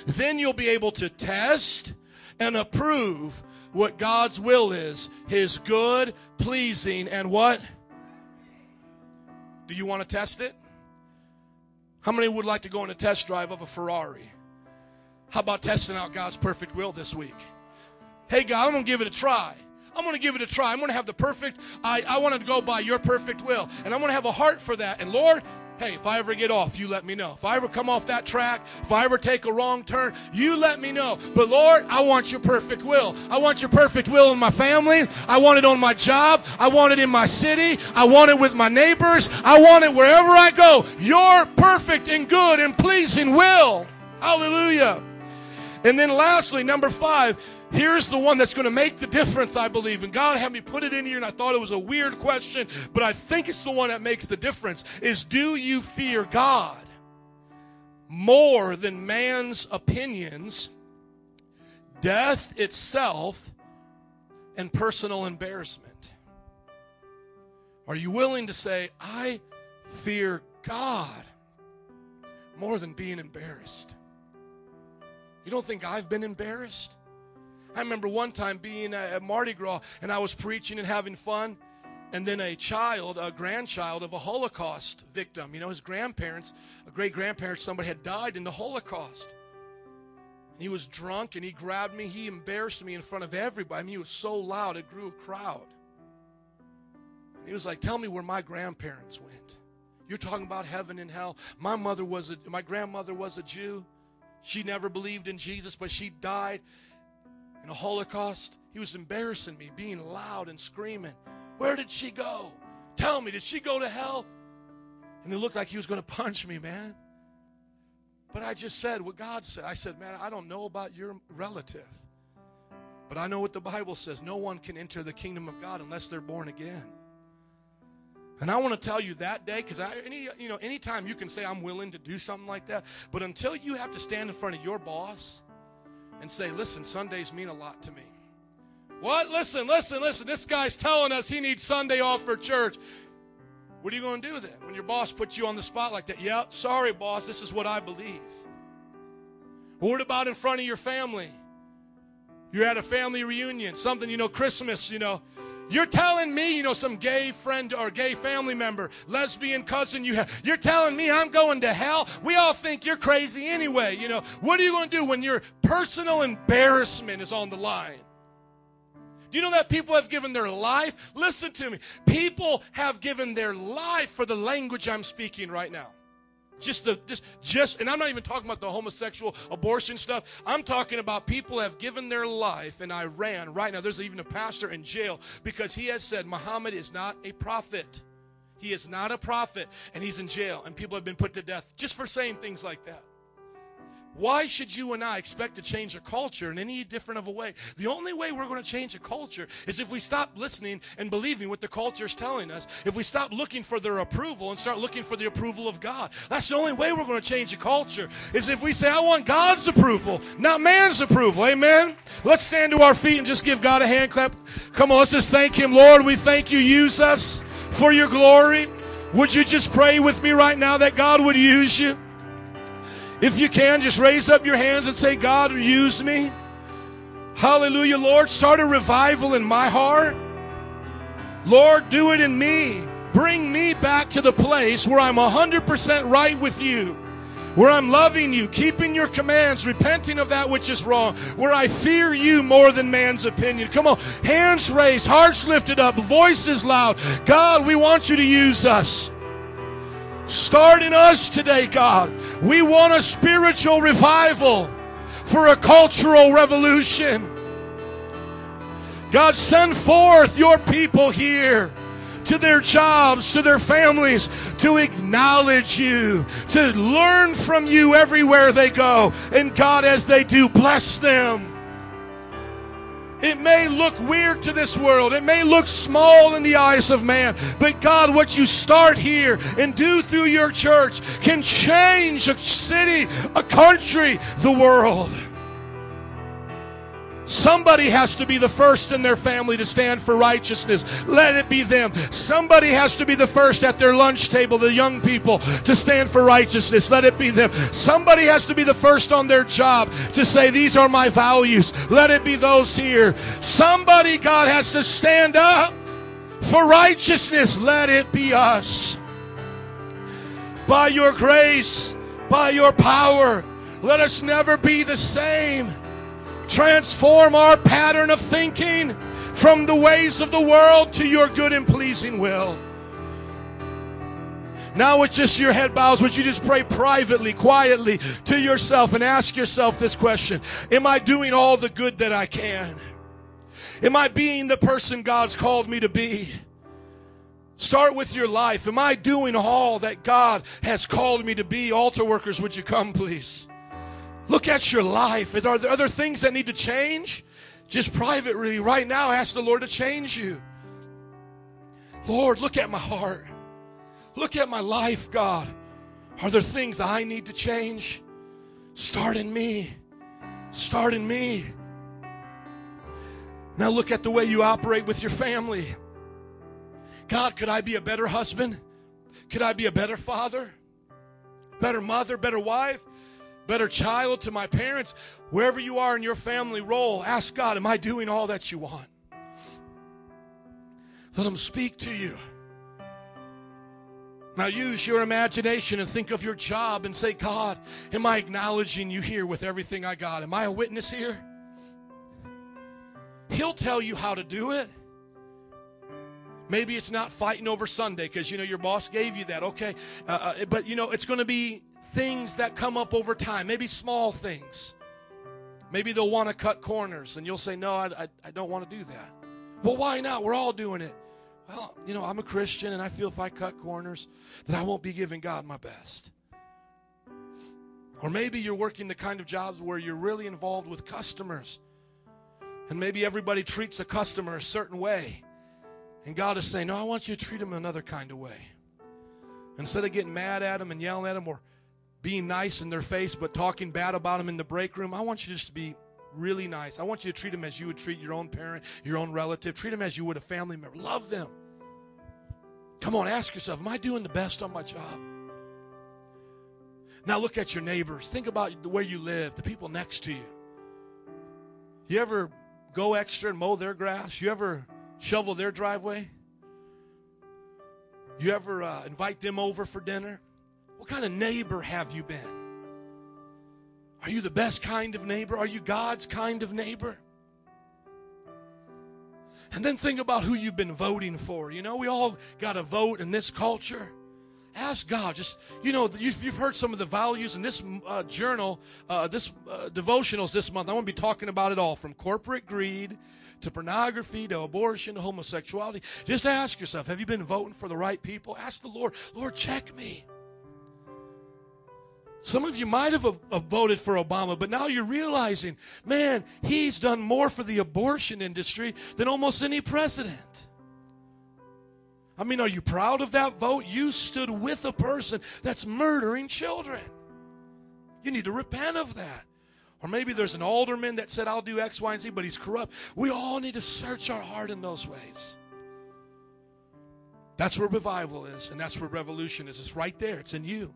Then you'll be able to test and approve what God's will is His good, pleasing, and what? Do you want to test it? How many would like to go on a test drive of a Ferrari? How about testing out God's perfect will this week? Hey, God, I'm going to give it a try. I'm going to give it a try. I'm going to have the perfect, I, I want to go by your perfect will. And I'm going to have a heart for that. And Lord, hey, if I ever get off, you let me know. If I ever come off that track, if I ever take a wrong turn, you let me know. But Lord, I want your perfect will. I want your perfect will in my family. I want it on my job. I want it in my city. I want it with my neighbors. I want it wherever I go. Your perfect and good and pleasing will. Hallelujah. And then lastly, number five, here's the one that's going to make the difference, I believe. And God had me put it in here, and I thought it was a weird question, but I think it's the one that makes the difference is do you fear God more than man's opinions, death itself, and personal embarrassment? Are you willing to say, I fear God more than being embarrassed? You don't think I've been embarrassed? I remember one time being at Mardi Gras and I was preaching and having fun. And then a child, a grandchild of a Holocaust victim, you know, his grandparents, a great grandparents, somebody had died in the Holocaust. He was drunk and he grabbed me. He embarrassed me in front of everybody. I mean, he was so loud, it grew a crowd. He was like, Tell me where my grandparents went. You're talking about heaven and hell. My mother was a, my grandmother was a Jew. She never believed in Jesus, but she died in a Holocaust. He was embarrassing me, being loud and screaming. Where did she go? Tell me, did she go to hell? And it looked like he was going to punch me, man. But I just said what God said. I said, man, I don't know about your relative. But I know what the Bible says. No one can enter the kingdom of God unless they're born again. And I want to tell you that day, because any you know, anytime you can say I'm willing to do something like that, but until you have to stand in front of your boss and say, listen, Sundays mean a lot to me. What? Listen, listen, listen. This guy's telling us he needs Sunday off for church. What are you going to do then when your boss puts you on the spot like that? Yeah, sorry, boss, this is what I believe. What about in front of your family? You're at a family reunion, something, you know, Christmas, you know. You're telling me, you know, some gay friend or gay family member, lesbian cousin you have, you're telling me I'm going to hell? We all think you're crazy anyway, you know. What are you going to do when your personal embarrassment is on the line? Do you know that people have given their life? Listen to me. People have given their life for the language I'm speaking right now. Just the just just and I'm not even talking about the homosexual abortion stuff. I'm talking about people have given their life in Iran right now. There's even a pastor in jail because he has said Muhammad is not a prophet. He is not a prophet and he's in jail and people have been put to death just for saying things like that. Why should you and I expect to change a culture in any different of a way? The only way we're going to change a culture is if we stop listening and believing what the culture is telling us. If we stop looking for their approval and start looking for the approval of God. That's the only way we're going to change a culture is if we say, I want God's approval, not man's approval. Amen? Let's stand to our feet and just give God a hand clap. Come on, let's just thank Him. Lord, we thank you. Use us for your glory. Would you just pray with me right now that God would use you? If you can, just raise up your hands and say, God, use me. Hallelujah, Lord. Start a revival in my heart. Lord, do it in me. Bring me back to the place where I'm 100% right with you, where I'm loving you, keeping your commands, repenting of that which is wrong, where I fear you more than man's opinion. Come on, hands raised, hearts lifted up, voices loud. God, we want you to use us. Start in us today, God. We want a spiritual revival for a cultural revolution. God, send forth your people here to their jobs, to their families, to acknowledge you, to learn from you everywhere they go. And God, as they do, bless them. It may look weird to this world. It may look small in the eyes of man. But God, what you start here and do through your church can change a city, a country, the world. Somebody has to be the first in their family to stand for righteousness. Let it be them. Somebody has to be the first at their lunch table, the young people, to stand for righteousness. Let it be them. Somebody has to be the first on their job to say, These are my values. Let it be those here. Somebody, God, has to stand up for righteousness. Let it be us. By your grace, by your power, let us never be the same. Transform our pattern of thinking from the ways of the world to your good and pleasing will. Now it's just your head bows. Would you just pray privately, quietly to yourself and ask yourself this question Am I doing all the good that I can? Am I being the person God's called me to be? Start with your life. Am I doing all that God has called me to be? Altar workers, would you come, please? Look at your life. Are there other things that need to change? Just privately, right now, ask the Lord to change you. Lord, look at my heart. Look at my life, God. Are there things I need to change? Start in me. Start in me. Now look at the way you operate with your family. God, could I be a better husband? Could I be a better father? Better mother, better wife? Better child to my parents, wherever you are in your family role, ask God, Am I doing all that you want? Let Him speak to you. Now use your imagination and think of your job and say, God, am I acknowledging you here with everything I got? Am I a witness here? He'll tell you how to do it. Maybe it's not fighting over Sunday because you know your boss gave you that. Okay, uh, uh, but you know it's going to be things that come up over time, maybe small things. Maybe they'll want to cut corners, and you'll say, No, I, I, I don't want to do that. Well, why not? We're all doing it. Well, you know, I'm a Christian, and I feel if I cut corners, that I won't be giving God my best. Or maybe you're working the kind of jobs where you're really involved with customers. And maybe everybody treats a customer a certain way. And God is saying, No, I want you to treat them another kind of way. Instead of getting mad at them and yelling at them or being nice in their face but talking bad about them in the break room. I want you just to be really nice. I want you to treat them as you would treat your own parent, your own relative. Treat them as you would a family member. Love them. Come on, ask yourself, am I doing the best on my job? Now look at your neighbors. Think about way you live, the people next to you. You ever go extra and mow their grass? You ever shovel their driveway? You ever uh, invite them over for dinner? What kind of neighbor have you been? Are you the best kind of neighbor? Are you God's kind of neighbor? And then think about who you've been voting for. You know, we all got to vote in this culture. ask God. Just you know, you've, heard some of the values in this uh, journal, uh, this uh, devotionals this month. I want to be talking about it all, from corporate greed to pornography to abortion to homosexuality. Just ask yourself: Have you been voting for the right people? Ask the Lord. Lord, check me. Some of you might have voted for Obama, but now you're realizing, man, he's done more for the abortion industry than almost any president. I mean, are you proud of that vote? You stood with a person that's murdering children. You need to repent of that. Or maybe there's an alderman that said, I'll do X, Y, and Z, but he's corrupt. We all need to search our heart in those ways. That's where revival is, and that's where revolution is. It's right there, it's in you.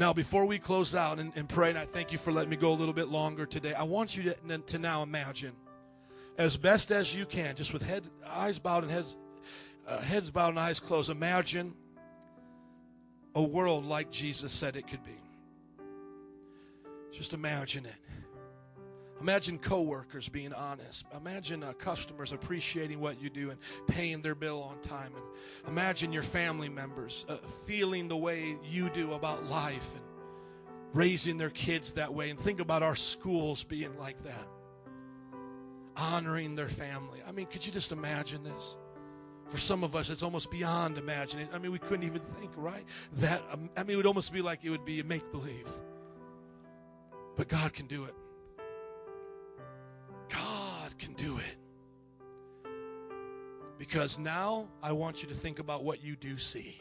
Now, before we close out and, and pray, and I thank you for letting me go a little bit longer today, I want you to, to now imagine, as best as you can, just with head, eyes bowed and heads uh, heads bowed and eyes closed, imagine a world like Jesus said it could be. Just imagine it. Imagine coworkers being honest. Imagine uh, customers appreciating what you do and paying their bill on time. And imagine your family members uh, feeling the way you do about life and raising their kids that way. And think about our schools being like that, honoring their family. I mean, could you just imagine this? For some of us, it's almost beyond imagination. I mean, we couldn't even think, right? That, um, I mean, it would almost be like it would be a make believe. But God can do it. Do it. Because now I want you to think about what you do see.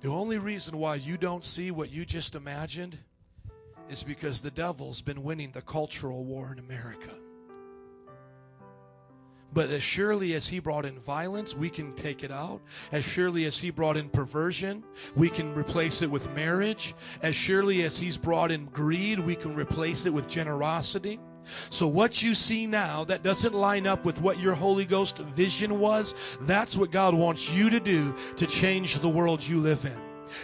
The only reason why you don't see what you just imagined is because the devil's been winning the cultural war in America. But as surely as he brought in violence, we can take it out. As surely as he brought in perversion, we can replace it with marriage. As surely as he's brought in greed, we can replace it with generosity. So, what you see now that doesn't line up with what your Holy Ghost vision was, that's what God wants you to do to change the world you live in.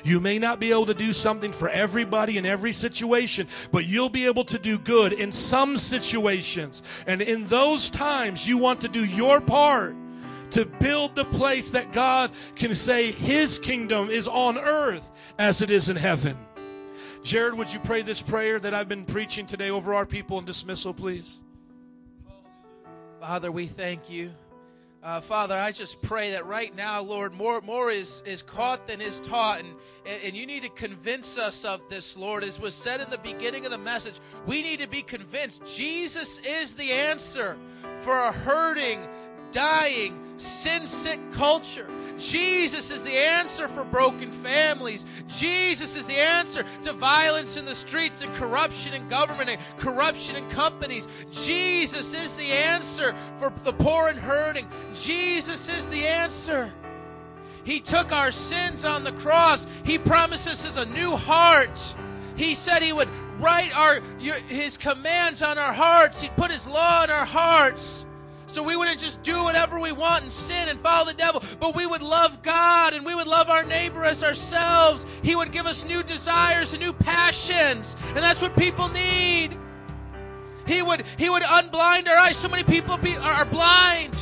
You may not be able to do something for everybody in every situation, but you'll be able to do good in some situations. And in those times, you want to do your part to build the place that God can say His kingdom is on earth as it is in heaven. Jared, would you pray this prayer that I've been preaching today over our people in dismissal, please? Father, we thank you. Uh, Father, I just pray that right now, Lord, more more is is caught than is taught, and, and you need to convince us of this, Lord. As was said in the beginning of the message, we need to be convinced Jesus is the answer for a hurting, dying, sin sick culture. Jesus is the answer for broken families. Jesus is the answer to violence in the streets and corruption in government and corruption in companies. Jesus is the answer for the poor and hurting. Jesus is the answer. He took our sins on the cross. He promises us a new heart. He said he would write our his commands on our hearts. He'd put his law in our hearts. So we wouldn't just do whatever we want and sin and follow the devil, but we would love God and we would love our neighbor as ourselves. He would give us new desires and new passions. And that's what people need. He would he would unblind our eyes. So many people be, are, are blind.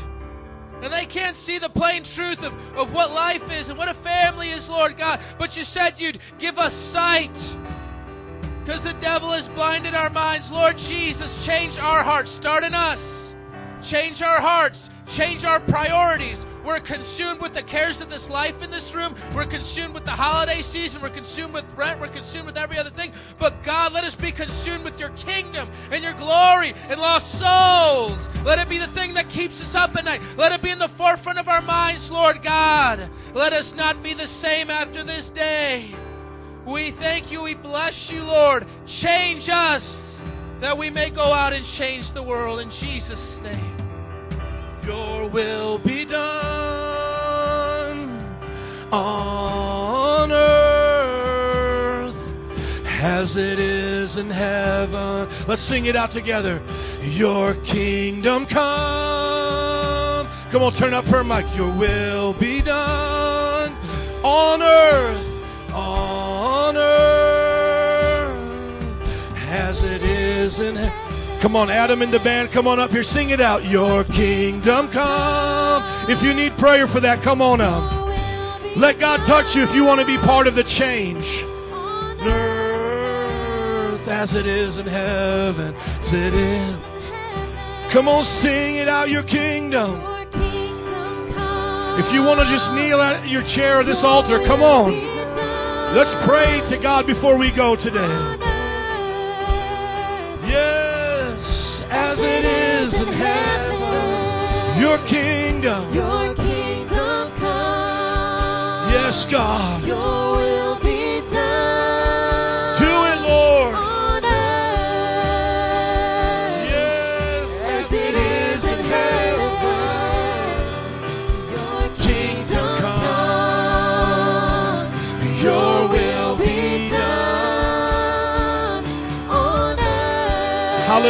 And they can't see the plain truth of, of what life is and what a family is, Lord God. But you said you'd give us sight. Because the devil has blinded our minds. Lord Jesus, change our hearts. Start in us. Change our hearts, change our priorities. We're consumed with the cares of this life in this room. We're consumed with the holiday season. We're consumed with rent. We're consumed with every other thing. But God, let us be consumed with your kingdom and your glory and lost souls. Let it be the thing that keeps us up at night. Let it be in the forefront of our minds, Lord God. Let us not be the same after this day. We thank you. We bless you, Lord. Change us that we may go out and change the world in Jesus' name. Your will be done on earth as it is in heaven. Let's sing it out together. Your kingdom come. Come on, turn up her mic. Your will be done on earth, on earth as it is in heaven. Come on, Adam and the band, come on up here, sing it out. Your kingdom come. If you need prayer for that, come on up. Let God touch you if you want to be part of the change. Earth as it is in heaven, as it is. Come on, sing it out, your kingdom. If you want to just kneel at your chair or this altar, come on. Let's pray to God before we go today. Yes, as it is in heaven, your kingdom. Your kingdom come. Yes, God. Your will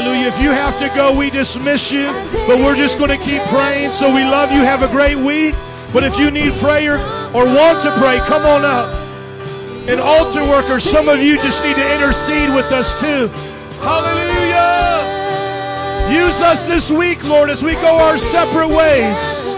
Hallelujah. If you have to go, we dismiss you. But we're just going to keep praying. So we love you. Have a great week. But if you need prayer or want to pray, come on up. And altar workers, some of you just need to intercede with us too. Hallelujah. Use us this week, Lord, as we go our separate ways.